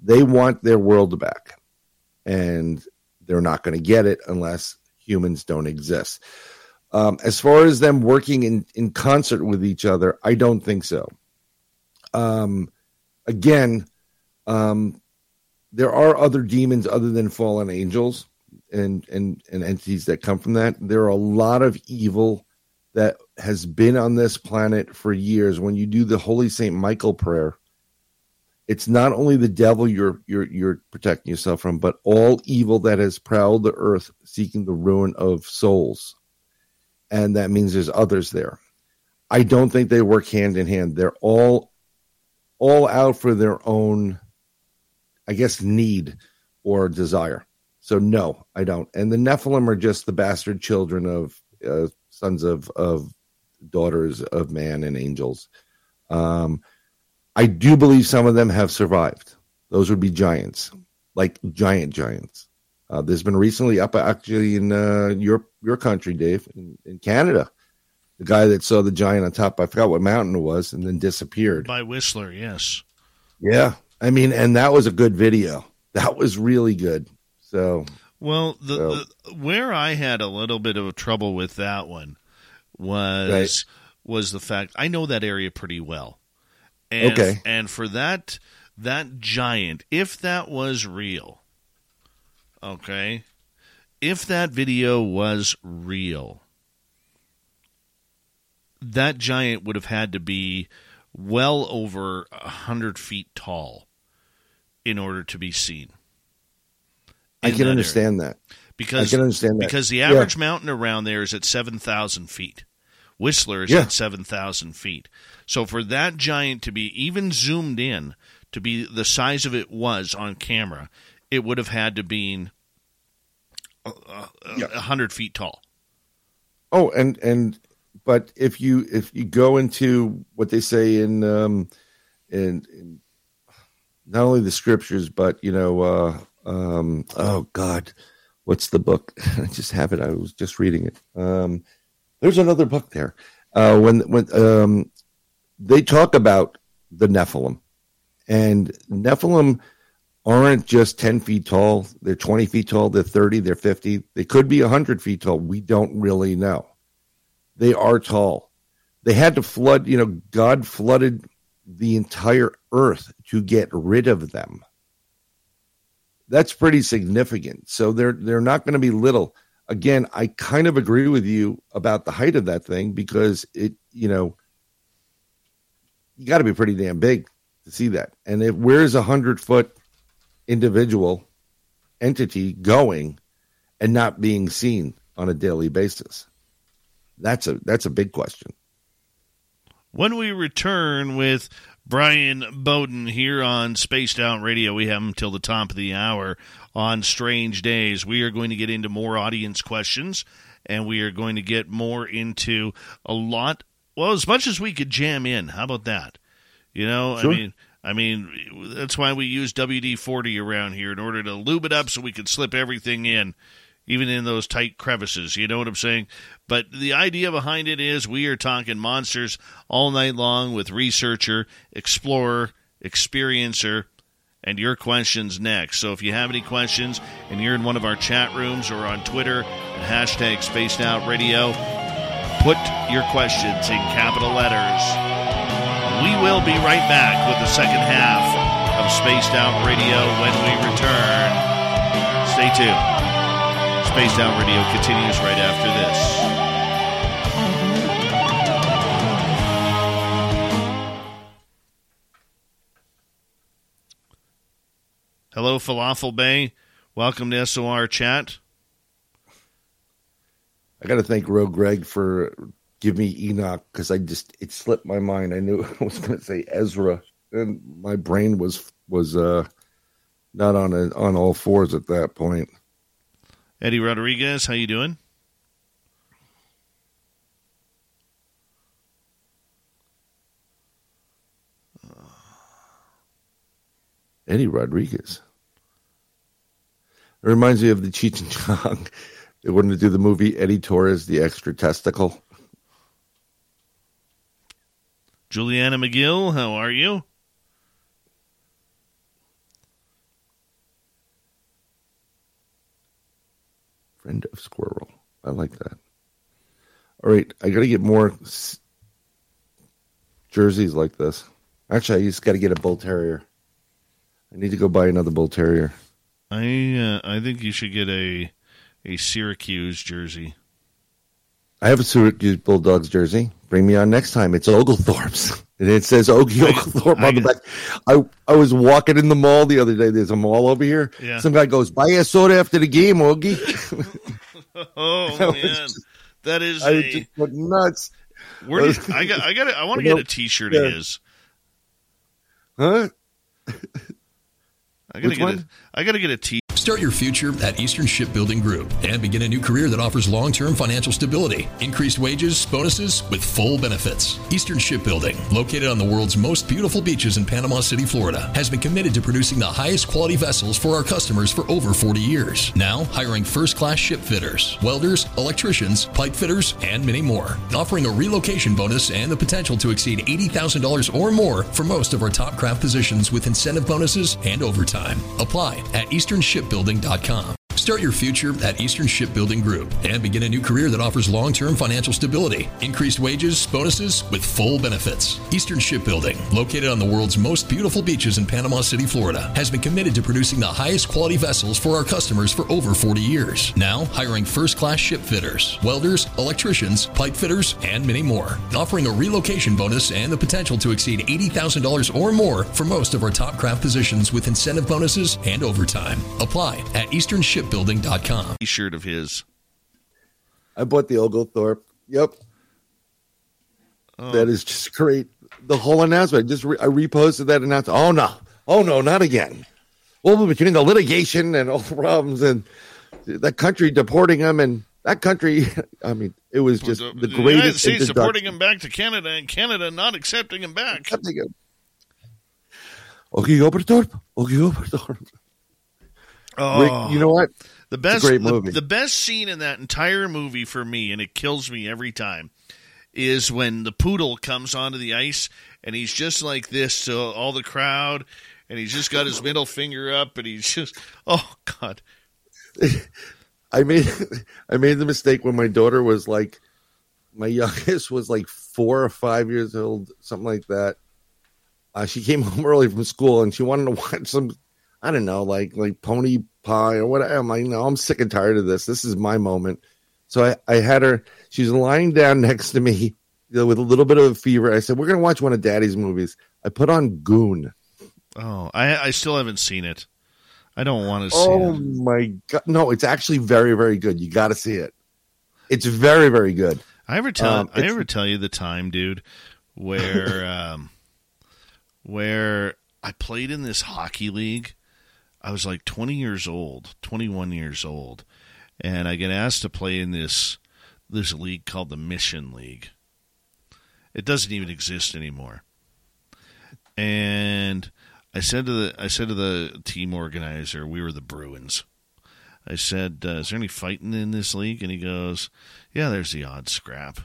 They want their world back, and they're not going to get it unless humans don't exist. Um, as far as them working in, in concert with each other, I don't think so. Um, again, um, there are other demons other than fallen angels and, and, and entities that come from that. There are a lot of evil that has been on this planet for years. When you do the Holy Saint Michael prayer, it's not only the devil you're you're you're protecting yourself from, but all evil that has prowled the earth seeking the ruin of souls. And that means there's others there. I don't think they work hand in hand. They're all all out for their own I guess need or desire. So no, I don't. And the Nephilim are just the bastard children of uh, sons of of daughters of man and angels. Um, I do believe some of them have survived. Those would be giants, like giant giants. Uh, there's been recently up actually in uh, your your country, Dave, in, in Canada, the guy that saw the giant on top. I forgot what mountain it was, and then disappeared. By Whistler, yes. Yeah, I mean, and that was a good video. That was really good. So Well, the, So- the where I had a little bit of trouble with that one was was the fact I know that area pretty well. And, Okay. And for that that giant, if that was real, okay, if that video was real, that giant would have had to be well over a hundred feet tall in order to be seen. I can understand area. that. because I can understand that. because the Yeah. average mountain around there is at seven thousand feet. Whistler is Yeah. at seven thousand feet. So for that giant to be even zoomed in to be the size of it was on camera, it would have had to a uh, uh, hundred feet tall. Oh, and and but if you if you go into what they say in um in, in not only the scriptures but you know uh um oh god what's the book? I just have it. I was just reading it. Um there's another book there. Uh when when um they talk about the nephilim. And nephilim aren't just 10 feet tall. They're 20 feet tall. They're 30 they're 50 they could be 100 feet tall. We don't really know. They are tall. They had to flood, you know, God flooded the entire earth to get rid of them. That's pretty significant. So they're they're not going to be little. Again, I kind of agree with you about the height of that thing because it, you know, you got to be pretty damn big to see that. And if where's a hundred foot individual entity going and not being seen? on a daily basis? That's a that's a big question. When we return with Brian Bowden here on Spaced Out Radio, we have him till the top of the hour on Strange Days. We are going to get into more audience questions and we are going to get more into a lot well as much as we could jam in. How about that? You know, Sure. I mean I mean that's why we use WD-40 around here in order to lube it up so we could slip everything in even in those tight crevices. You know what I'm saying? But the idea behind it is we are talking monsters all night long with researcher, explorer, experiencer, and your questions next. So if you have any questions and you're in one of our chat rooms or on Twitter at hashtag Spaced Out Radio, put your questions in capital letters. We will be right back with the second half of Spaced Out Radio when we return. Stay tuned. Spaced Out Radio continues right after this. Hello, Falafel Bay. Welcome to SOR Chat. I got to thank Rogue Greg for giving me Enoch because I just it slipped my mind. I knew I was going to say Ezra, and my brain was was uh not on a, on all fours at that point. Eddie Rodriguez, how you doing? Eddie Rodriguez. It reminds me of the Cheech and Chong. They wanted to do the movie Eddie Torres, the extra testicle. Juliana McGill, how are you? Friend of Squirrel. I like that. All right, I got to get more s- jerseys like this. Actually, I just got to get a Bull Terrier. I need to go buy another Bull Terrier. I uh, I think you should get a a Syracuse jersey. I have a Syracuse Bulldogs jersey. Bring me on next time. It's Oglethorpe's. And it says Ogie Oglethorpe on the back. I, I was walking in the mall the other day. There's a mall over here. Yeah. Some guy goes, buy a soda after the game, Ogie. Oh I man, just- that is I a. just went nuts. Where do you, I got? I got. I want to get a T-shirt of Yeah. his. Huh? I gotta Which get one? a. I gotta get a T. Start your future at Eastern Shipbuilding Group and begin a new career that offers long term financial stability, increased wages, bonuses, with full benefits. Eastern Shipbuilding, located on the world's most beautiful beaches in Panama City, Florida, has been committed to producing the highest quality vessels for our customers for over 40 years. Now, hiring first class ship fitters, welders, electricians, pipe fitters, and many more. Offering a relocation bonus and the potential to exceed $80,000 or more for most of our top craft positions with incentive bonuses and overtime. Apply at easternshipbuilding.com. Start your future at Eastern Shipbuilding Group and begin a new career that offers long term financial stability, increased wages, bonuses, with full benefits. Eastern Shipbuilding, located on the world's most beautiful beaches in Panama City, Florida, has been committed to producing the highest quality vessels for our customers for over 40 years. Now, hiring first class ship fitters, welders, electricians, pipe fitters, and many more. Offering a relocation bonus and the potential to exceed $80,000 or more for most of our top craft positions with incentive bonuses and overtime. Apply at easternshipbuilding.com. T-shirt of his. I bought the Oglethorpe. Yep. Oh. That is just great. The whole announcement. I just re- I reposted that announcement. Oh no! Oh no! Not again. Well, between the litigation and all the problems and that country deporting him and that country, I mean, it was just the, the United greatest States introduction. deporting him back to Canada and Canada not accepting him back. Accepting him. Ogie Oberthorpe. Ogie Oberthorpe. Oh, Rick, you know what? The best, great the- movie. The, best scene in that entire movie for me, and it kills me every time, is when the poodle comes onto the ice and he's just like this to all the crowd, and he's just got his middle finger up, and he's just, oh god, I made I made the mistake when my daughter was like my youngest was like four or five years old, something like that. Uh, she came home early from school and she wanted to watch some I don't know, like like pony pie or whatever. I'm like, no, I'm sick and tired of this. This is my moment. So I, I had her she's lying down next to me with a little bit of a fever. I said, We're gonna watch one of daddy's movies. I put on Goon. oh, I I still haven't seen it. I don't want to see it. Oh it. my god. No, it's actually very, very good. You gotta see it. It's very very good. I ever tell Um, I ever tell you the time, dude, where um, where I played in this hockey league. I was like 20 years old, 21 years old, and I get asked to play in this this league called the Mission League. It doesn't even exist anymore. And I said to the I said to the team organizer, we were the Bruins. I said, uh, "Is there any fighting in this league?" And he goes, "Yeah, there's the odd scrap,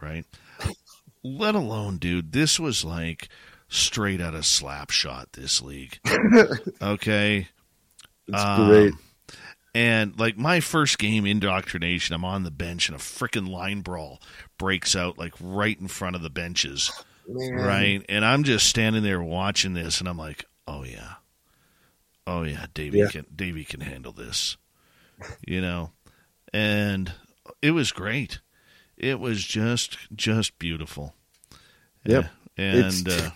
right?" Let alone, dude, this was like straight out of Slapshot. This league, okay, It's Um, great. And like my first game, indoctrination, I'm on the bench and a freaking line brawl breaks out like right in front of the benches, Man. right? And I'm just standing there watching this, and I'm like, "Oh yeah, oh yeah, Davey Yeah. can Davey can handle this," you know. And it was great. It was just just beautiful. Yep. And uh,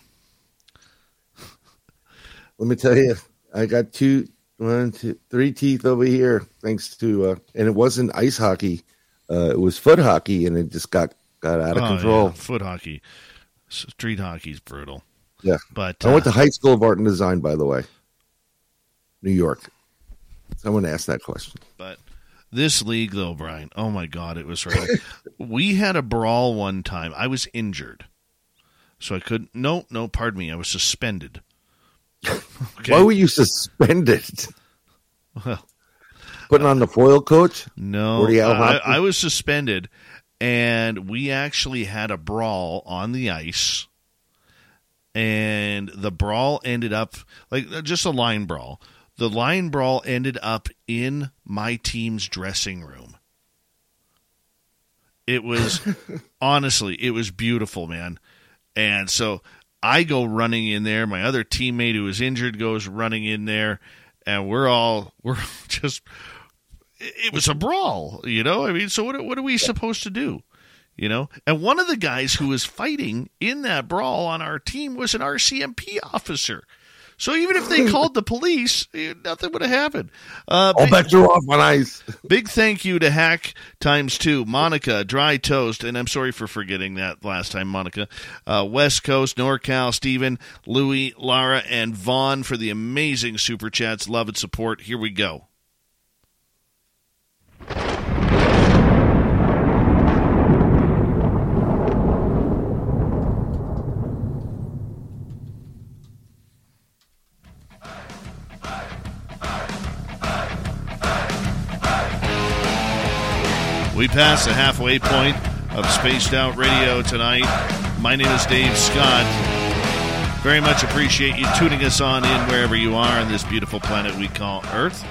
Let me tell you, I got two, one, two, three teeth over here, thanks to, uh, and it wasn't ice hockey, uh, it was foot hockey, and it just got got out of oh, control. yeah, foot hockey, street hockey's brutal. Yeah, But I went uh, to High School of Art and Design, by the way, New York. Someone asked that question. But this league, though, Brian, oh my God, it was right. we had a brawl one time. I was injured, so I couldn't. No, no, pardon me. I was suspended. Okay. Why were you suspended? Well, Putting on the foil coach? no, I, I was suspended, and we actually had a brawl on the ice. And the brawl ended up like uh, just a line brawl. The line brawl ended up in my team's dressing room. It was honestly, it was beautiful, man. And so I go running in there. My other teammate who was injured goes running in there, and we're all we're just. It was a brawl, you know. I mean, so what? What are we supposed to do? You know, and one of the guys who was fighting in that brawl on our team was an RCMP officer. So even if they called the police, eh, nothing would have happened. Uh, I'll big- bet you're off on ice. Big thank you to Hack times two, Monica, Dry Toast, and I'm sorry for forgetting that last time, Monica. Uh, West Coast, NorCal, Stephen, Louie, Lara, and Vaughn for the amazing super chats. Love and support. Here we go. We passed the halfway point of Spaced Out Radio tonight. My name is Dave Scott. Very much appreciate you tuning us on in wherever you are on this beautiful planet we call Earth.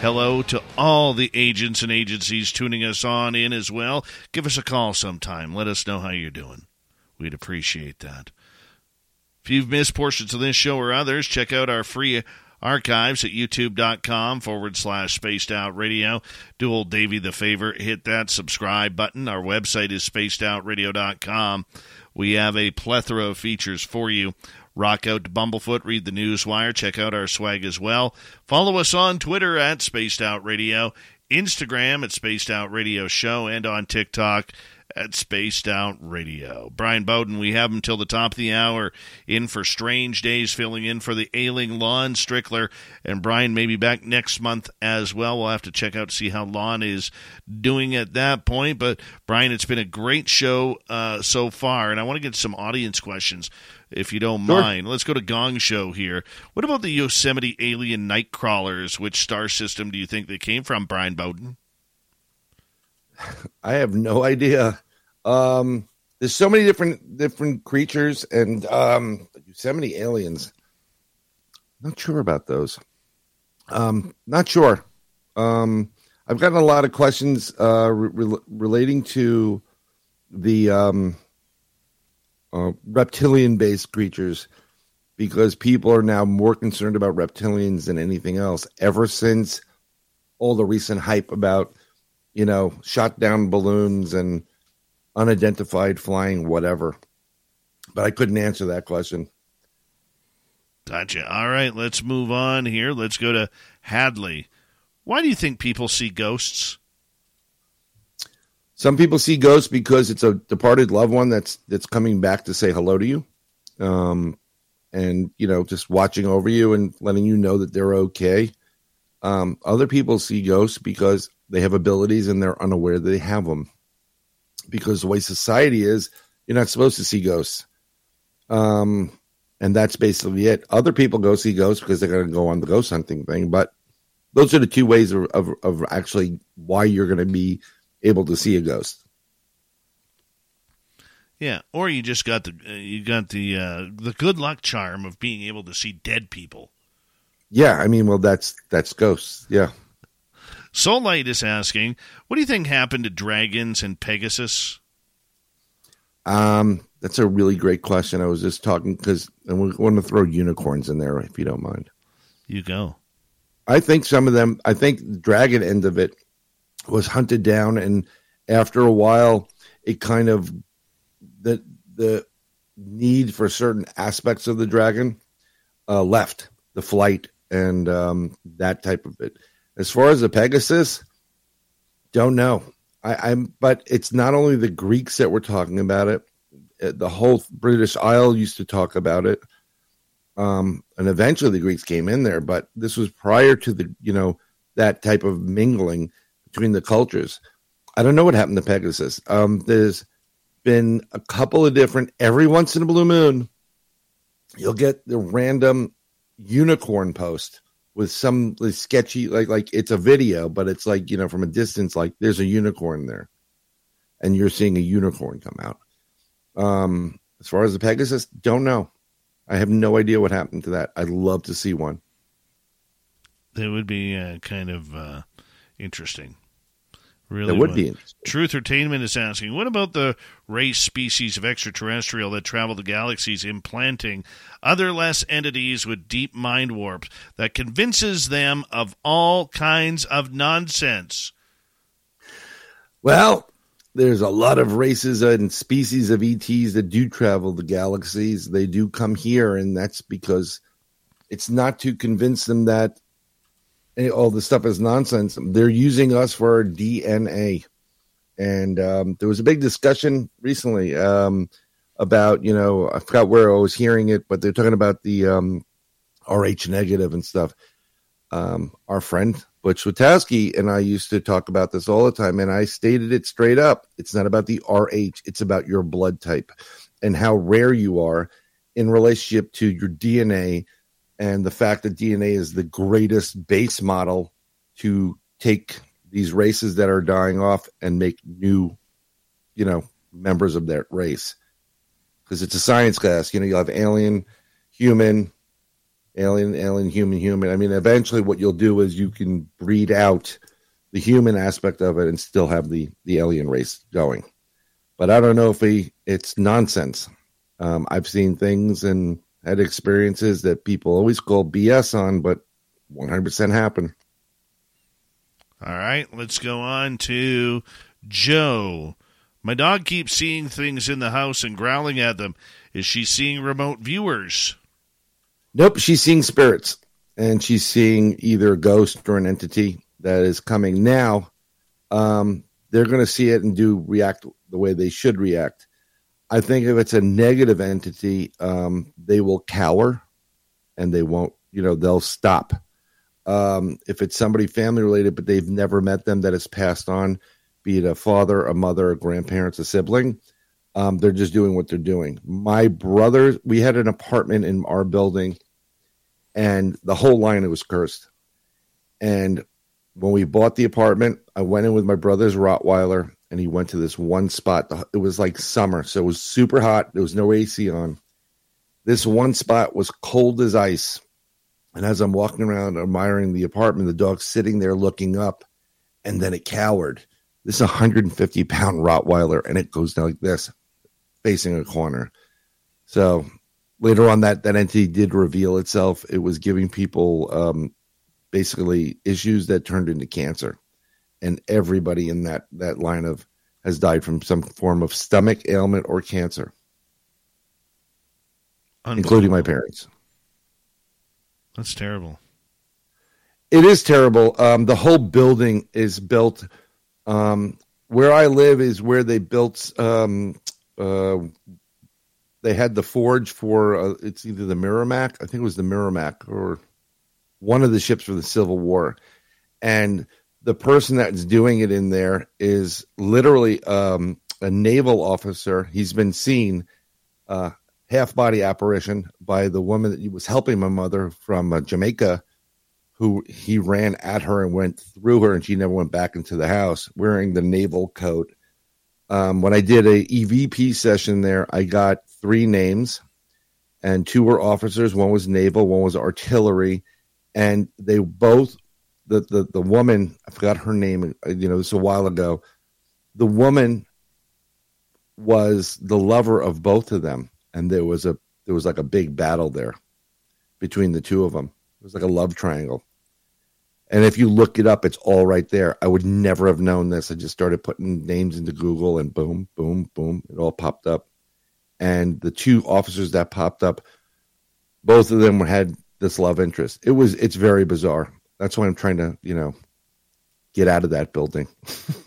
Hello to all the agents and agencies tuning us on in as well. Give us a call sometime. Let us know how you're doing. We'd appreciate that. If you've missed portions of this show or others, check out our free archives at youtube.com forward slash spaced out radio. Do old Davey the favor, hit that subscribe button. Our website is spacedoutradio.com. We have a plethora of features for you. Rock out to Bumblefoot, read the news wire, check out our swag as well. Follow us on Twitter at Spaced Out Radio, Instagram at Spaced Out Radio Show, and on TikTok at Spaced Out Radio. Brian Bowden, we have him till the top of the hour in for Strange Days, filling in for the ailing Lon Strickler. And Brian may be back next month as well. We'll have to check out to see how Lon is doing at that point. But Brian, it's been a great show uh, so far, and I want to get some audience questions. If you don't Sure. mind, let's go to Gong Show here. What about the Yosemite alien night crawlers? Which star system do you think they came from, Brian Bowden? I have no idea. Um, there's so many different different creatures and um, many aliens. Not sure about those. Um, not sure. Um, I've gotten a lot of questions uh, re- re- relating to the um, uh, reptilian-based creatures because people are now more concerned about reptilians than anything else. Ever since all the recent hype about you know, shot down balloons and unidentified flying whatever. But I couldn't answer that question. Gotcha. All right, let's move on here. Let's go to Hadley. Why do you think people see ghosts? some people see ghosts because it's a departed loved one that's that's coming back to say hello to you, um, and you know just watching over you and letting you know that they're okay. Um, other people see ghosts because they have abilities and they're unaware that they have them. Because the way society is, you're not supposed to see ghosts. Um, and that's basically it. Other people go see ghosts because they're going to go on the ghost hunting thing. But those are the two ways of, of, of actually why you're going to be able to see a ghost. Yeah, or you just got the uh, you got the uh, the good luck charm of being able to see dead people. Yeah, I mean, well, that's that's ghosts. Yeah. Soul Light is asking, what do you think happened to dragons and Pegasus? Um, that's a really great question. I was just talking because I want to throw unicorns in there if you don't mind. You go. I think some of them. I think the dragon end of it was hunted down, and after a while, it kind of the the need for certain aspects of the dragon uh, left the flight and um, that type of it. As far as the Pegasus, don't know. I, am but it's not only the Greeks that were talking about it. Uh, the whole British Isle used to talk about it, um, and eventually the Greeks came in there. But this was prior to the you know that type of mingling between the cultures. I don't know what happened to Pegasus. Um, there's been a couple of different. Every once in a blue moon, you'll get the random unicorn post with some sketchy like like it's a video but it's like you know from a distance like there's a unicorn there. And you're seeing a unicorn come out. Um as far as the pegasus don't know. I have no idea what happened to that. I'd love to see one. That would be uh, kind of uh, interesting Really that would, would be. Truth Entertainment is asking, what about the race species of extraterrestrial that travel the galaxies implanting other less entities with deep mind warps that convinces them of all kinds of nonsense? Well, there's a lot of races and species of ETs that do travel the galaxies. They do come here, and that's because it's not to convince them that all this stuff is nonsense. They're using us for our DNA. And um, there was a big discussion recently um, about, you know, I forgot where I was hearing it, but they're talking about the um, RH negative and stuff. Um, our friend Butch Witkowski and I used to talk about this all the time, and I stated it straight up. It's not about the RH, it's about your blood type and how rare you are in relationship to your DNA and the fact that DNA is the greatest base model to take these races that are dying off and make new, you know, members of that race. Because it's a science class, you know, you'll have alien, human, alien, alien, human, human. I mean, eventually, what you'll do is you can breed out the human aspect of it and still have the the alien race going. But I don't know if we, it's nonsense. Um, I've seen things and had experiences that people always call BS on, but 100% happen. All right, let's go on to Joe. My dog keeps seeing things in the house and growling at them. Is she seeing remote viewers? Nope, she's seeing spirits, and she's seeing either a ghost or an entity that is coming now. Um, they're going to see it and do react the way they should react. I think if it's a negative entity, um, they will cower and they won't, you know, they'll stop. Um, if it's somebody family related, but they've never met them that has passed on, be it a father, a mother, a grandparents, a sibling, um, they're just doing what they're doing. My brother, we had an apartment in our building, and the whole line it was cursed. And when we bought the apartment, I went in with my brother's Rottweiler, and he went to this one spot. It was like summer, so it was super hot. There was no AC on. This one spot was cold as ice. And as I'm walking around admiring the apartment, the dog's sitting there looking up, and then it cowered. This is a 150 pound Rottweiler, and it goes down like this, facing a corner. So later on, that that entity did reveal itself. It was giving people um, basically issues that turned into cancer and everybody in that that line of has died from some form of stomach ailment or cancer, including my parents. That's terrible. It is terrible. Um, the whole building is built um, where I live is where they built. Um, uh, they had the forge for uh, it's either the Merrimack, I think it was the Merrimack, or one of the ships for the Civil War, and the person that's doing it in there is literally um, a naval officer. He's been seen uh, half body apparition by the woman that was helping my mother from uh, Jamaica, who he ran at her and went through her, and she never went back into the house wearing the naval coat. Um, when I did a EVP session there, I got three names, and two were officers. One was naval, one was artillery, and they both the the the woman I forgot her name. You know, this is a while ago. The woman was the lover of both of them, and there was a there was like a big battle there between the two of them. It was like a love triangle. And if you look it up, it's all right there. I would never have known this. I just started putting names into Google, and boom, boom, boom, it all popped up. And the two officers that popped up, both of them had this love interest. It was it's very bizarre. That's why I'm trying to, you know, get out of that building.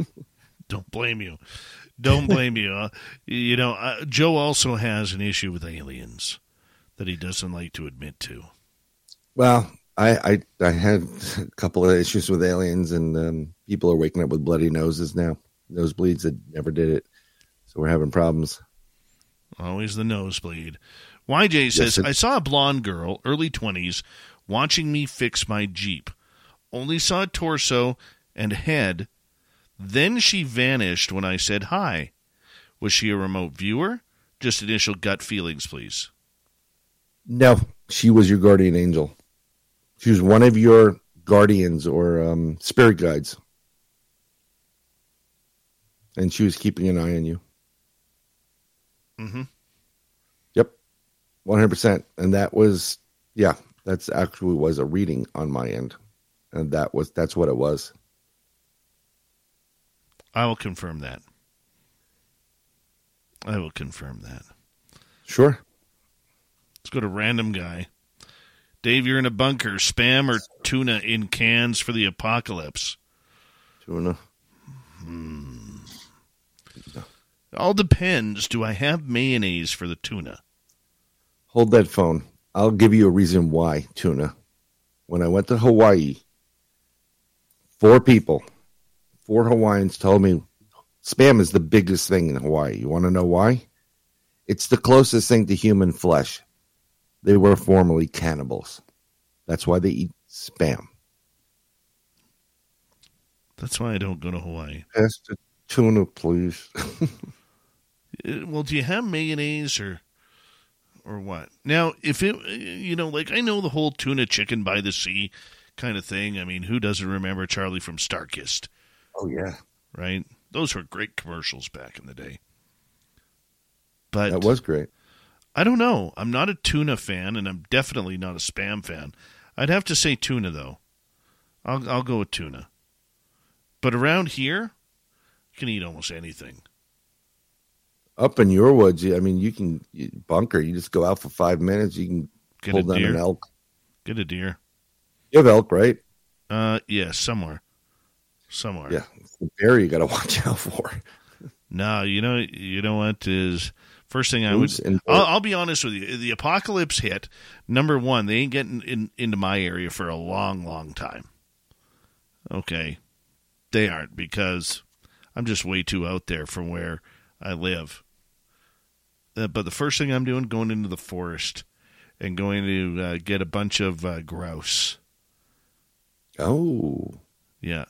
Don't blame you. Don't blame you. Uh, you know, uh, Joe also has an issue with aliens that he doesn't like to admit to. Well, I I, I had a couple of issues with aliens, and um, people are waking up with bloody noses now, nosebleeds that never did it. So we're having problems. Always the nosebleed. YJ says, Yes, it- I saw a blonde girl, early 20s, watching me fix my Jeep. Only saw a torso and head. Then she vanished when I said hi. Was she a remote viewer? Just initial gut feelings, please. No, she was your guardian angel. She was one of your guardians or um, spirit guides, and she was keeping an eye on you. Mm-hmm. Yep, one hundred percent. And that was, yeah, that's actually was a reading on my end, and that was that's what it was. I will confirm that. I will confirm that. Sure. Let's go to random guy. Dave, you're in a bunker. Spam or tuna in cans for the apocalypse? Tuna. Hmm. All depends. Do I have mayonnaise for the tuna? Hold that phone. I'll give you a reason why tuna. When I went to Hawaii, four people, four Hawaiians told me spam is the biggest thing in Hawaii. You want to know why? It's the closest thing to human flesh. They were formerly cannibals. That's why they eat spam. That's why I don't go to Hawaii. Pass the tuna, please. Uh, Well, do you have mayonnaise or or what? Now, if it, you know, like I know the whole tuna chicken by the sea kind of thing. I mean, who doesn't remember Charlie from Starkist? Oh yeah, right. Those were great commercials back in the day. But that was great. I don't know. I'm not a tuna fan, and I'm definitely not a spam fan. I'd have to say tuna though. I'll I'll go with tuna. But around here, you can eat almost anything. Up in your woods, I mean, you can bunker. You just go out for five minutes. You can Get pull a down deer. an elk. Get a deer. You have elk, right? Uh, yeah, somewhere, somewhere. Yeah, it's the bear you got to watch out for. No, you know, you know what is first thing I Moose would. and- I'll, I'll be honest with you. The apocalypse hit. Number one, they ain't getting in, into my area for a long, long time. Okay, they aren't because I'm just way too out there from where I live. Uh, but the first thing I'm doing, going into the forest and going to uh, get a bunch of uh, grouse. Oh, Yeah,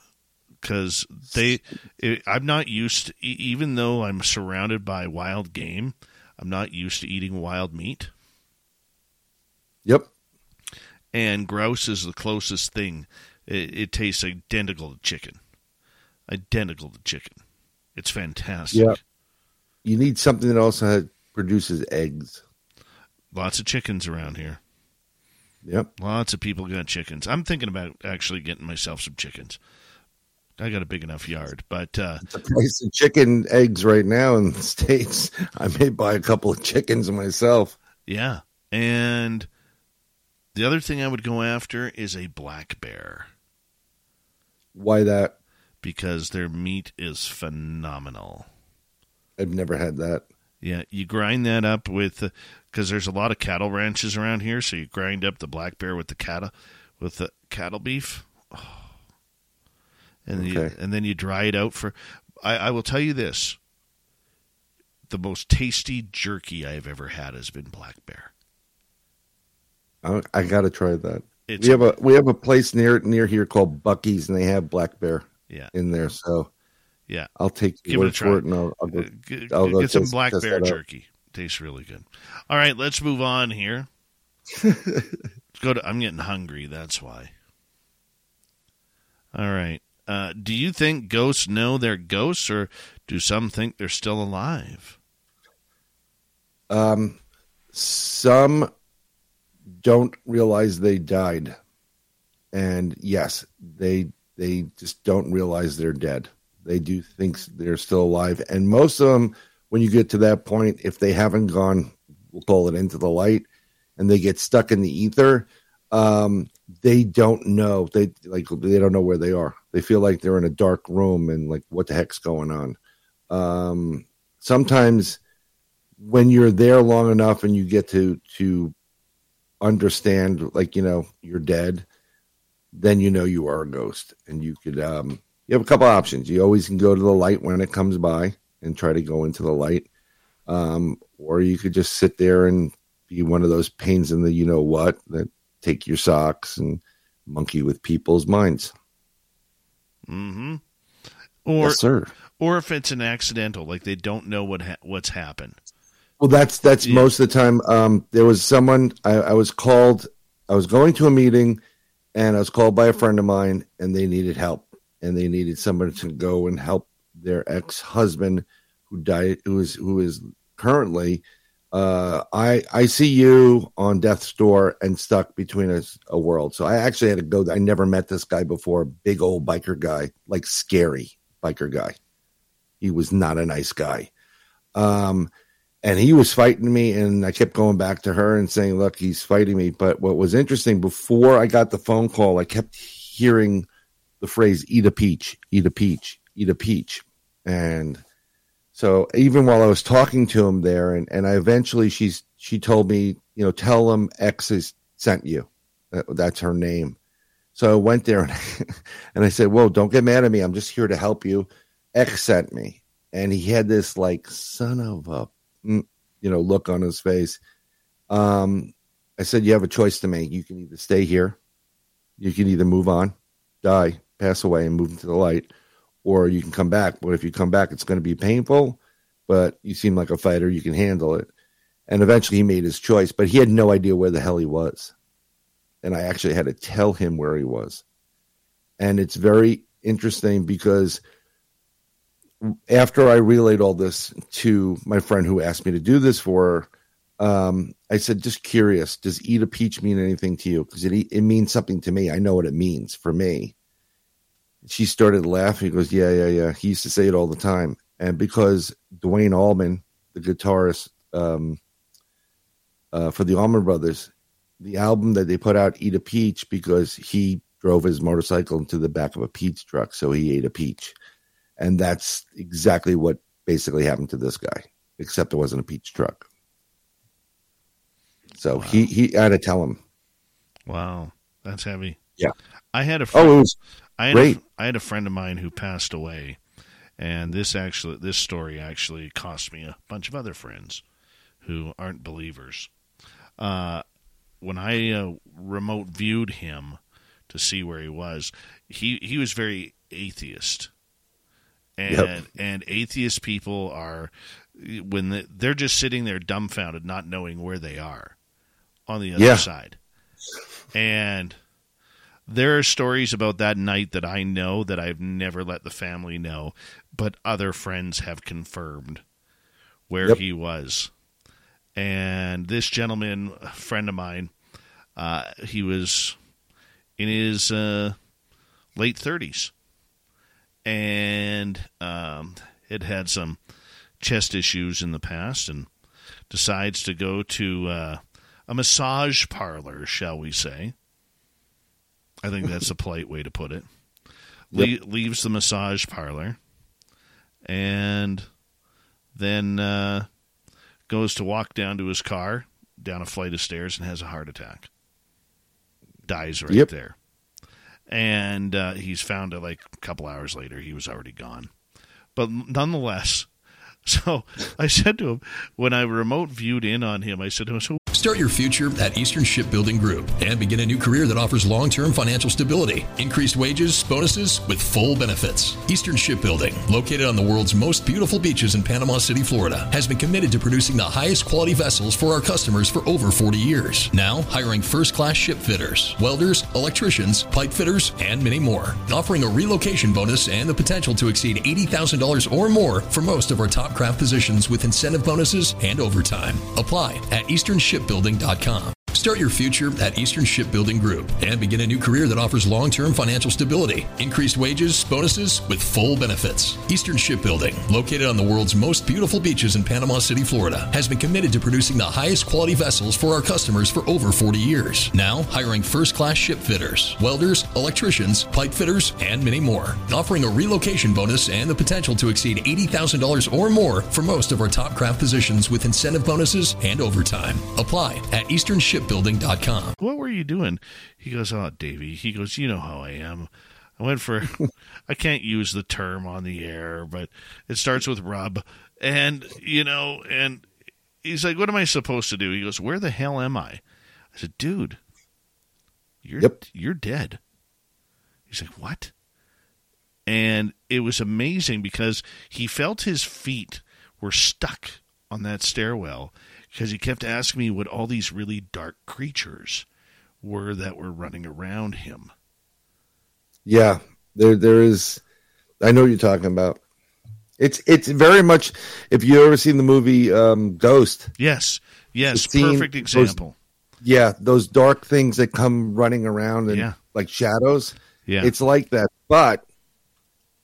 because they, i I'm not used. To, even though I'm surrounded by wild game, I'm not used to eating wild meat. Yep. And grouse is the closest thing. It, it tastes identical to chicken. Identical to chicken. It's fantastic. Yeah. You need something that also has, produces eggs. Lots of chickens around here. Yep. Lots of people got chickens. I'm thinking about actually getting myself some chickens. I got a big enough yard, but uh, The price of chicken eggs right now in the states, I may buy a couple of chickens myself. Yeah. And the other thing I would go after is a black bear Why that? because their meat is phenomenal. I've never had that. Yeah, you grind that up with because there's a lot of cattle ranches around here, so you grind up the black bear with the cattle with the cattle beef, oh. and you, and then you dry it out for. I, I will tell you this: the most tasty jerky I've ever had has been black bear. I, I got to try that. It's- we have a we have a place near near here called Bucky's, and they have black bear. Yeah. in there. So Yeah, I'll take Give it a try. it, and I'll, I'll go. Get, I'll go get some black bear jerky. Tastes really good. All right, let's move on here. let's go to. I'm getting hungry. That's why. All right. Uh, do you think ghosts know they're ghosts, or do some think they're still alive? Um, some don't realize they died, and yes, they they just don't realize they're dead. They do think they're still alive, and most of them, when you get to that point, if they haven't gone, we'll call it into the light, and they get stuck in the ether, um, they don't know. They like they don't know where they are. They feel like they're in a dark room and like what the heck's going on. Um, sometimes when you're there long enough and you get to to understand like you know you're dead then you know you are a ghost and you could um you have a couple options you always can go to the light when it comes by and try to go into the light um or you could just sit there and be one of those pains in the you know what that take your socks and monkey with people's minds Mm-hmm. Or yes sir or if it's an accidental, like they don't know what ha- what's happened. Well, that's that's Yeah. most of the time. Um, there was someone I, I was called. I was going to a meeting, and I was called by a friend of mine, and they needed help, and they needed somebody to go and help their ex husband, who died, who is who is currently, uh, I I see you on death's door and stuck between a, a world. So I actually had to go. I never met this guy before. Big old biker guy, like scary biker guy. He was not a nice guy. Um, and he was fighting me and i kept going back to her and saying look he's fighting me but what was interesting before i got the phone call i kept hearing the phrase eat a peach eat a peach eat a peach and so even while i was talking to him there and, and i eventually she's she told me you know tell him x has sent you. That, that's her name. So i went there and, and i said whoa don't get mad at me. I'm just here to help you. X sent me. And he had this like son of a mm, you know look on his face. Um i said you have a choice to make. You can either stay here. You can either move on die pass away and move into the light or you can come back but if you come back it's going to be painful but you seem like a fighter you can handle it and eventually he made his choice but he had no idea where the hell he was and i actually had to tell him where he was and it's very interesting because after I relayed all this to my friend who asked me to do this for her, um, I said, just curious, does eat a peach mean anything to you? Because it, it means something to me. I know what it means for me. She started laughing. He goes, yeah, yeah, yeah. He used to say it all the time. And because Duane Allman, the guitarist um, uh, for the Allman Brothers, the album that they put out, Eat a Peach, because he drove his motorcycle into the back of a peach truck. So he ate a peach and that's exactly what basically happened to this guy except it wasn't a peach truck so he he I had to tell him Wow, that's heavy. Yeah. I had a Oh, friend, it was I had great. A, I had a friend of mine who passed away, and this actually this story actually cost me a bunch of other friends who aren't believers. Uh, when I uh, remote viewed him to see where he was, he he was very atheist, and Yep. and atheist people are when they- they're just sitting there dumbfounded, not knowing where they are on the other Yeah. side. And there are stories about that night that I know that I've never let the family know, but other friends have confirmed where Yep. he was. And this gentleman, a friend of mine, uh, he was in his uh, late 30s and um, had had some chest issues in the past and decides to go to uh, a massage parlor, shall we say. I think that's a polite way to put it. le- leaves the massage parlor, and then uh, goes to walk down to his car, down a flight of stairs, and has a heart attack. Dies right Yep. there. And uh, he's found out like a couple hours later, he was already gone. But nonetheless, so I said to him, when I remote viewed in on him, I said to him, so Start your future at Eastern Shipbuilding Group and begin a new career that offers long term financial stability, increased wages, bonuses, with full benefits. Eastern Shipbuilding, located on the world's most beautiful beaches in Panama City, Florida, has been committed to producing the highest quality vessels for our customers for over 40 years. Now, hiring first class ship fitters, welders, electricians, pipe fitters, and many more. Offering a relocation bonus and the potential to exceed $80,000 or more for most of our top craft positions with incentive bonuses and overtime. Apply at easternshipbuilding.com. Start your future at Eastern Shipbuilding Group and begin a new career that offers long term financial stability, increased wages, bonuses, with full benefits. Eastern Shipbuilding, located on the world's most beautiful beaches in Panama City, Florida, has been committed to producing the highest quality vessels for our customers for over 40 years. Now, hiring first class ship fitters, welders, electricians, pipe fitters, and many more. Offering a relocation bonus and the potential to exceed $80,000 or more for most of our top craft positions with incentive bonuses and overtime. Apply at easternshipbuilding.com. what were you doing? He goes, oh, Davey. He goes, you know how I am. I went for, I can't use the term on the air, but it starts with rub. And, you know, and he's like, what am I supposed to do? He goes, where the hell am I? I said, dude, you're, you're dead. He's like, what? And it was amazing because he felt his feet were stuck on that stairwell because he kept asking me what all these really dark creatures were that were running around him. Yeah, there there is. I know what you're talking about. It's it's very much. If you ever seen the movie um, Ghost, Yes, yes, perfect those- example. yeah, those dark things that come running around and Yeah. like shadows. Yeah. it's like that, but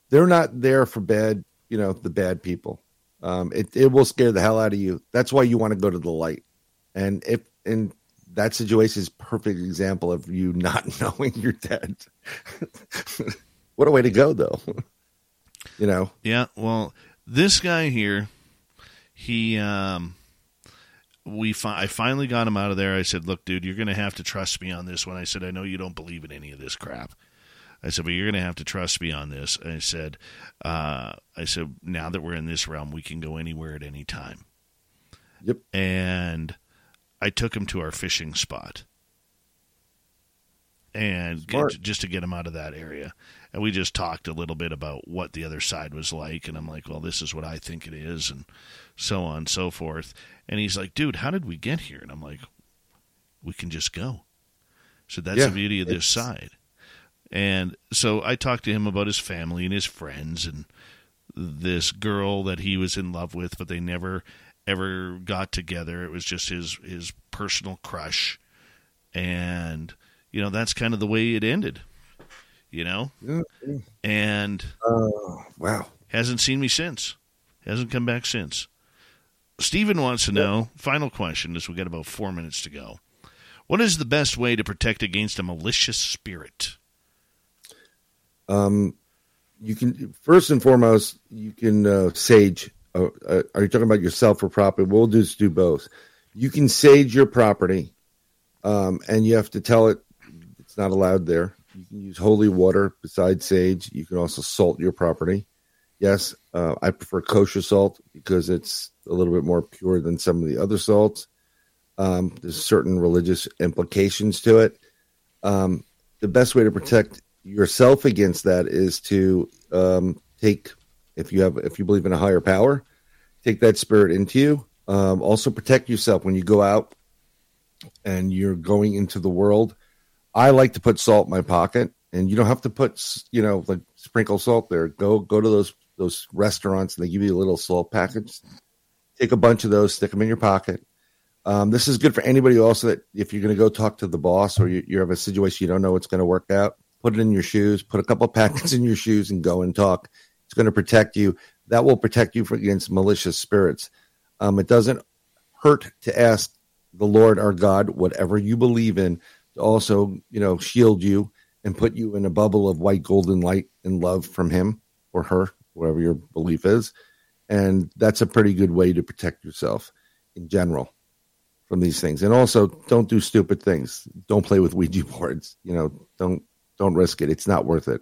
they're not there for bad. You know, the bad people. Um, it it will scare the hell out of you. That's why you want to go to the light. And if in that situation is perfect example of you not knowing you're dead. what a way to go, though. you know. Yeah, well, this guy here, he, um, we, fi- I finally got him out of there. I said, "Look, dude, you're going to have to trust me on this one." I said, "I know you don't believe in any of this crap." I said, "But you're going to have to trust me on this." And I said, uh, "I said now that we're in this realm, we can go anywhere at any time." Yep. And I took him to our fishing spot, and get, just to get him out of that area. And we just talked a little bit about what the other side was like. And I'm like, well, this is what I think it is, and so on and so forth. And he's like, dude, how did we get here? And I'm like, we can just go. So that's Yeah, the beauty of this side. And so I talked to him about his family and his friends and this girl that he was in love with, but they never ever got together. It was just his his personal crush, and you know that's kind of the way it ended. You know, and Oh, wow, hasn't seen me since. Hasn't come back since. Steven wants to know. Final question, as we got about four minutes to go. What is the best way to protect against a malicious spirit? Um, you can first and foremost you can uh, sage. Uh, uh, are you talking about yourself or property? We'll just do both. You can sage your property, um, and you have to tell it it's not allowed there. You can use holy water besides sage. You can also salt your property. Yes, uh, I prefer kosher salt because it's a little bit more pure than some of the other salts. Um, there's certain religious implications to it. Um, the best way to protect yourself against that is to um, take, if you have, if you believe in a higher power, take that spirit into you. Um, also protect yourself when you go out and you're going into the world. I like to put salt in my pocket, and you don't have to put, you know, like sprinkle salt there. Go go to those those restaurants, and they give you a little salt package. Take a bunch of those, stick them in your pocket. Um, this is good for anybody also that if you're going to go talk to the boss or you, you have a situation you don't know what's going to work out, put it in your shoes, put a couple packets in your shoes, and go and talk. It's going to protect you. That will protect you against malicious spirits. Um, it doesn't hurt to ask the Lord our God whatever you believe in to also, you know, shield you and put you in a bubble of white golden light and love from him or her, whatever your belief is. And that's a pretty good way to protect yourself in general from these things. And also don't do stupid things. Don't play with Ouija boards. You know, don't don't risk it. It's not worth it.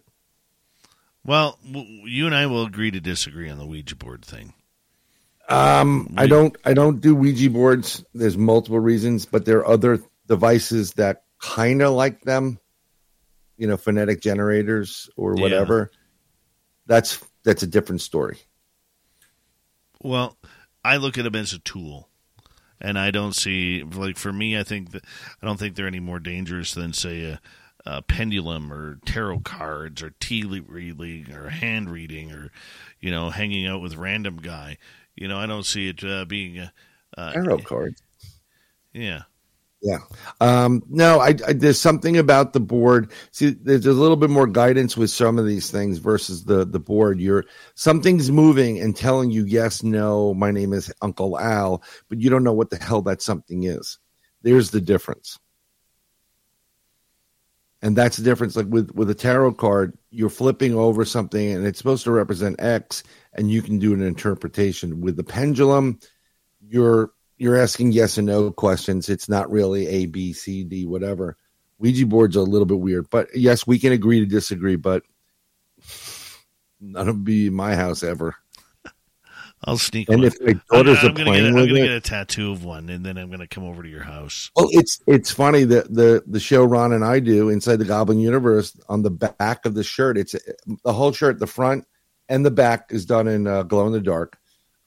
Well, you and I will agree to disagree on the Ouija board thing. Um, I don't I don't do Ouija boards. There's multiple reasons, but there are other devices that kind of like them. You know, phonetic generators or Yeah. whatever. That's that's a different story. Well, I look at them as a tool, and I don't see like for me. I think that I don't think they're any more dangerous than say a, a pendulum or tarot cards or tea reading or hand reading or you know hanging out with random guy. You know, I don't see it uh, being a, uh, Tarot cards. Yeah. Yeah. Um, no, I, I there's something about the board. See, there's a little bit more guidance with some of these things versus the the board. You're something's moving and telling you yes, no. My name is Uncle Al, but you don't know what the hell that something is. There's the difference, and that's the difference. Like with with a tarot card, you're flipping over something and it's supposed to represent X, and you can do an interpretation. With the pendulum, you're you're asking yes and no questions. It's not really A, B, C, D, whatever. Ouija boards are a little bit weird, but yes, we can agree to disagree. But none of be in my house ever. I'll sneak. And one. if my daughters I'm, are I'm gonna playing get, with I'm gonna it- get a tattoo of one, and then I'm gonna come over to your house. Well, it's it's funny that the the show Ron and I do inside the Goblin Universe on the back of the shirt. It's the whole shirt, the front and the back is done in uh, glow in the dark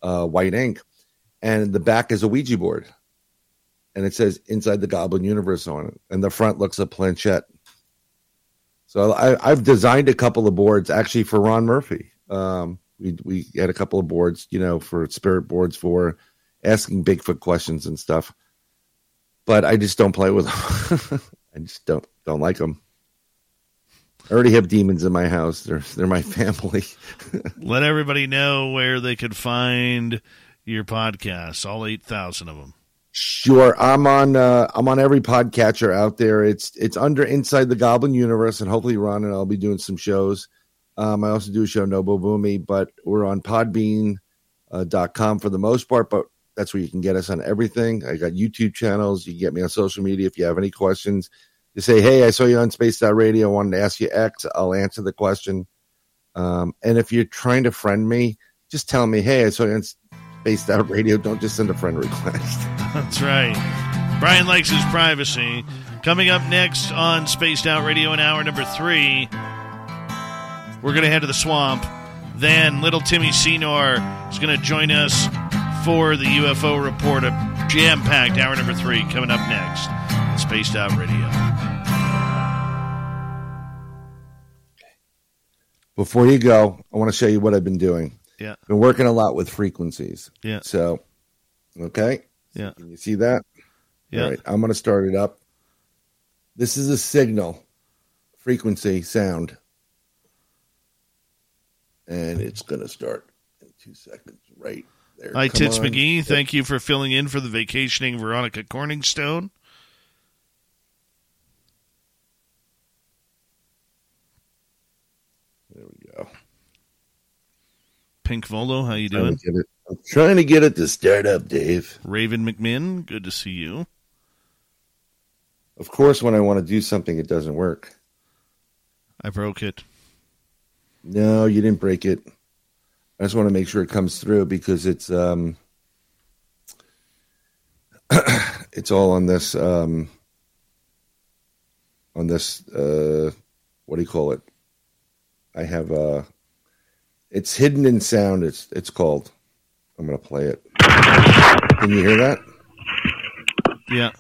uh, white ink, and the back is a Ouija board, and it says inside the Goblin Universe on it, and the front looks a planchette. So I, I've designed a couple of boards actually for Ron Murphy. Um, we we had a couple of boards, you know, for spirit boards for asking Bigfoot questions and stuff but I just don't play with them. I just don't don't like them. I already have demons in my house. They're they're my family. Let everybody know where they could find your podcasts, all eight thousand of them. Sure, I'm on uh, I'm on every podcatcher out there. It's it's under Inside the Goblin Universe, and hopefully Ron and I'll be doing some shows. Um, I also do a show Nobo Boomy, but we're on Podbean uh, dot com for the most part. But that's where you can get us on everything. I got YouTube channels. You can get me on social media if you have any questions. You say, "Hey, I saw you on Spaced Out Radio. I wanted to ask you X." I'll answer the question. Um, and if you're trying to friend me, just tell me, "Hey, I saw you on Spaced Out Radio." Don't just send a friend request. That's right. Brian likes his privacy. Coming up next on Spaced Out Radio in hour number three, we're going to head to the swamp. Then little Timmy Senor is going to join us for the UFO report. A jam packed hour number three coming up next on Spaced Out Radio. Before you go, I want to show you what I've been doing. Yeah. Been working a lot with frequencies. Yeah. So, okay. Yeah. Can you see that? Yeah. All right. I'm going to start it up. This is a signal, frequency, sound. And it's going to start in two seconds right there. Hi, Come Tits on. McGee. Thank you for filling in for the vacationing Veronica Corningstone. There we go. Pink Volo, how you doing? it- I'm trying to get it to start up, Dave. Raven McMinn, good to see you. Of course, when I want to do something, it doesn't work. I broke it. No, you didn't break it. I just want to make sure it comes through because it's um it's all on this um on this uh what do you call it? I have uh it's hidden in sound it's it's called. I'm going to play it. Can you hear that? Yeah.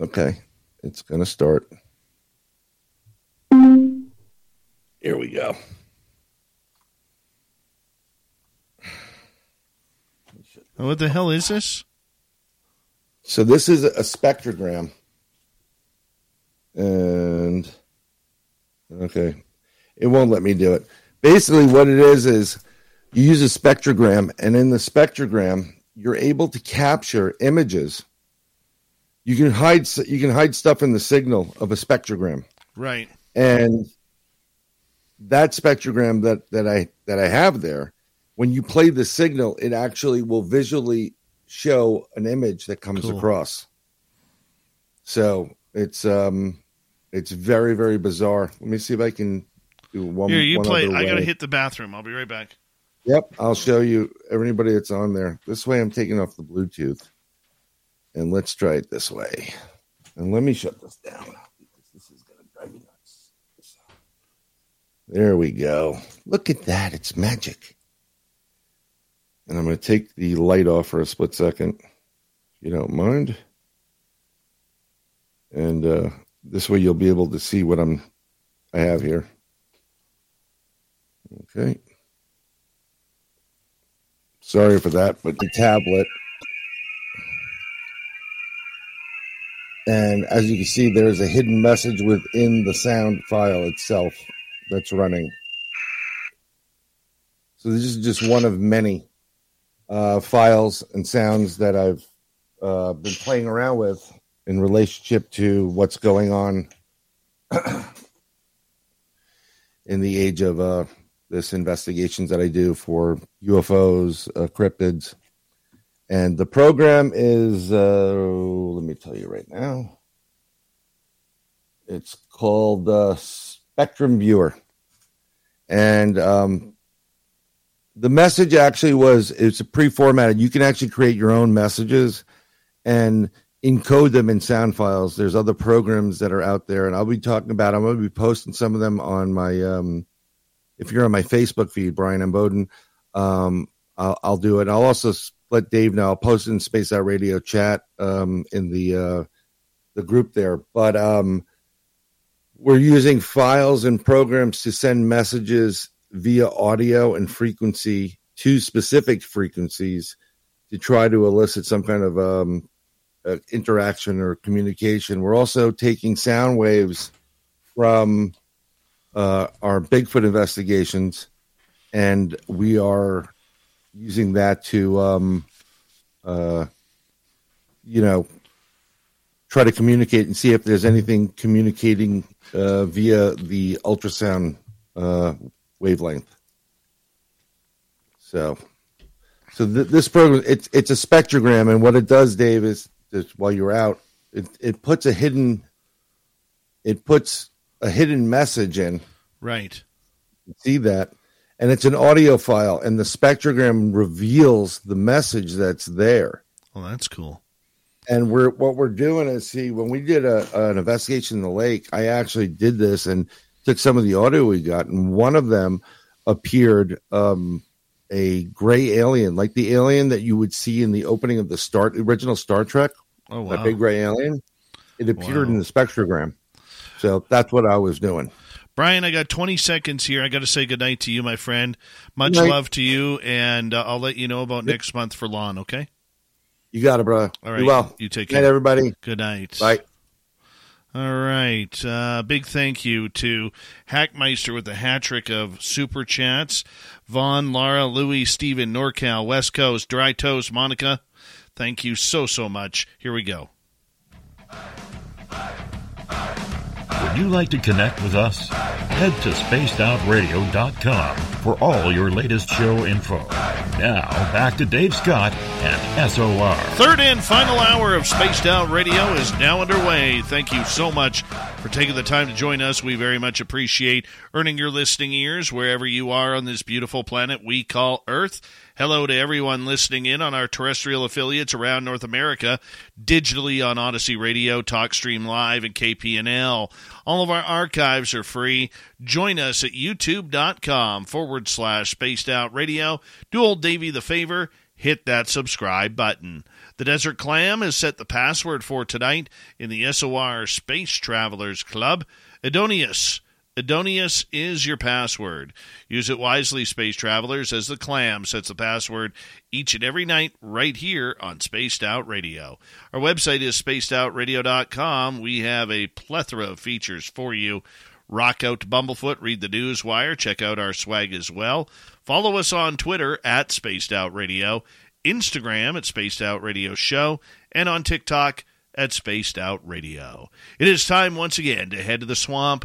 Okay. It's going to start. Here we go. What the hell is this? So this is a spectrogram. And okay. It won't let me do it. Basically what it is is you use a spectrogram and in the spectrogram you're able to capture images. You can hide you can hide stuff in the signal of a spectrogram. Right. And that spectrogram that that I that I have there, when you play the signal, it actually will visually show an image that comes Cool. across. So it's um it's very very bizarre. Let me see if I can do one. Here, you one play. I got to hit the bathroom. I'll be right back. Yep, I'll show you everybody that's on there. This way, I'm taking off the Bluetooth, and let's try it this way. And let me shut this down because this is going to drive me nuts. There we go. Look at that; it's magic. And I'm going to take the light off for a split second, if you don't mind. And uh, this way, you'll be able to see what I'm I have here. Okay. Sorry for that, but the tablet. And as you can see, there's a hidden message within the sound file itself that's running. So this is just one of many uh, files and sounds that I've uh, been playing around with in relationship to what's going on in the age of uh, this investigations that I do for UFOs, uh, cryptids, and the program is uh, let me tell you right now. It's called uh, Spectrum Viewer, and um, the message actually was it's a pre-formatted. You can actually create your own messages and encode them in sound files. There's other programs that are out there, and I'll be talking about. I'm going to be posting some of them on my. Um, if you're on my Facebook feed, Brian and Bowden, um, I'll, I'll do it. I'll also let Dave know. I'll post it in Spaced Out Radio chat um, in the uh, the group there. But um, we're using files and programs to send messages via audio and frequency to specific frequencies to try to elicit some kind of um, uh, interaction or communication. We're also taking sound waves from uh, our Bigfoot investigations, and we are using that to, um, uh, you know, try to communicate and see if there's anything communicating uh, via the ultrasound uh, wavelength. So, so th- this program it's it's a spectrogram, and what it does, Dave, is just while you're out, it it puts a hidden, it puts a hidden message in. Right. See that, and it's an audio file, and the spectrogram reveals the message that's there. Well, that's cool. And we're what we're doing is see when we did a, an investigation in the lake, I actually did this and took some of the audio we got, and one of them appeared um, a gray alien, like the alien that you would see in the opening of the start original Star Trek. Oh, that big gray alien. It appeared Wow. in the spectrogram. So that's what I was doing. Brian, I got 20 seconds here. I got to say goodnight to you, my friend. Much love to you, and uh, I'll let you know about next month for lawn, okay? You got it, brother. All right. Be well. You take Good night, care. everybody. Good night. Bye. All right. Uh, big thank you to Hackmeister with the hat trick of super chats. Vaughn, Laura, Louie, Steven, NorCal, West Coast, Dry Toast, Monica. Thank you so, so much. Here we go. Would you like to connect with us? Head to spacedoutradio.com for all your latest show info. Now, back to Dave Scott and SOR. Third and final hour of Spaced Out Radio is now underway. Thank you so much for taking the time to join us. We very much appreciate earning your listening ears wherever you are on this beautiful planet we call Earth. Hello to everyone listening in on our terrestrial affiliates around North America, digitally on Odyssey Radio, TalkStream Live, and KPNL. All of our archives are free. Join us at youtube.com forward slash spaced out radio. Do old Davy the favor hit that subscribe button. The Desert Clam has set the password for tonight in the SOR Space Travelers Club. Adonius. Adonius is your password. Use it wisely, space travelers, as the clam sets the password each and every night right here on Spaced Out Radio. Our website is spacedoutradio.com. We have a plethora of features for you. Rock out Bumblefoot, read the news wire, check out our swag as well. Follow us on Twitter at Spaced Out Radio, Instagram at Spaced Out Radio Show, and on TikTok at Spaced Out Radio. It is time once again to head to the swamp.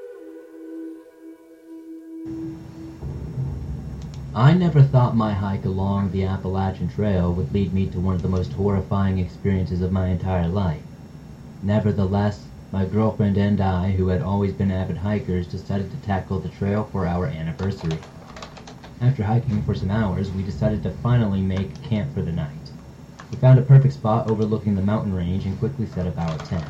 I never thought my hike along the Appalachian Trail would lead me to one of the most horrifying experiences of my entire life. Nevertheless, my girlfriend and I, who had always been avid hikers, decided to tackle the trail for our anniversary. After hiking for some hours, we decided to finally make camp for the night. We found a perfect spot overlooking the mountain range and quickly set up our tent.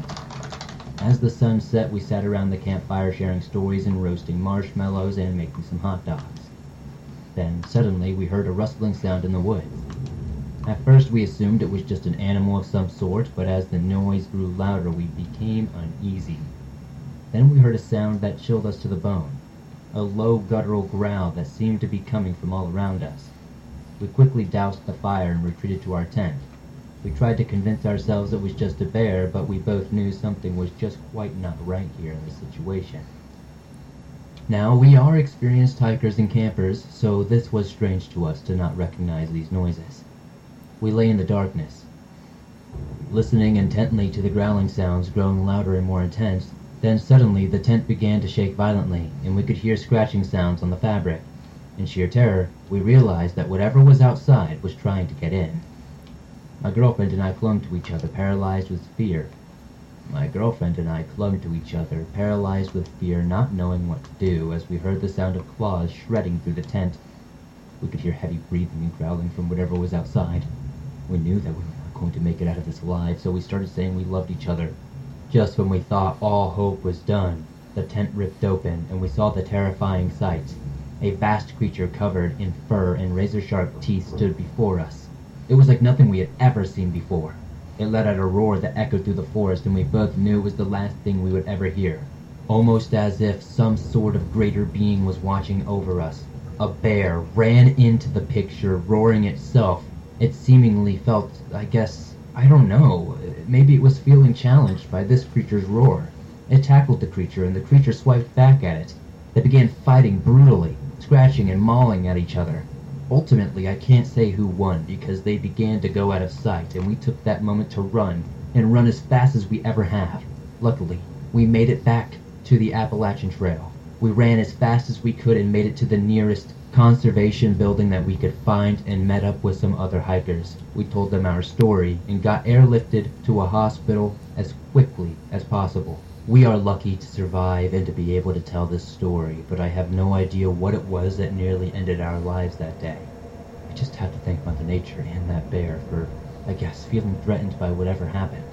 As the sun set, we sat around the campfire sharing stories and roasting marshmallows and making some hot dogs. Then, suddenly, we heard a rustling sound in the woods. At first we assumed it was just an animal of some sort, but as the noise grew louder we became uneasy. Then we heard a sound that chilled us to the bone. A low guttural growl that seemed to be coming from all around us. We quickly doused the fire and retreated to our tent. We tried to convince ourselves it was just a bear, but we both knew something was just quite not right here in the situation. Now, we are experienced hikers and campers, so this was strange to us to not recognize these noises. We lay in the darkness, listening intently to the growling sounds growing louder and more intense. Then suddenly the tent began to shake violently, and we could hear scratching sounds on the fabric. In sheer terror, we realized that whatever was outside was trying to get in. My girlfriend and I clung to each other, paralyzed with fear. My girlfriend and I clung to each other, paralyzed with fear, not knowing what to do, as we heard the sound of claws shredding through the tent. We could hear heavy breathing and growling from whatever was outside. We knew that we were not going to make it out of this alive, so we started saying we loved each other. Just when we thought all hope was done, the tent ripped open, and we saw the terrifying sight. A vast creature covered in fur and razor-sharp teeth stood before us. It was like nothing we had ever seen before. It let out a roar that echoed through the forest, and we both knew it was the last thing we would ever hear. Almost as if some sort of greater being was watching over us. A bear ran into the picture, roaring itself. It seemingly felt, I guess, I don't know, maybe it was feeling challenged by this creature's roar. It tackled the creature, and the creature swiped back at it. They began fighting brutally, scratching and mauling at each other. Ultimately, I can't say who won because they began to go out of sight, and we took that moment to run, and run as fast as we ever have. Luckily, we made it back to the Appalachian Trail. We ran as fast as we could and made it to the nearest conservation building that we could find and met up with some other hikers. We told them our story and got airlifted to a hospital as quickly as possible. We are lucky to survive and to be able to tell this story, but I have no idea what it was that nearly ended our lives that day. I just have to thank Mother Nature and that bear for, I guess, feeling threatened by whatever happened.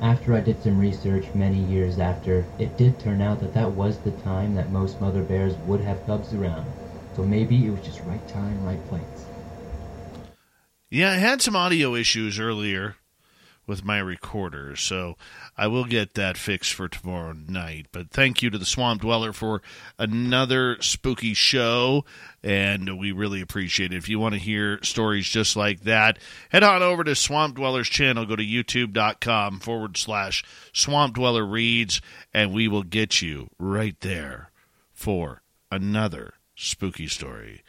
After I did some research many years after, it did turn out that that was the time that most mother bears would have cubs around. So maybe it was just right time, right place. Yeah, I had some audio issues earlier with my recorder, so I will get that fixed for tomorrow night. But thank you to the Swamp Dweller for another spooky show, and we really appreciate it. If you want to hear stories just like that, head on over to Swamp Dweller's channel. Go to youtube.com forward slash Swamp Dweller Reads, and we will get you right there for another spooky story.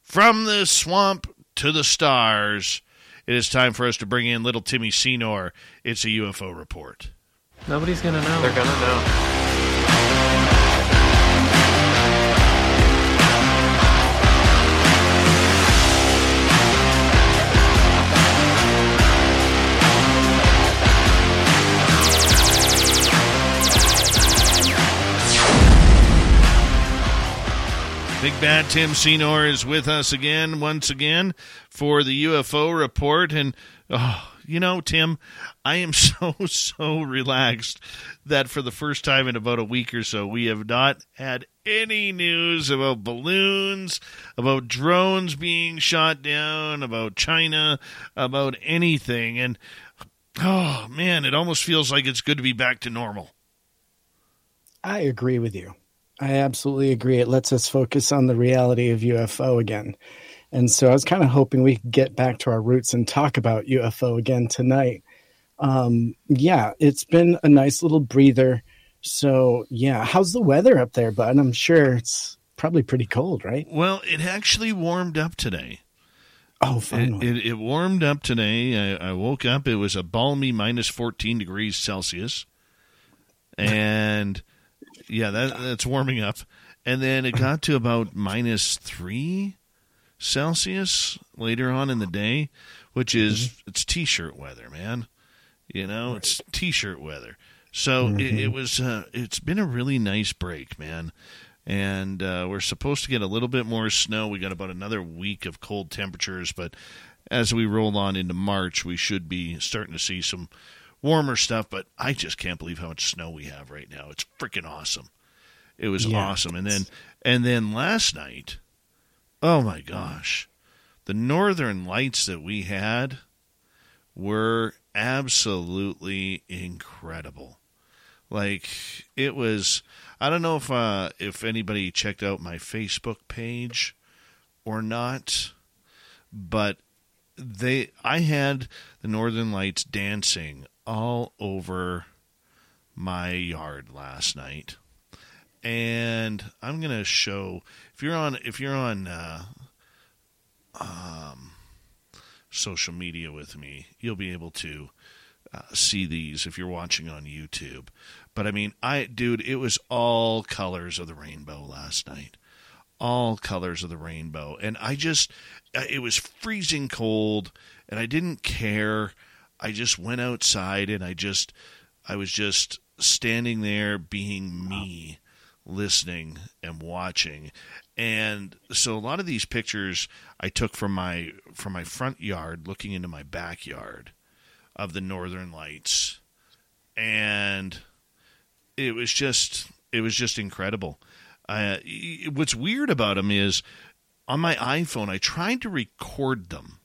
From the swamp to the stars, it is time for us to bring in little Timmy Senor. It's a UFO report. Nobody's gonna know. They're gonna know. Big Bad Tim Senor is with us again, once again, for the UFO report. And, oh, you know, Tim, I am so, so relaxed that for the first time in about a week or so, we have not had any news about balloons, about drones being shot down, about China, about anything. And, oh, man, it almost feels like it's good to be back to normal. I agree with you. I absolutely agree. It lets us focus on the reality of UFO again. And so I was kind of hoping we could get back to our roots and talk about UFO again tonight. Um, yeah, it's been a nice little breather. So, yeah, how's the weather up there, bud? I'm sure it's probably pretty cold, right? Well, it actually warmed up today. Oh, finally. It, it, it warmed up today. I, I, woke up. It was a balmy minus 14 degrees Celsius. And yeah, that, that's warming up. And then it got to about minus three Celsius later on in the day, which is mm-hmm. it's t-shirt weather, man. You know, right. it's t-shirt weather. So mm-hmm. it, it, was. Uh, it's been a really nice break, man. And uh, we're supposed to get a little bit more snow. We got about another week of cold temperatures, but as we roll on into March, we should be starting to see some warmer stuff. But I just can't believe how much snow we have right now. It's freaking awesome. It was yeah, awesome. And then and then last night, oh my gosh, the northern lights that we had were absolutely incredible. Like it was I don't know if uh if anybody checked out my Facebook page or not, but they I had the northern lights dancing all over my yard last night. And I'm going to show if you're on if you're on uh um social media with me, you'll be able to uh, see these if you're watching on YouTube. But I mean, I dude, it was all colors of the rainbow last night. All colors of the rainbow. And I just uh, it was freezing cold and I didn't care. I just went outside and I just I was just standing there being me, listening and watching. And so a lot of these pictures I took from my from my front yard looking into my backyard of the northern lights. And it was just it was just incredible. Uh, what's weird about them is on my iPhone I tried to record them.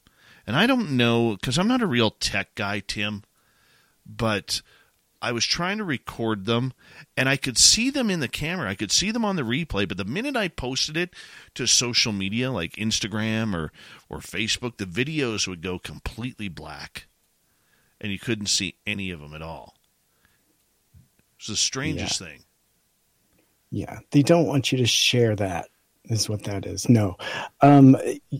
And I don't know cuz I'm not a real tech guy, Tim, but I was trying to record them and I could see them in the camera. I could see them on the replay, but the minute I posted it to social media like Instagram or or Facebook, the videos would go completely black and you couldn't see any of them at all. It's the strangest yeah. thing. Yeah, they don't want you to share that. Is what that is. No, um,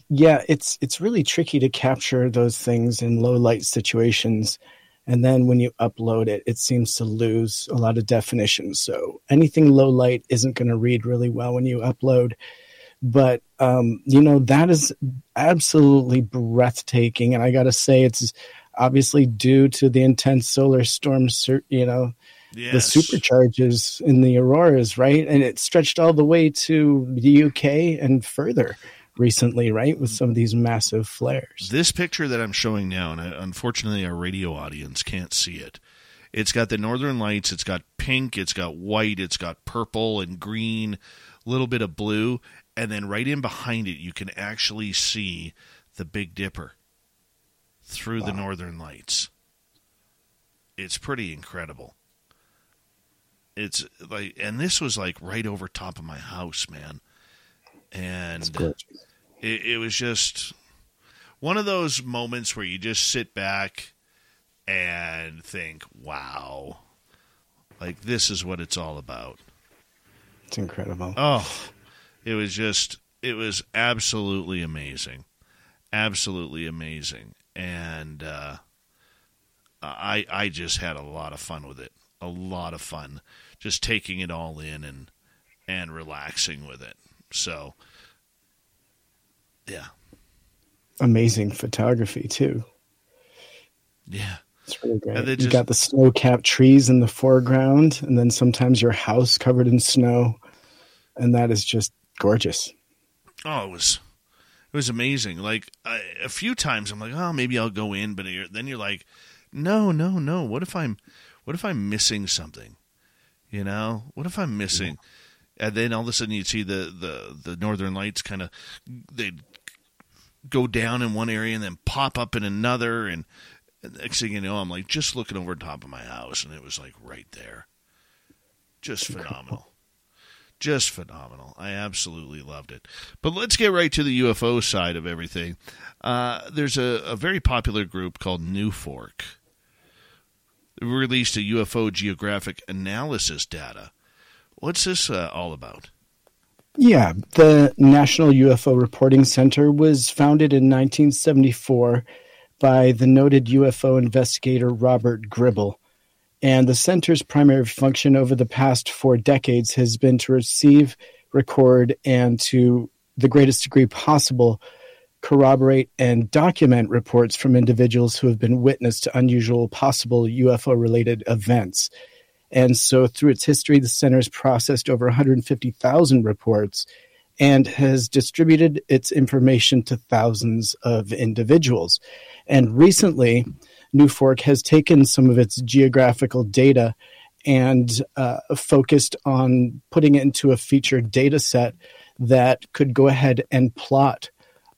yeah, it's it's really tricky to capture those things in low light situations, and then when you upload it, it seems to lose a lot of definition. So anything low light isn't going to read really well when you upload. But um, you know that is absolutely breathtaking, and I got to say, it's obviously due to the intense solar storms, you know, yes. the supercharges in the auroras, right? And it stretched all the way to the UK and further recently, right? With some of these massive flares. This picture that I'm showing now, and unfortunately our radio audience can't see it. It's got the northern lights, it's got pink, it's got white, it's got purple and green, a little bit of blue, and then right in behind it you can actually see the Big Dipper through wow. the northern lights. It's pretty incredible. It's like, and this was like right over top of my house, man. And it, it was just one of those moments where you just sit back and think, wow, like this is what it's all about. It's incredible. Oh, it was just, it was absolutely amazing. Absolutely amazing and uh, I I just had a lot of fun with it. A lot of fun, just taking it all in and and relaxing with it. So, yeah, amazing photography too. Yeah. It's really great. You just, got the snow capped trees in the foreground, and then sometimes your house covered in snow, and that is just gorgeous. Oh, it was it was amazing. Like I, a few times, I'm like, oh, maybe I'll go in, but then you're like, no, no, no. What if I'm, what if I'm missing something? You know, what if I'm missing? Yeah. And then all of a sudden you'd see the the the northern lights kind of they go down in one area and then pop up in another, and, and next thing you know, I'm like just looking over top of my house, and it was like right there Just phenomenal. Just phenomenal. I absolutely loved it. But let's get right to the UFO side of everything. Uh, there's a, a very popular group called NUFORC. They released a UFO geographic analysis data. What's this uh, all about? Yeah, the National UFO Reporting Center was founded in 1974 by the noted UFO investigator Robert Gribble. And the center's primary function over the past four decades has been to receive, record, and to the greatest degree possible, corroborate and document reports from individuals who have been witness to unusual possible UFO related events. And so, through its history, the center has processed over 150,000 reports and has distributed its information to thousands of individuals. And recently, NUFORC has taken some of its geographical data and uh, focused on putting it into a featured data set that could go ahead and plot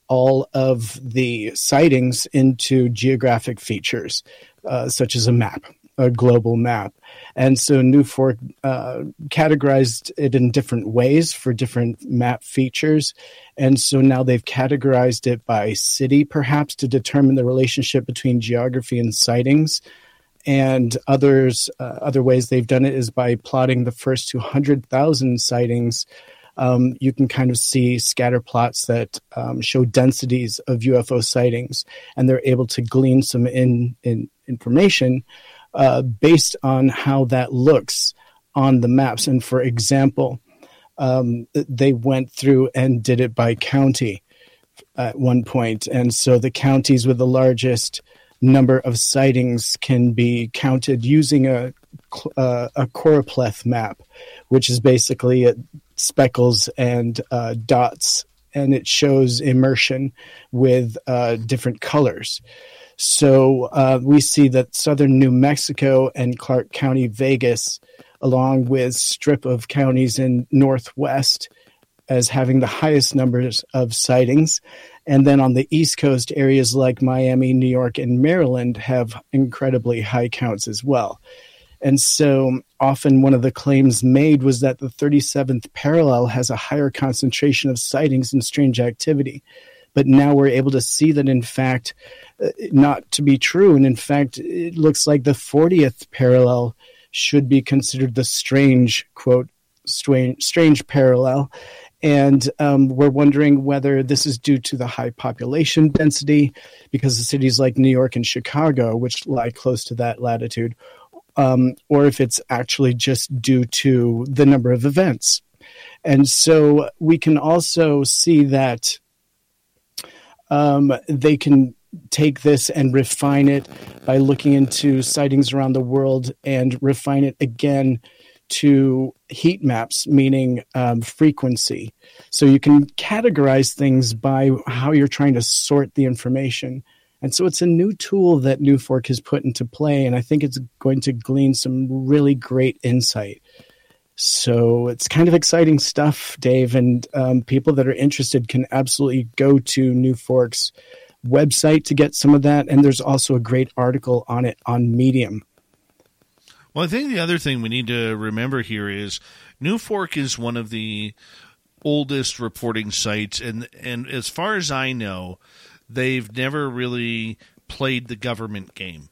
all of the sightings into geographic features, uh, such as a map, a global map. And so NUFORC uh, categorized it in different ways for different map features. And so now they've categorized it by city, perhaps, to determine the relationship between geography and sightings. And others, uh, other ways they've done it is by plotting the first 200,000 sightings um, you can kind of see scatter plots that um, show densities of UFO sightings, and they're able to glean some in, in information uh, based on how that looks on the maps. And for example, um, they went through and did it by county at one point, and so the counties with the largest number of sightings can be counted using a uh, a choropleth map, which is basically a, speckles and uh, dots, and it shows immersion with uh, different colors. So uh, we see that southern New Mexico and Clark County, Vegas, along with strip of counties in Northwest, as having the highest numbers of sightings. And then on the East Coast, areas like Miami, New York, and Maryland have incredibly high counts as well. And so often one of the claims made was that the 37th parallel has a higher concentration of sightings and strange activity. But now we're able to see that, in fact, uh, not to be true. And in fact, it looks like the 40th parallel should be considered the strange, quote, strange, strange parallel. And um, we're wondering whether this is due to the high population density, because the cities like New York and Chicago, which lie close to that latitude, um, or if it's actually just due to the number of events. And so we can also see that um, they can take this and refine it by looking into sightings around the world and refine it again to heat maps, meaning um, frequency. So you can categorize things by how you're trying to sort the information. And so it's a new tool that NUFORC has put into play, and I think it's going to glean some really great insight. So it's kind of exciting stuff, Dave, and um, people that are interested can absolutely go to NUFORC's website to get some of that. And there's also a great article on it on Medium. Well, I think the other thing we need to remember here is NUFORC is one of the oldest reporting sites, and and as far as I know, they've never really played the government game.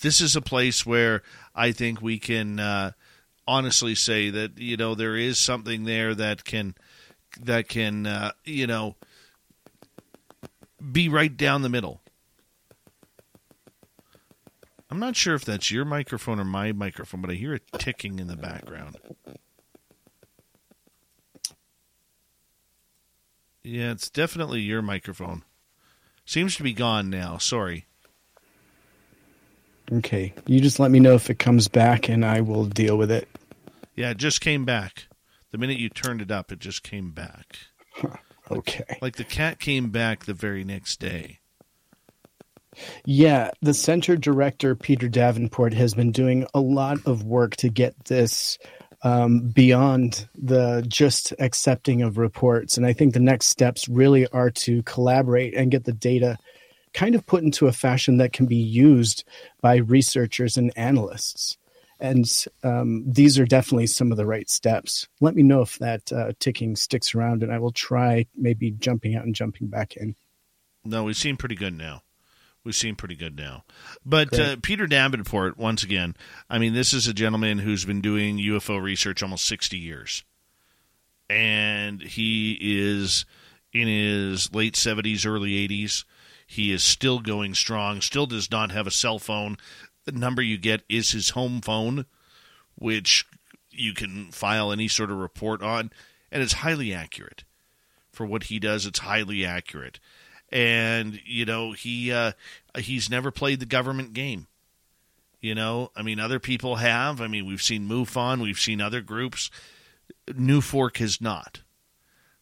This is a place where I think we can uh, honestly say that you know there is something there that can that can uh, you know be right down the middle. I'm not sure if that's your microphone or my microphone, but I hear it ticking in the background. Yeah, it's definitely your microphone. Seems to be gone now. Sorry. Okay. You just let me know if it comes back and I will deal with it. Yeah, it just came back. The minute you turned it up, it just came back. Okay. Like, like the cat came back the very next day. Yeah, the center director, Peter Davenport, has been doing a lot of work to get this um, beyond the just accepting of reports. And I think the next steps really are to collaborate and get the data kind of put into a fashion that can be used by researchers and analysts. And um, these are definitely some of the right steps. Let me know if that uh, ticking sticks around, and I will try maybe jumping out and jumping back in. No, we seem pretty good now. We seem pretty good now. But uh, Peter Davenport, once again, I mean, this is a gentleman who's been doing UFO research almost 60 years. And he is in his late 70s, early 80s. He is still going strong, still does not have a cell phone. The number you get is his home phone, which you can file any sort of report on, and it's highly accurate. For what he does, it's highly accurate. And, you know, he uh, he's never played the government game. You know, I mean, other people have. I mean, we've seen MUFON, we've seen other groups. NUFORC has not.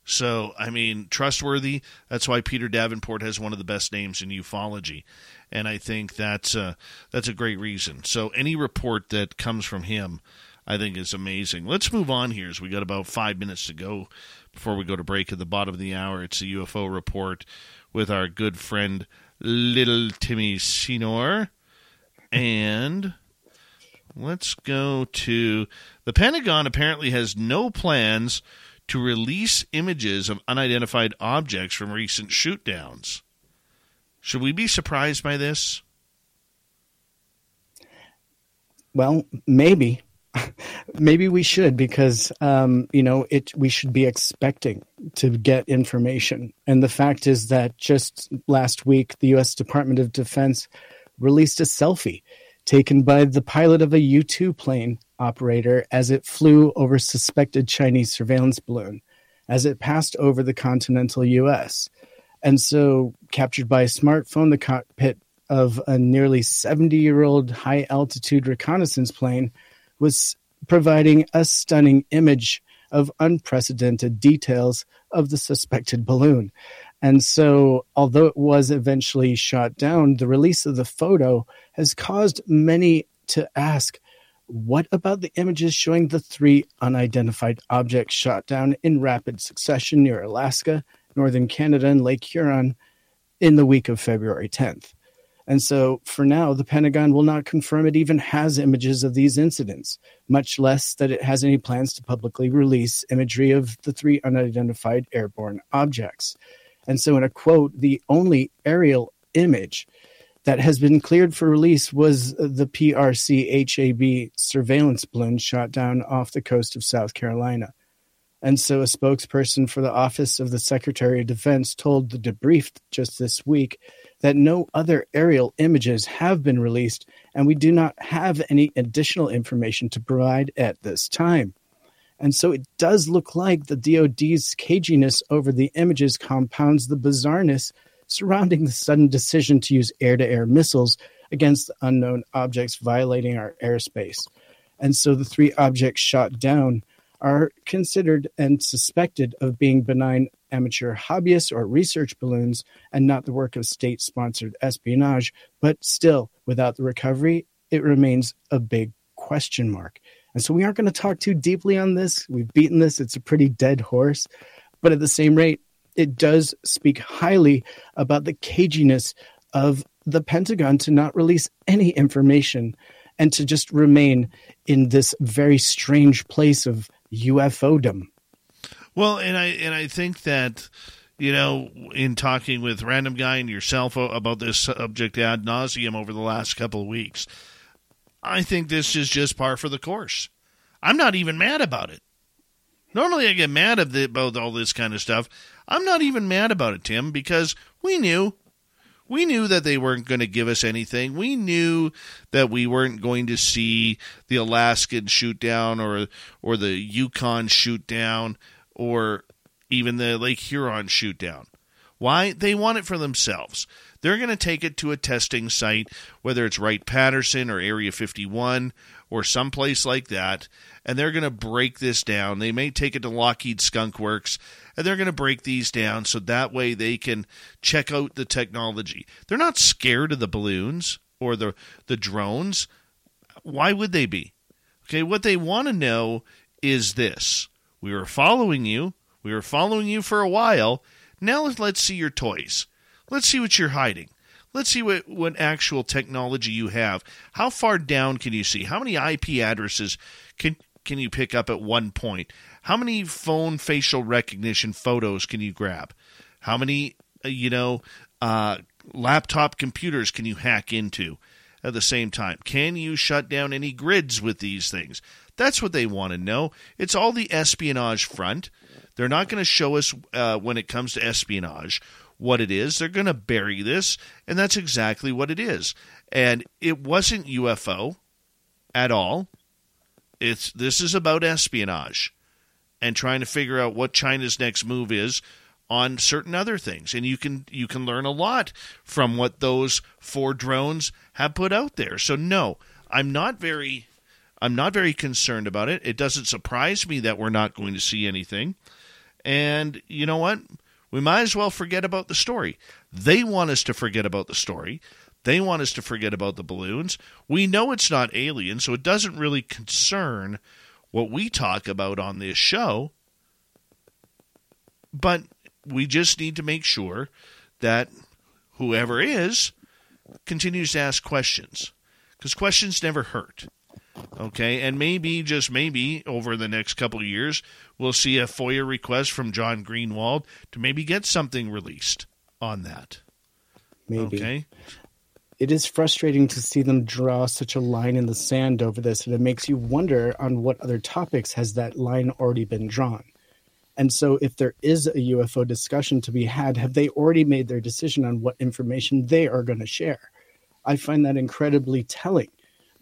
So, I mean, trustworthy. That's why Peter Davenport has one of the best names in ufology, and I think that's uh, that's a great reason. So, any report that comes from him, I think is amazing. Let's move on here, as we got about five minutes to go before we go to break at the bottom of the hour. It's a UFO report with our good friend Little Timmy Senor, and let's go to the Pentagon. Apparently, has no plans to release images of unidentified objects from recent shootdowns. Should we be surprised by this? Well, maybe. maybe we should because um, you know it we should be expecting to get information and the fact is that just last week the US Department of Defense released a selfie taken by the pilot of a U2 plane operator as it flew over suspected Chinese surveillance balloon as it passed over the continental US. And so, captured by a smartphone, the cockpit of a nearly 70 year old high altitude reconnaissance plane was providing a stunning image of unprecedented details of the suspected balloon. And so, although it was eventually shot down, the release of the photo has caused many to ask what about the images showing the three unidentified objects shot down in rapid succession near Alaska, northern Canada, and Lake Huron in the week of February 10th? And so, for now, the Pentagon will not confirm it even has images of these incidents, much less that it has any plans to publicly release imagery of the three unidentified airborne objects. And so, in a quote, the only aerial image that has been cleared for release was the PRC HAB surveillance balloon shot down off the coast of South Carolina. And so a spokesperson for the Office of the Secretary of Defense told the debrief just this week that no other aerial images have been released, and we do not have any additional information to provide at this time. And so it does look like the DoD's caginess over the images compounds the bizarreness surrounding the sudden decision to use air to air missiles against unknown objects violating our airspace. And so the three objects shot down are considered and suspected of being benign amateur hobbyists or research balloons and not the work of state sponsored espionage. But still, without the recovery, it remains a big question mark. And so we aren't going to talk too deeply on this. We've beaten this, it's a pretty dead horse. But at the same rate, it does speak highly about the caginess of the Pentagon to not release any information and to just remain in this very strange place of UFOdom. Well, and I and I think that you know, in talking with random guy and yourself about this subject ad nauseum over the last couple of weeks, I think this is just par for the course. I'm not even mad about it. Normally, I get mad about all this kind of stuff. I'm not even mad about it, Tim, because we knew. We knew that they weren't going to give us anything. We knew that we weren't going to see the Alaskan shoot down or or the Yukon shoot down or even the Lake Huron shoot down. Why? They want it for themselves. They're going to take it to a testing site, whether it's Wright Patterson or Area 51 or someplace like that, and they're going to break this down. They may take it to Lockheed Skunk Works and they're going to break these down so that way they can check out the technology. They're not scared of the balloons or the the drones. Why would they be? Okay, what they want to know is this. We were following you. We were following you for a while. Now let's see your toys. Let's see what you're hiding. Let's see what, what actual technology you have. How far down can you see? How many IP addresses can can you pick up at one point? How many phone facial recognition photos can you grab? How many, uh, you know, uh, laptop computers can you hack into at the same time? Can you shut down any grids with these things? That's what they want to know. It's all the espionage front. They're not going to show us uh, when it comes to espionage what it is. They're going to bury this, and that's exactly what it is. And it wasn't UFO at all. It's this is about espionage and trying to figure out what China's next move is on certain other things and you can you can learn a lot from what those four drones have put out there so no i'm not very i'm not very concerned about it it doesn't surprise me that we're not going to see anything and you know what we might as well forget about the story. They want us to forget about the story. They want us to forget about the balloons. We know it's not alien so it doesn't really concern what we talk about on this show. But we just need to make sure that whoever is continues to ask questions because questions never hurt. Okay, and maybe, just maybe, over the next couple years, we'll see a FOIA request from John Greenewald to maybe get something released on that. Maybe. Okay. It is frustrating to see them draw such a line in the sand over this, and it makes you wonder on what other topics has that line already been drawn. And so, if there is a UFO discussion to be had, have they already made their decision on what information they are going to share? I find that incredibly telling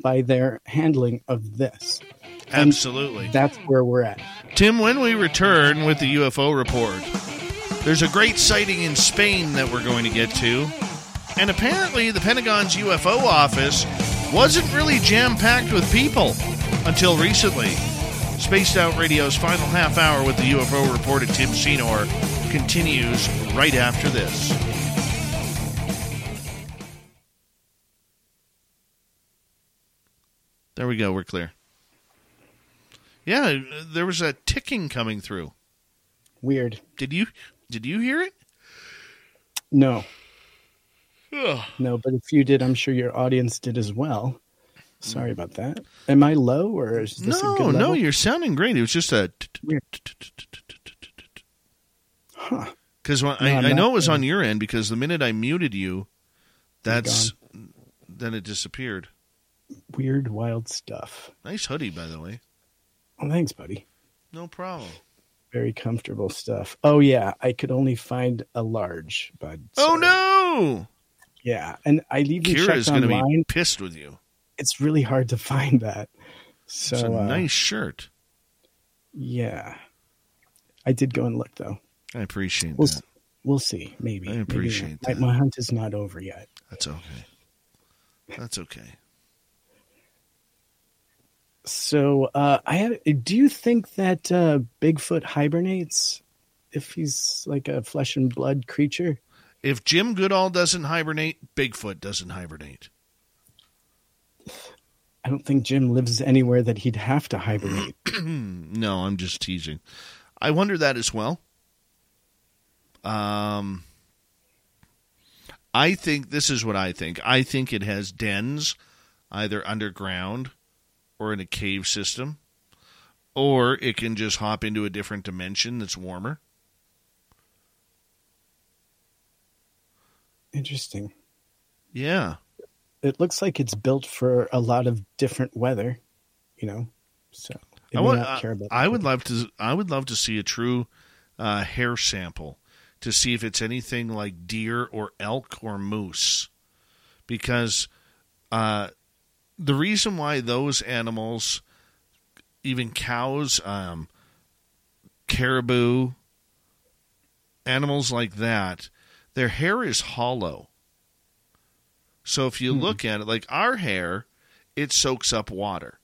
by their handling of this. And Absolutely. that's where we're at. Tim, when we return with the UFO report, there's a great sighting in Spain that we're going to get to. And apparently, the Pentagon's UFO office wasn't really jam packed with people until recently. Spaced Out Radio's final half hour with the UFO reporter Tim Senor continues right after this. There we go. We're clear. Yeah, there was a ticking coming through. Weird. Did you did you hear it? No. Ugh. No, but if you did, I'm sure your audience did as well. Sorry about that. Am I low or is this a No, good no, level? you're sounding great. It was just a Huh. because I, know it was on your end because the minute I muted you, that's then it disappeared. Weird, wild stuff. Nice hoodie, by the way. Oh, thanks, buddy. No problem. Very comfortable stuff. Oh yeah, I could only find a large, bud. Oh no! Yeah, and I leave Kira checked is going to online. be pissed with you. It's really hard to find that. So It's a uh, nice shirt. Yeah, I did go and look though. I appreciate We'll that. we'll see. Maybe I Maybe appreciate not. My, my hunt is not over yet. That's okay. That's okay. So uh, I have. Do you think that uh, Bigfoot hibernates if he's like a flesh and blood creature? If Jim Goodall doesn't hibernate, Bigfoot doesn't hibernate. I don't think Jim lives anywhere that he'd have to hibernate. no, I'm just teasing. I wonder that as well. Um, I think this is what I think. I think it has dens either underground or in a cave system, or it can just hop into a different dimension that's warmer. Interesting. Yeah. It looks like it's built for a lot of different weather. You know, so I, may would, about. I would love to. I would love to see a true uh, hair sample to see if it's anything like deer or elk or moose, because uh, the reason why those animals, even cows, um, caribou, animals like that, their hair is hollow. So if you look at it, like our hair, it soaks up water.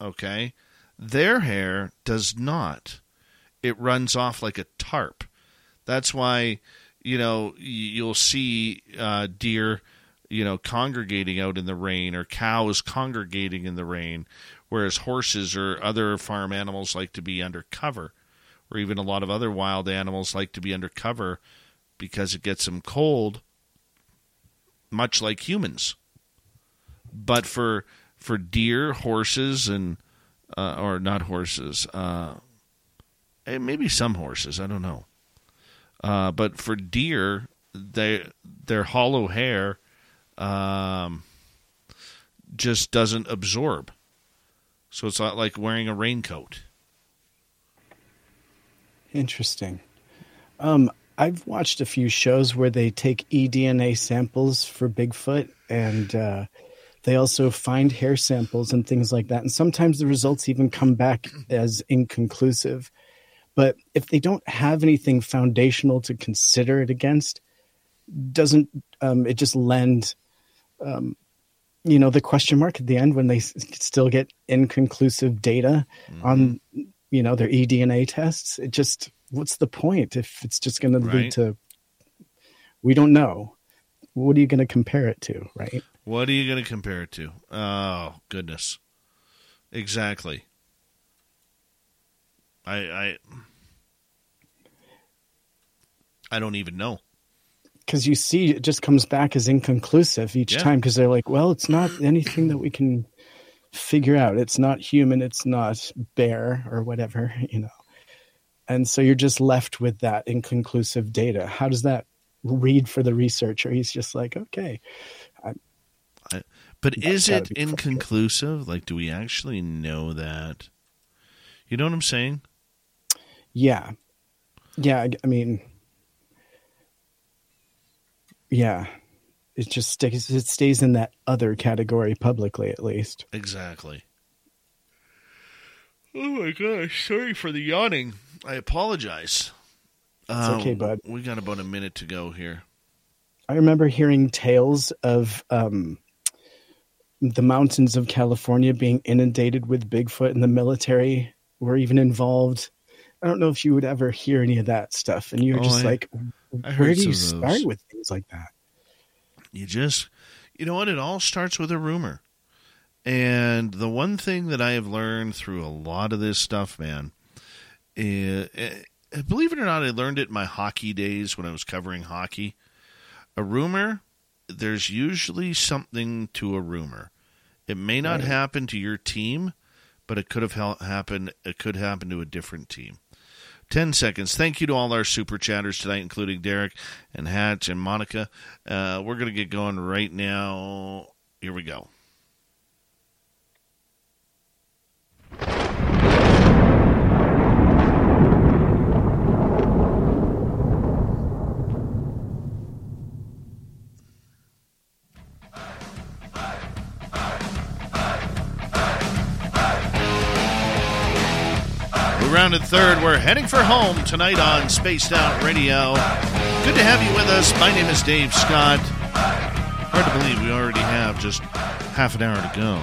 Okay? Their hair does not. It runs off like a tarp. That's why, you know, you'll see uh, deer, you know, congregating out in the rain or cows congregating in the rain, whereas horses or other farm animals like to be under cover, or even a lot of other wild animals like to be under cover because it gets them cold much like humans. But for for deer, horses, and uh, or not horses, uh, maybe some horses, I don't know. Uh, but for deer, they their hollow hair um, just doesn't absorb. So it's not like wearing a raincoat. Interesting. Um, I've watched a few shows where they take eDNA samples for Bigfoot, and uh, they also find hair samples and things like that. And sometimes the results even come back as inconclusive. But if they don't have anything foundational to consider it against, doesn't um, it just lend, um, you know, the question mark at the end when they s- still get inconclusive data on, you know, their eDNA tests? It just what's the point if it's just going to lead to we don't know. What are you going to compare it to, right? What are you going to compare it to? Oh goodness, exactly. I I I don't even know. Because you see it just comes back as inconclusive each Yeah. time because they're like well it's not anything that we can figure out it's not human it's not bear or whatever you know and so you're just left with that inconclusive data how does that read for the researcher he's just like okay I, I, but is it inconclusive? Like, do we actually know that? You know what I'm saying? yeah yeah I, I mean yeah it just stays it stays in that other category publicly at least Exactly. Oh my gosh! Sorry for the yawning. I apologize. It's okay, bud. We got about a minute to go here. I remember hearing tales of um, the mountains of California being inundated with Bigfoot, and the military were even involved. I don't know if you would ever hear any of that stuff, and you're Oh, just I- like, I where heard do you start with things like that? You just, you know what? It all starts with a rumor. And the one thing that I have learned through a lot of this stuff, man, is, believe it or not, I learned it in my hockey days when I was covering hockey. A rumor, there's usually something to a rumor. It may not Right. happen to your team, but it could have happened. It could happen to a different team. 10 seconds. Thank you to all our super chatters tonight, including Derek and Hatch and Monica. Uh, we're going to get going right now. Here we go. We rounded third. We're heading for home tonight on Spaced Out Radio. Good to have you with us. My name is Dave Scott. Hard to believe we already have just half an hour to go.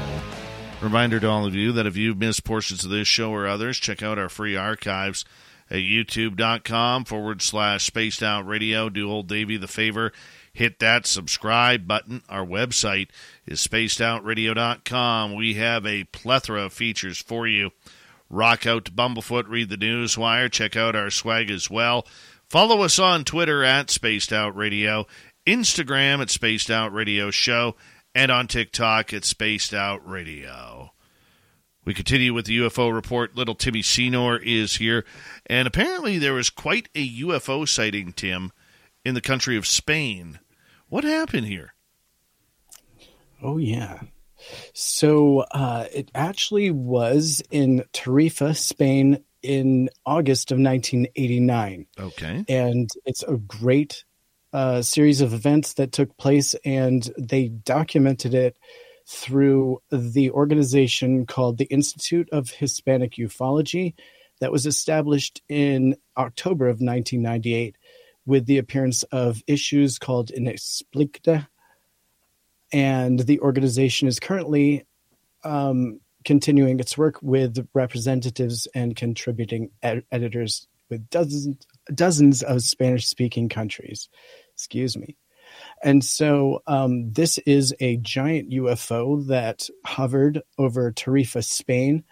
Reminder to all of you that if you've missed portions of this show or others, check out our free archives at youtube.com forward slash spaced out radio. Do old Davey the favor. Hit that subscribe button. Our website is spacedoutradio.com. We have a plethora of features for you. Rock out to Bumblefoot, read the news wire, check out our swag as well. Follow us on Twitter at Spaced Out Radio, Instagram at Spaced Out Radio Show, and on TikTok at Spaced Out Radio. We continue with the UFO report. Little Timmy Senor is here, and apparently there was quite a UFO sighting, Tim, in the country of Spain. What happened here? Oh yeah. So uh, it actually was in Tarifa, Spain, in August of 1989. Okay. and it's a great uh, series of events that took place, and they documented it through the organization called the Institute of Hispanic Ufology, that was established in October of 1998, with the appearance of issues called Inexplicata, and the organization is currently um, continuing its work with representatives and contributing ed- editors with dozens dozens of Spanish speaking countries. Excuse me. And so um, this is a giant UFO that hovered over Tarifa, Spain,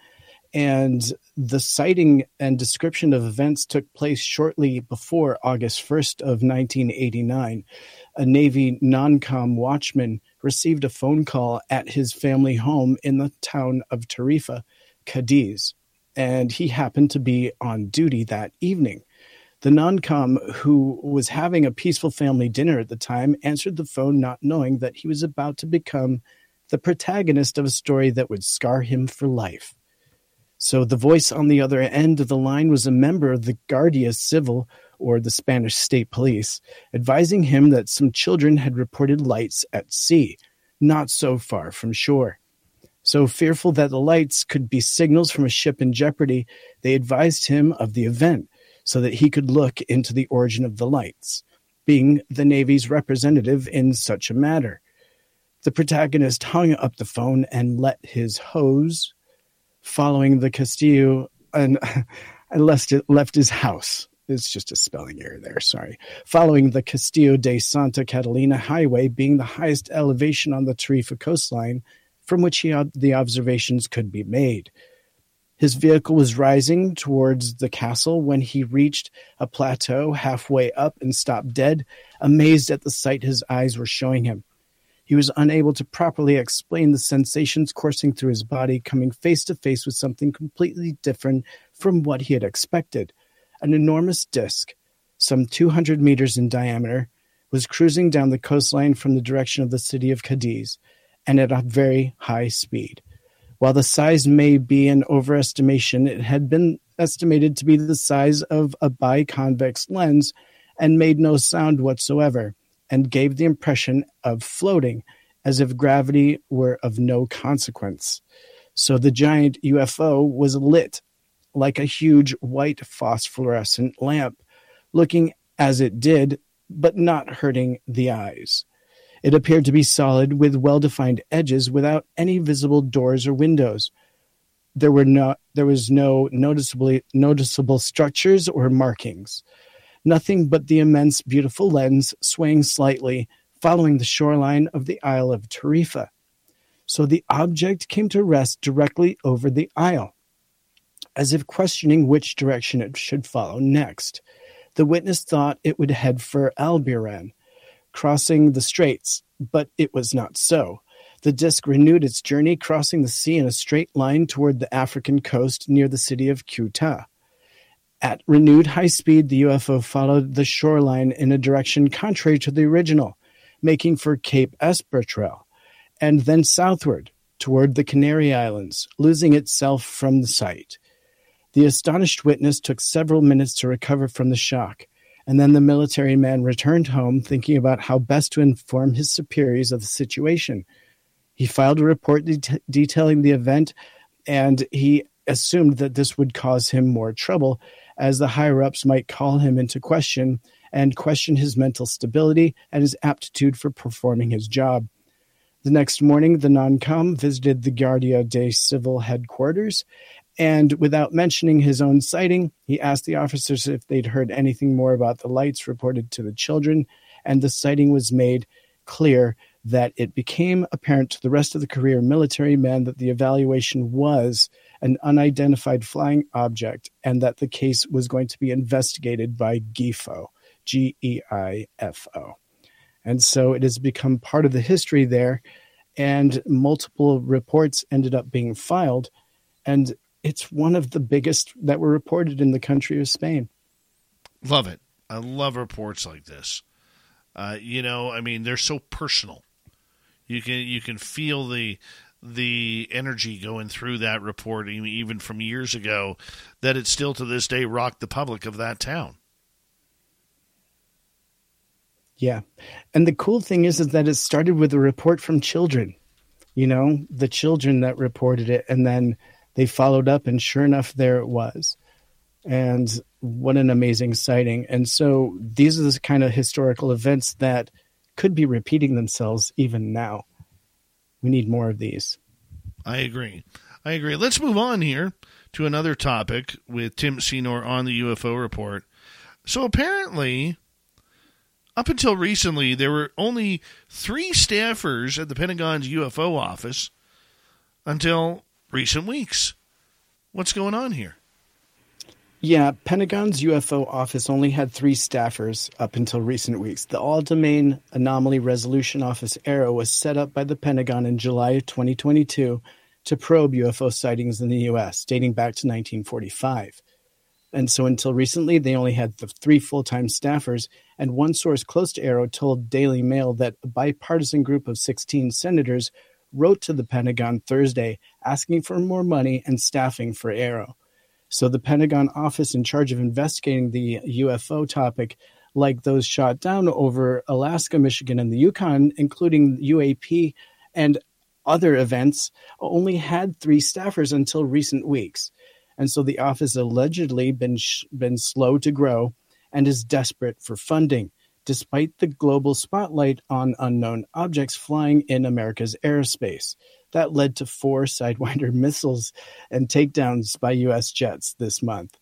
And the sighting and description of events took place shortly before August 1st of 1989. A Navy non-com watchman received a phone call at his family home in the town of Tarifa, Cadiz, and he happened to be on duty that evening. The non-com, who was having a peaceful family dinner at the time, answered the phone not knowing that he was about to become the protagonist of a story that would scar him for life. So the voice on the other end of the line was a member of the Guardia Civil, or the Spanish state police, advising him that some children had reported lights at sea, not so far from shore. So fearful that the lights could be signals from a ship in jeopardy, they advised him of the event so that he could look into the origin of the lights, being the Navy's representative in such a matter. The protagonist hung up the phone and let his hose, following the Castillo, and it, left his house. It's just a spelling error there, sorry. Following the Castillo de Santa Catalina Highway being the highest elevation on the Tarifa coastline from which he, the observations could be made. His vehicle was rising towards the castle when he reached a plateau halfway up and stopped dead, amazed at the sight his eyes were showing him. He was unable to properly explain the sensations coursing through his body, coming face to face with something completely different from what he had expected. An enormous disk, some 200 meters in diameter, was cruising down the coastline from the direction of the city of Cadiz, and at a very high speed. While the size may be an overestimation, it had been estimated to be the size of a biconvex lens and made no sound whatsoever, and gave the impression of floating, as if gravity were of no consequence. So the giant UFO was lit like a huge white phosphorescent lamp, looking as it did, but not hurting the eyes. It appeared to be solid with well defined edges without any visible doors or windows. There were no there was no noticeably noticeable structures or markings. Nothing but the immense beautiful lens swaying slightly, following the shoreline of the Isle of Tarifa. So the object came to rest directly over the isle, as if questioning which direction it should follow next. The witness thought it would head for Albiran, crossing the straits, but it was not so. The disk renewed its journey, crossing the sea in a straight line toward the African coast near the city of Ceuta. At renewed high speed, the UFO followed the shoreline in a direction contrary to the original, making for Cape Espartel, and then southward toward the Canary Islands, losing itself from the sight. The astonished witness took several minutes to recover from the shock, and then the military man returned home thinking about how best to inform his superiors of the situation. He filed a report det- detailing the event, and he assumed that this would cause him more trouble, as the higher ups might call him into question and question his mental stability and his aptitude for performing his job. The next morning, the non com visited the Guardia de Civil headquarters and without mentioning his own sighting, he asked the officers if they'd heard anything more about the lights reported to the children, and the sighting was made clear that it became apparent to the rest of the career military men that the evaluation was an unidentified flying object and that the case was going to be investigated by GIFO, G E I F O. And so it has become part of the history there, and multiple reports ended up being filed. And it's one of the biggest that were reported in the country of Spain. Love it. I love reports like this. Uh, you know, I mean, they're so personal. You can you can feel the the energy going through that report, even from years ago, that it still to this day rocked the public of that town. Yeah, and the cool thing is, is that it started with a report from children. You know, the children that reported it, and then they followed up, and sure enough, there it was. And what an amazing sighting. And so these are the kind of historical events that could be repeating themselves even now. We need more of these. I agree. I agree. Let's move on here to another topic with Tim Senor on the UFO report. So apparently, up until recently, there were only three staffers at the Pentagon's UFO office until recent weeks. What's going on here? Yeah, Pentagon's UFO office only had three staffers up until recent weeks. The All Domain Anomaly Resolution Office AARO was set up by the Pentagon in July of 2022 to probe UFO sightings in the U.S., dating back to 1945. And so until recently, they only had the three full time staffers. And one source close to AARO told Daily Mail that a bipartisan group of 16 senators wrote to the Pentagon Thursday asking for more money and staffing for AARO. So the Pentagon office in charge of investigating the UFO topic, like those shot down over Alaska, Michigan, and the Yukon, including UAP and other events, only had three staffers until recent weeks. And so the office allegedly been sh- been slow to grow and is desperate for funding despite the global spotlight on unknown objects flying in America's airspace. That led to four Sidewinder missiles and takedowns by U.S. jets this month.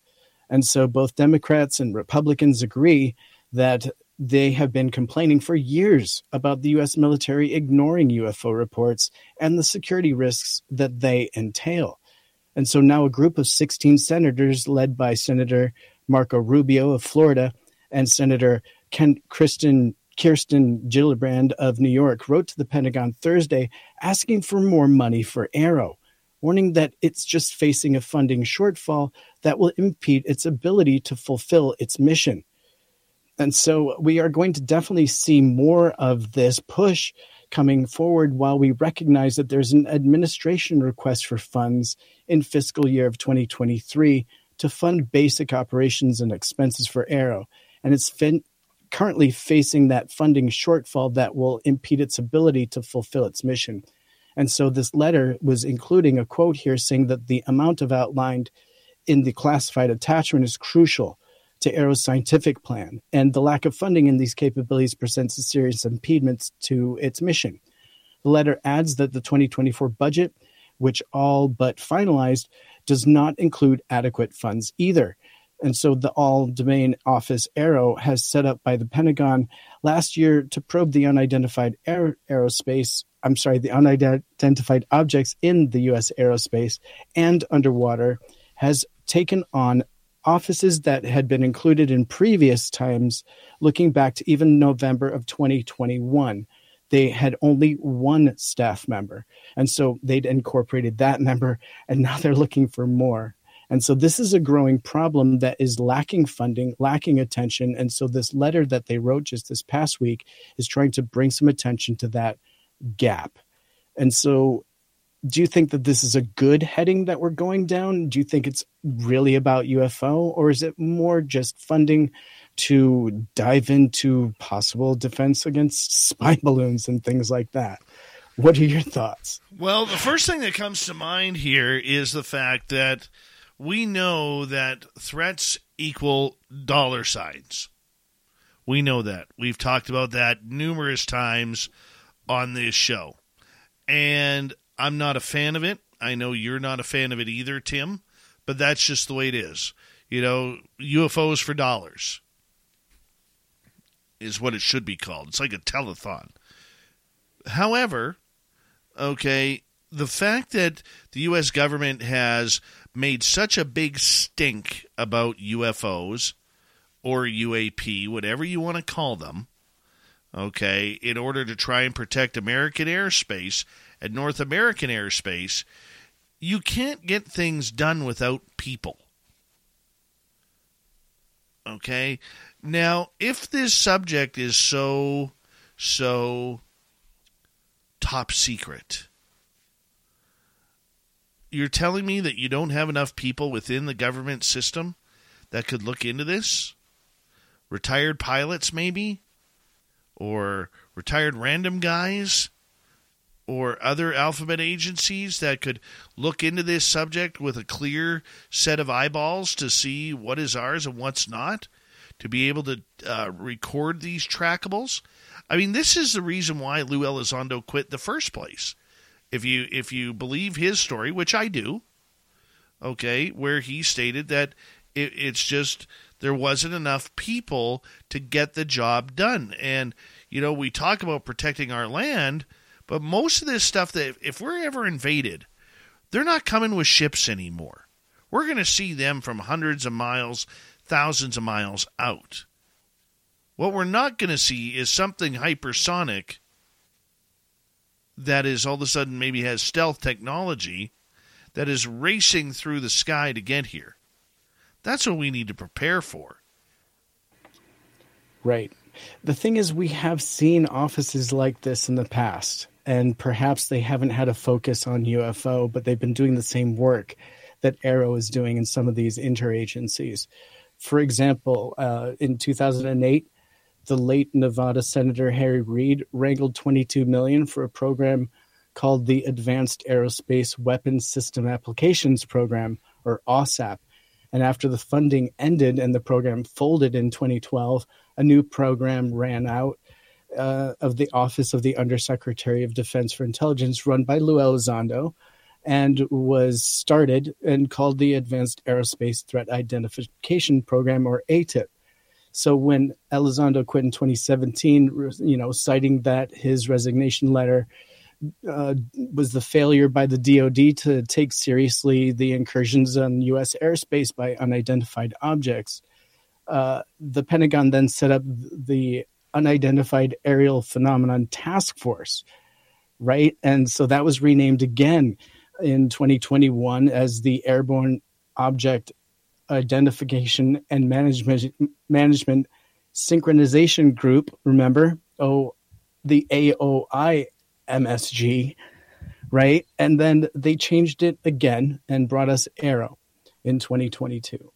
And so both Democrats and Republicans agree that they have been complaining for years about the U.S. military ignoring UFO reports and the security risks that they entail. And so now a group of 16 senators, led by Senator Marco Rubio of Florida and Senator Ken, Kristen Kirsten Gillibrand of New York wrote to the Pentagon Thursday asking for more money for AARO, warning that it's just facing a funding shortfall that will impede its ability to fulfill its mission. And so we are going to definitely see more of this push coming forward while we recognize that there's an administration request for funds in fiscal year of 2023 to fund basic operations and expenses for AARO. And it's fin- currently facing that funding shortfall that will impede its ability to fulfill its mission. And so this letter was including a quote here saying that the amount of outlined in the classified attachment is crucial to AARO's scientific plan, and the lack of funding in these capabilities presents a serious impediment to its mission. The letter adds that the 2024 budget, which all but finalized, does not include adequate funds either. And so the all domain office AARO has set up by the Pentagon last year to probe the unidentified aer- aerospace, I'm sorry, the unidentified objects in the US aerospace and underwater has taken on offices that had been included in previous times, looking back to even November of 2021. They had only one staff member. And so they'd incorporated that member, and now they're looking for more. And so this is a growing problem that is lacking funding, lacking attention. And so this letter that they wrote just this past week is trying to bring some attention to that gap. And so do you think that this is a good heading that we're going down? Do you think it's really about UFO or is it more just funding to dive into possible defense against spy balloons and things like that? What are your thoughts? Well, the first thing that comes to mind here is the fact that we know that threats equal dollar signs. We know that. We've talked about that numerous times on this show. And I'm not a fan of it. I know you're not a fan of it either, Tim, but that's just the way it is. You know, UFOs for dollars is what it should be called. It's like a telethon. However, okay, the fact that the U.S. government has made such a big stink about UFOs or UAP, whatever you want to call them, okay, in order to try and protect American airspace and North American airspace, you can't get things done without people. Okay? Now, if this subject is so, so top secret, you're telling me that you don't have enough people within the government system that could look into this? Retired pilots, maybe? Or retired random guys? Or other alphabet agencies that could look into this subject with a clear set of eyeballs to see what is ours and what's not? To be able to uh, record these trackables? I mean, this is the reason why Lou Elizondo quit the first place if you if you believe his story, which I do, okay, where he stated that it, it's just there wasn't enough people to get the job done, and you know we talk about protecting our land, but most of this stuff that if we're ever invaded, they're not coming with ships anymore. We're going to see them from hundreds of miles, thousands of miles out. What we're not going to see is something hypersonic that is all of a sudden maybe has stealth technology that is racing through the sky to get here. That's what we need to prepare for. Right. The thing is, we have seen offices like this in the past, and perhaps they haven't had a focus on UFO, but they've been doing the same work that AARO is doing in some of these interagencies. For example, uh, in 2008, the late Nevada Senator Harry Reid wrangled 22 million for a program called the Advanced Aerospace Weapons System Applications Program, or AAWSAP. And after the funding ended and the program folded in 2012, a new program ran out uh, of the Office of the Undersecretary of Defense for Intelligence, run by Lou Elizondo, and was started and called the Advanced Aerospace Threat Identification Program, or AATIP. So when Elizondo quit in 2017, you know, citing that his resignation letter uh, was the failure by the DoD to take seriously the incursions on U.S. airspace by unidentified objects, uh, the Pentagon then set up the Unidentified Aerial Phenomenon Task Force, right? And so that was renamed again in 2021 as the Airborne Object Identification and Management Management Synchronization Group. Remember, oh, the AOI MSG, right? And then they changed it again and brought us AARO in 2022.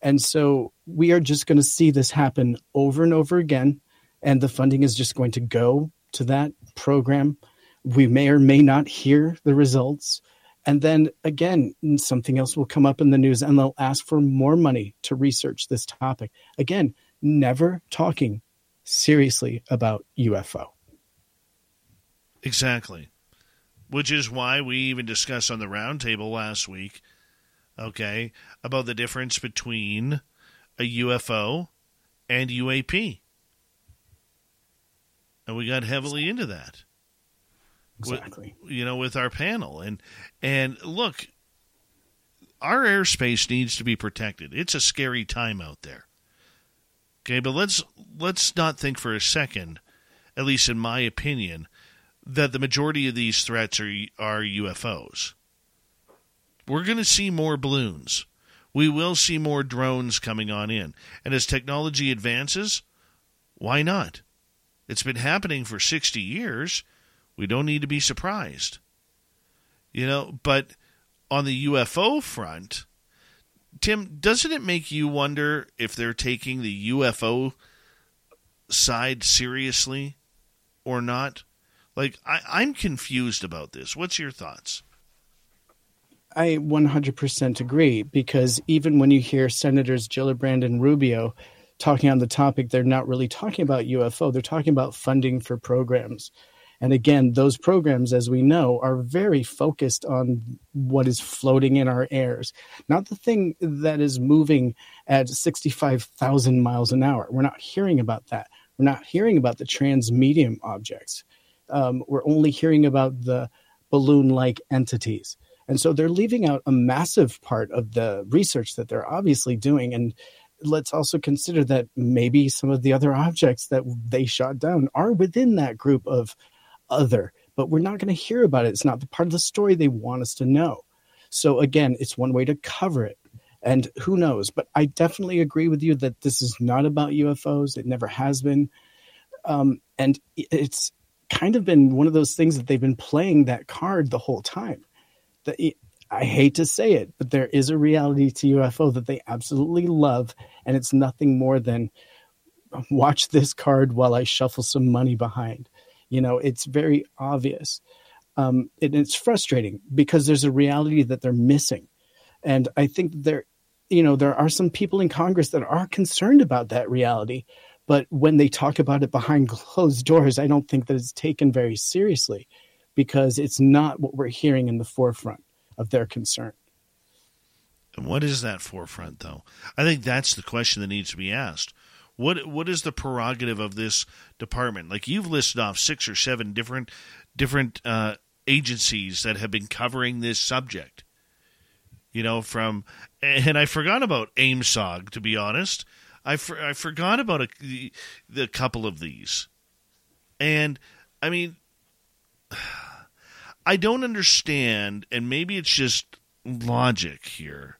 And so we are just going to see this happen over and over again. And the funding is just going to go to that program. We may or may not hear the results. And then again, something else will come up in the news and they'll ask for more money to research this topic. Again, never talking seriously about UFO. Exactly. Which is why we even discussed on the roundtable last week, okay, about the difference between a UFO and UAP. And we got heavily into that. Exactly. With, you know, with our panel. And and look, our airspace needs to be protected. It's a scary time out there. Okay, but let's let's not think for a second, at least in my opinion, that the majority of these threats are are UFOs. We're going to see more balloons. We will see more drones coming on in. And as technology advances, why not? It's been happening for 60 years. We don't need to be surprised. You know, but on the UFO front, Tim, doesn't it make you wonder if they're taking the UFO side seriously or not? Like, I, I'm confused about this. What's your thoughts? I 100% agree because even when you hear Senators Gillibrand and Rubio talking on the topic, they're not really talking about UFO. They're talking about funding for programs. And again, those programs, as we know, are very focused on what is floating in our airs, not the thing that is moving at 65,000 miles an hour. We're not hearing about that. We're not hearing about the transmedium objects. Um, we're only hearing about the balloon like entities. And so they're leaving out a massive part of the research that they're obviously doing. And let's also consider that maybe some of the other objects that they shot down are within that group of other, but we're not going to hear about it. It's not the part of the story they want us to know. So again, it's one way to cover it. And who knows? But I definitely agree with you that this is not about UFOs. It never has been. Um, and it's kind of been one of those things that they've been playing that card the whole time. That I hate to say it, but there is a reality to UFO that they absolutely love, and it's nothing more than watch this card while I shuffle some money behind. You know, it's very obvious. Um, and it's frustrating because there's a reality that they're missing. And I think there, you know, there are some people in Congress that are concerned about that reality. But when they talk about it behind closed doors, I don't think that it's taken very seriously because it's not what we're hearing in the forefront of their concern. And what is that forefront, though? I think that's the question that needs to be asked. What what is the prerogative of this department? Like you've listed off six or seven different different uh, agencies that have been covering this subject. You know, from and I forgot about AIMSOG to be honest. I, for, I forgot about a, the, the couple of these, and I mean, I don't understand, and maybe it's just logic here,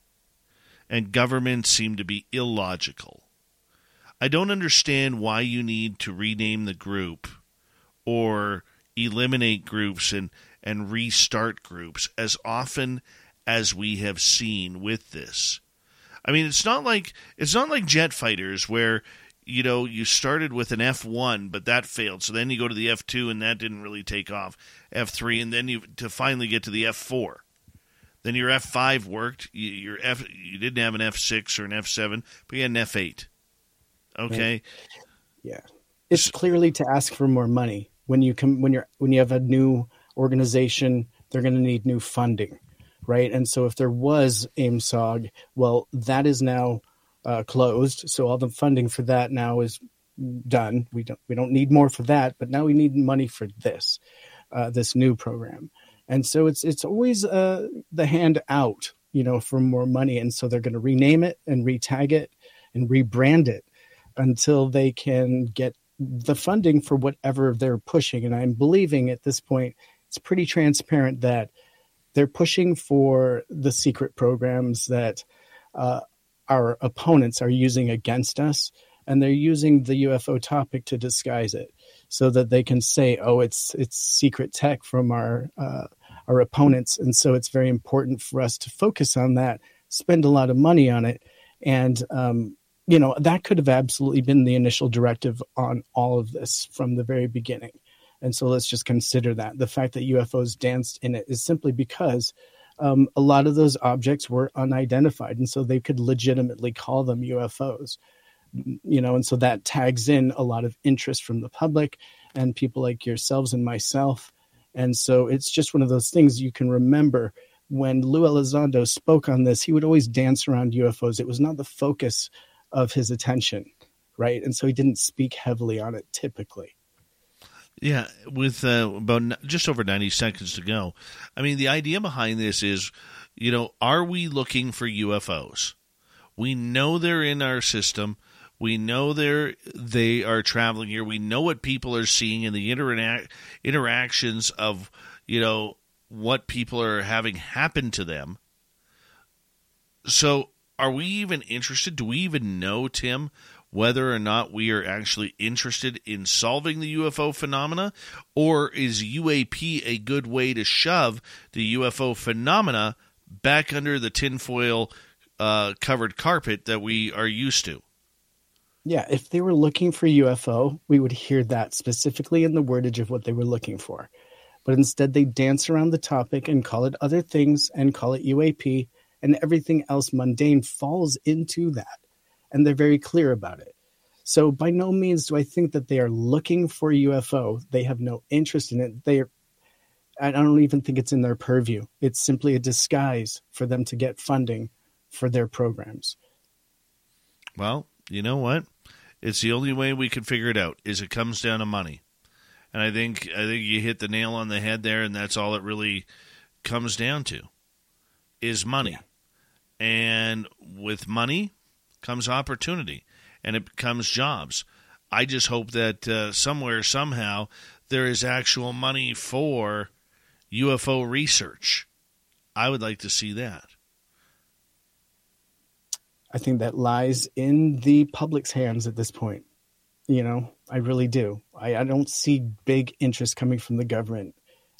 and governments seem to be illogical. I don't understand why you need to rename the group or eliminate groups and, and restart groups as often as we have seen with this. I mean, it's not like it's not like jet fighters where you know you started with an F1 but that failed. So then you go to the F2 and that didn't really take off. F3 and then you to finally get to the F4. Then your F5 worked. Your F you didn't have an F6 or an F7, but you had an F8. Okay. Yeah. It's clearly to ask for more money. When you come when you're when you have a new organization, they're going to need new funding, right? And so if there was AIMSOG, well, that is now uh, closed. So all the funding for that now is done. We don't we don't need more for that, but now we need money for this, uh, this new program. And so it's it's always uh, the hand out, you know, for more money. And so they're going to rename it and retag it and rebrand it until they can get the funding for whatever they're pushing. And I'm believing at this point, it's pretty transparent that they're pushing for the secret programs that uh, our opponents are using against us. And they're using the UFO topic to disguise it so that they can say, oh, it's it's secret tech from our uh, our opponents. And so it's very important for us to focus on that, spend a lot of money on it, and um, you know, that could have absolutely been the initial directive on all of this from the very beginning. And so let's just consider that. The fact that UFOs danced in it is simply because um, a lot of those objects were unidentified. And so they could legitimately call them UFOs. You know, and so that tags in a lot of interest from the public and people like yourselves and myself. And so it's just one of those things you can remember when Lou Elizondo spoke on this, he would always dance around UFOs. It was not the focus of his attention, right? And so he didn't speak heavily on it typically. Yeah, with uh, about just over 90 seconds to go. I mean, the idea behind this is, you know, are we looking for UFOs? We know they're in our system. We know they're they are traveling here. We know what people are seeing in the interac- interactions of, you know, what people are having happen to them. So are we even interested? Do we even know, Tim, whether or not we are actually interested in solving the UFO phenomena? Or is UAP a good way to shove the UFO phenomena back under the tinfoil uh, covered carpet that we are used to? Yeah, if they were looking for UFO, we would hear that specifically in the wordage of what they were looking for. But instead, they dance around the topic and call it other things and call it UAP and everything else mundane falls into that. And they're very clear about it. So by no means do I think that they are looking for UFO. They have no interest in it. They are I don't even think it's in their purview. It's simply a disguise for them to get funding for their programs. Well, you know what? It's the only way we can figure it out is it comes down to money. And I think I think you hit the nail on the head there and that's all it really comes down to is money. Yeah. And with money comes opportunity and it comes jobs. I just hope that uh, somewhere, somehow, there is actual money for UFO research. I would like to see that. I think that lies in the public's hands at this point. You know, I really do. I, I don't see big interest coming from the government.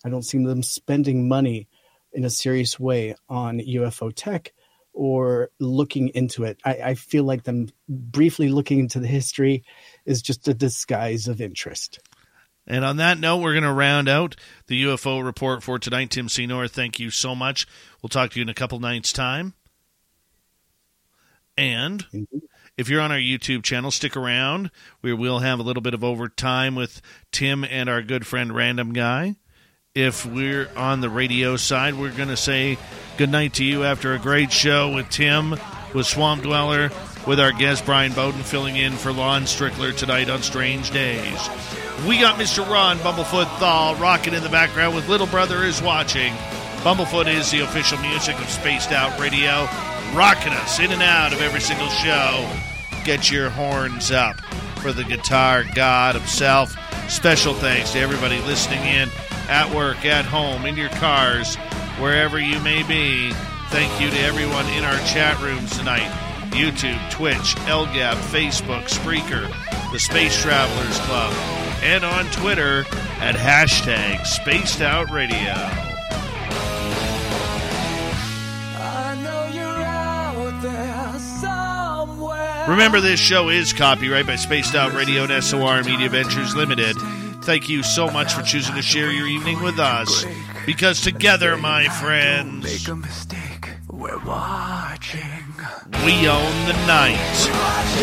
I don't see them spending money in a serious way on UFO tech or looking into it. I, I, feel like them briefly looking into the history is just a disguise of interest. And on that note, we're going to round out the UFO report for tonight. Tim Senor, thank you so much. We'll talk to you in a couple nights' time. And if you're on our YouTube channel, stick around. We will have a little bit of overtime with Tim and our good friend Random Guy if we're on the radio side, we're going to say good night to you after a great show with Tim, with Swamp Dweller, with our guest Brian Bowden filling in for Lon Strickler tonight on Strange Days. We got Mr. Ron Bumblefoot Thal rocking in the background with Little Brother is Watching. Bumblefoot is the official music of Spaced Out Radio, rocking us in and out of every single show. Get your horns up for the guitar god himself. Special thanks to everybody listening in at work, at home, in your cars, wherever you may be. Thank you to everyone in our chat rooms tonight YouTube, Twitch, LGAP, Facebook, Spreaker, the Space Travelers Club, and on Twitter at hashtag Spaced Out Radio. Remember, this show is copyright by Spaced Out Radio and SOR Media Ventures Limited. Thank you so much for choosing to share your evening with us. Because together, my friends, Make a mistake. We're watching. we own the night.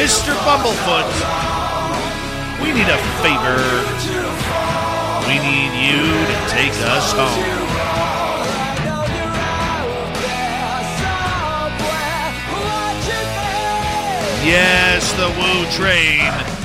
Mr. Bumblefoot, we need a favor. We need you to take us home. Yes, the Woo train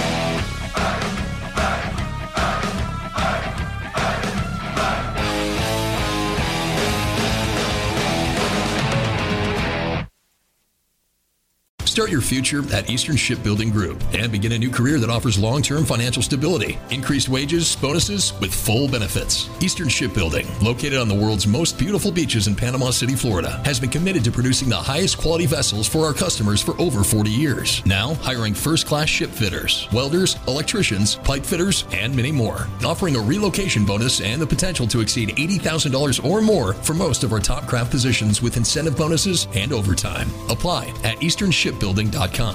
Start your future at Eastern Shipbuilding Group and begin a new career that offers long term financial stability, increased wages, bonuses, with full benefits. Eastern Shipbuilding, located on the world's most beautiful beaches in Panama City, Florida, has been committed to producing the highest quality vessels for our customers for over 40 years. Now, hiring first class ship fitters, welders, electricians, pipe fitters, and many more. Offering a relocation bonus and the potential to exceed $80,000 or more for most of our top craft positions with incentive bonuses and overtime. Apply at easternshipbuilding.com.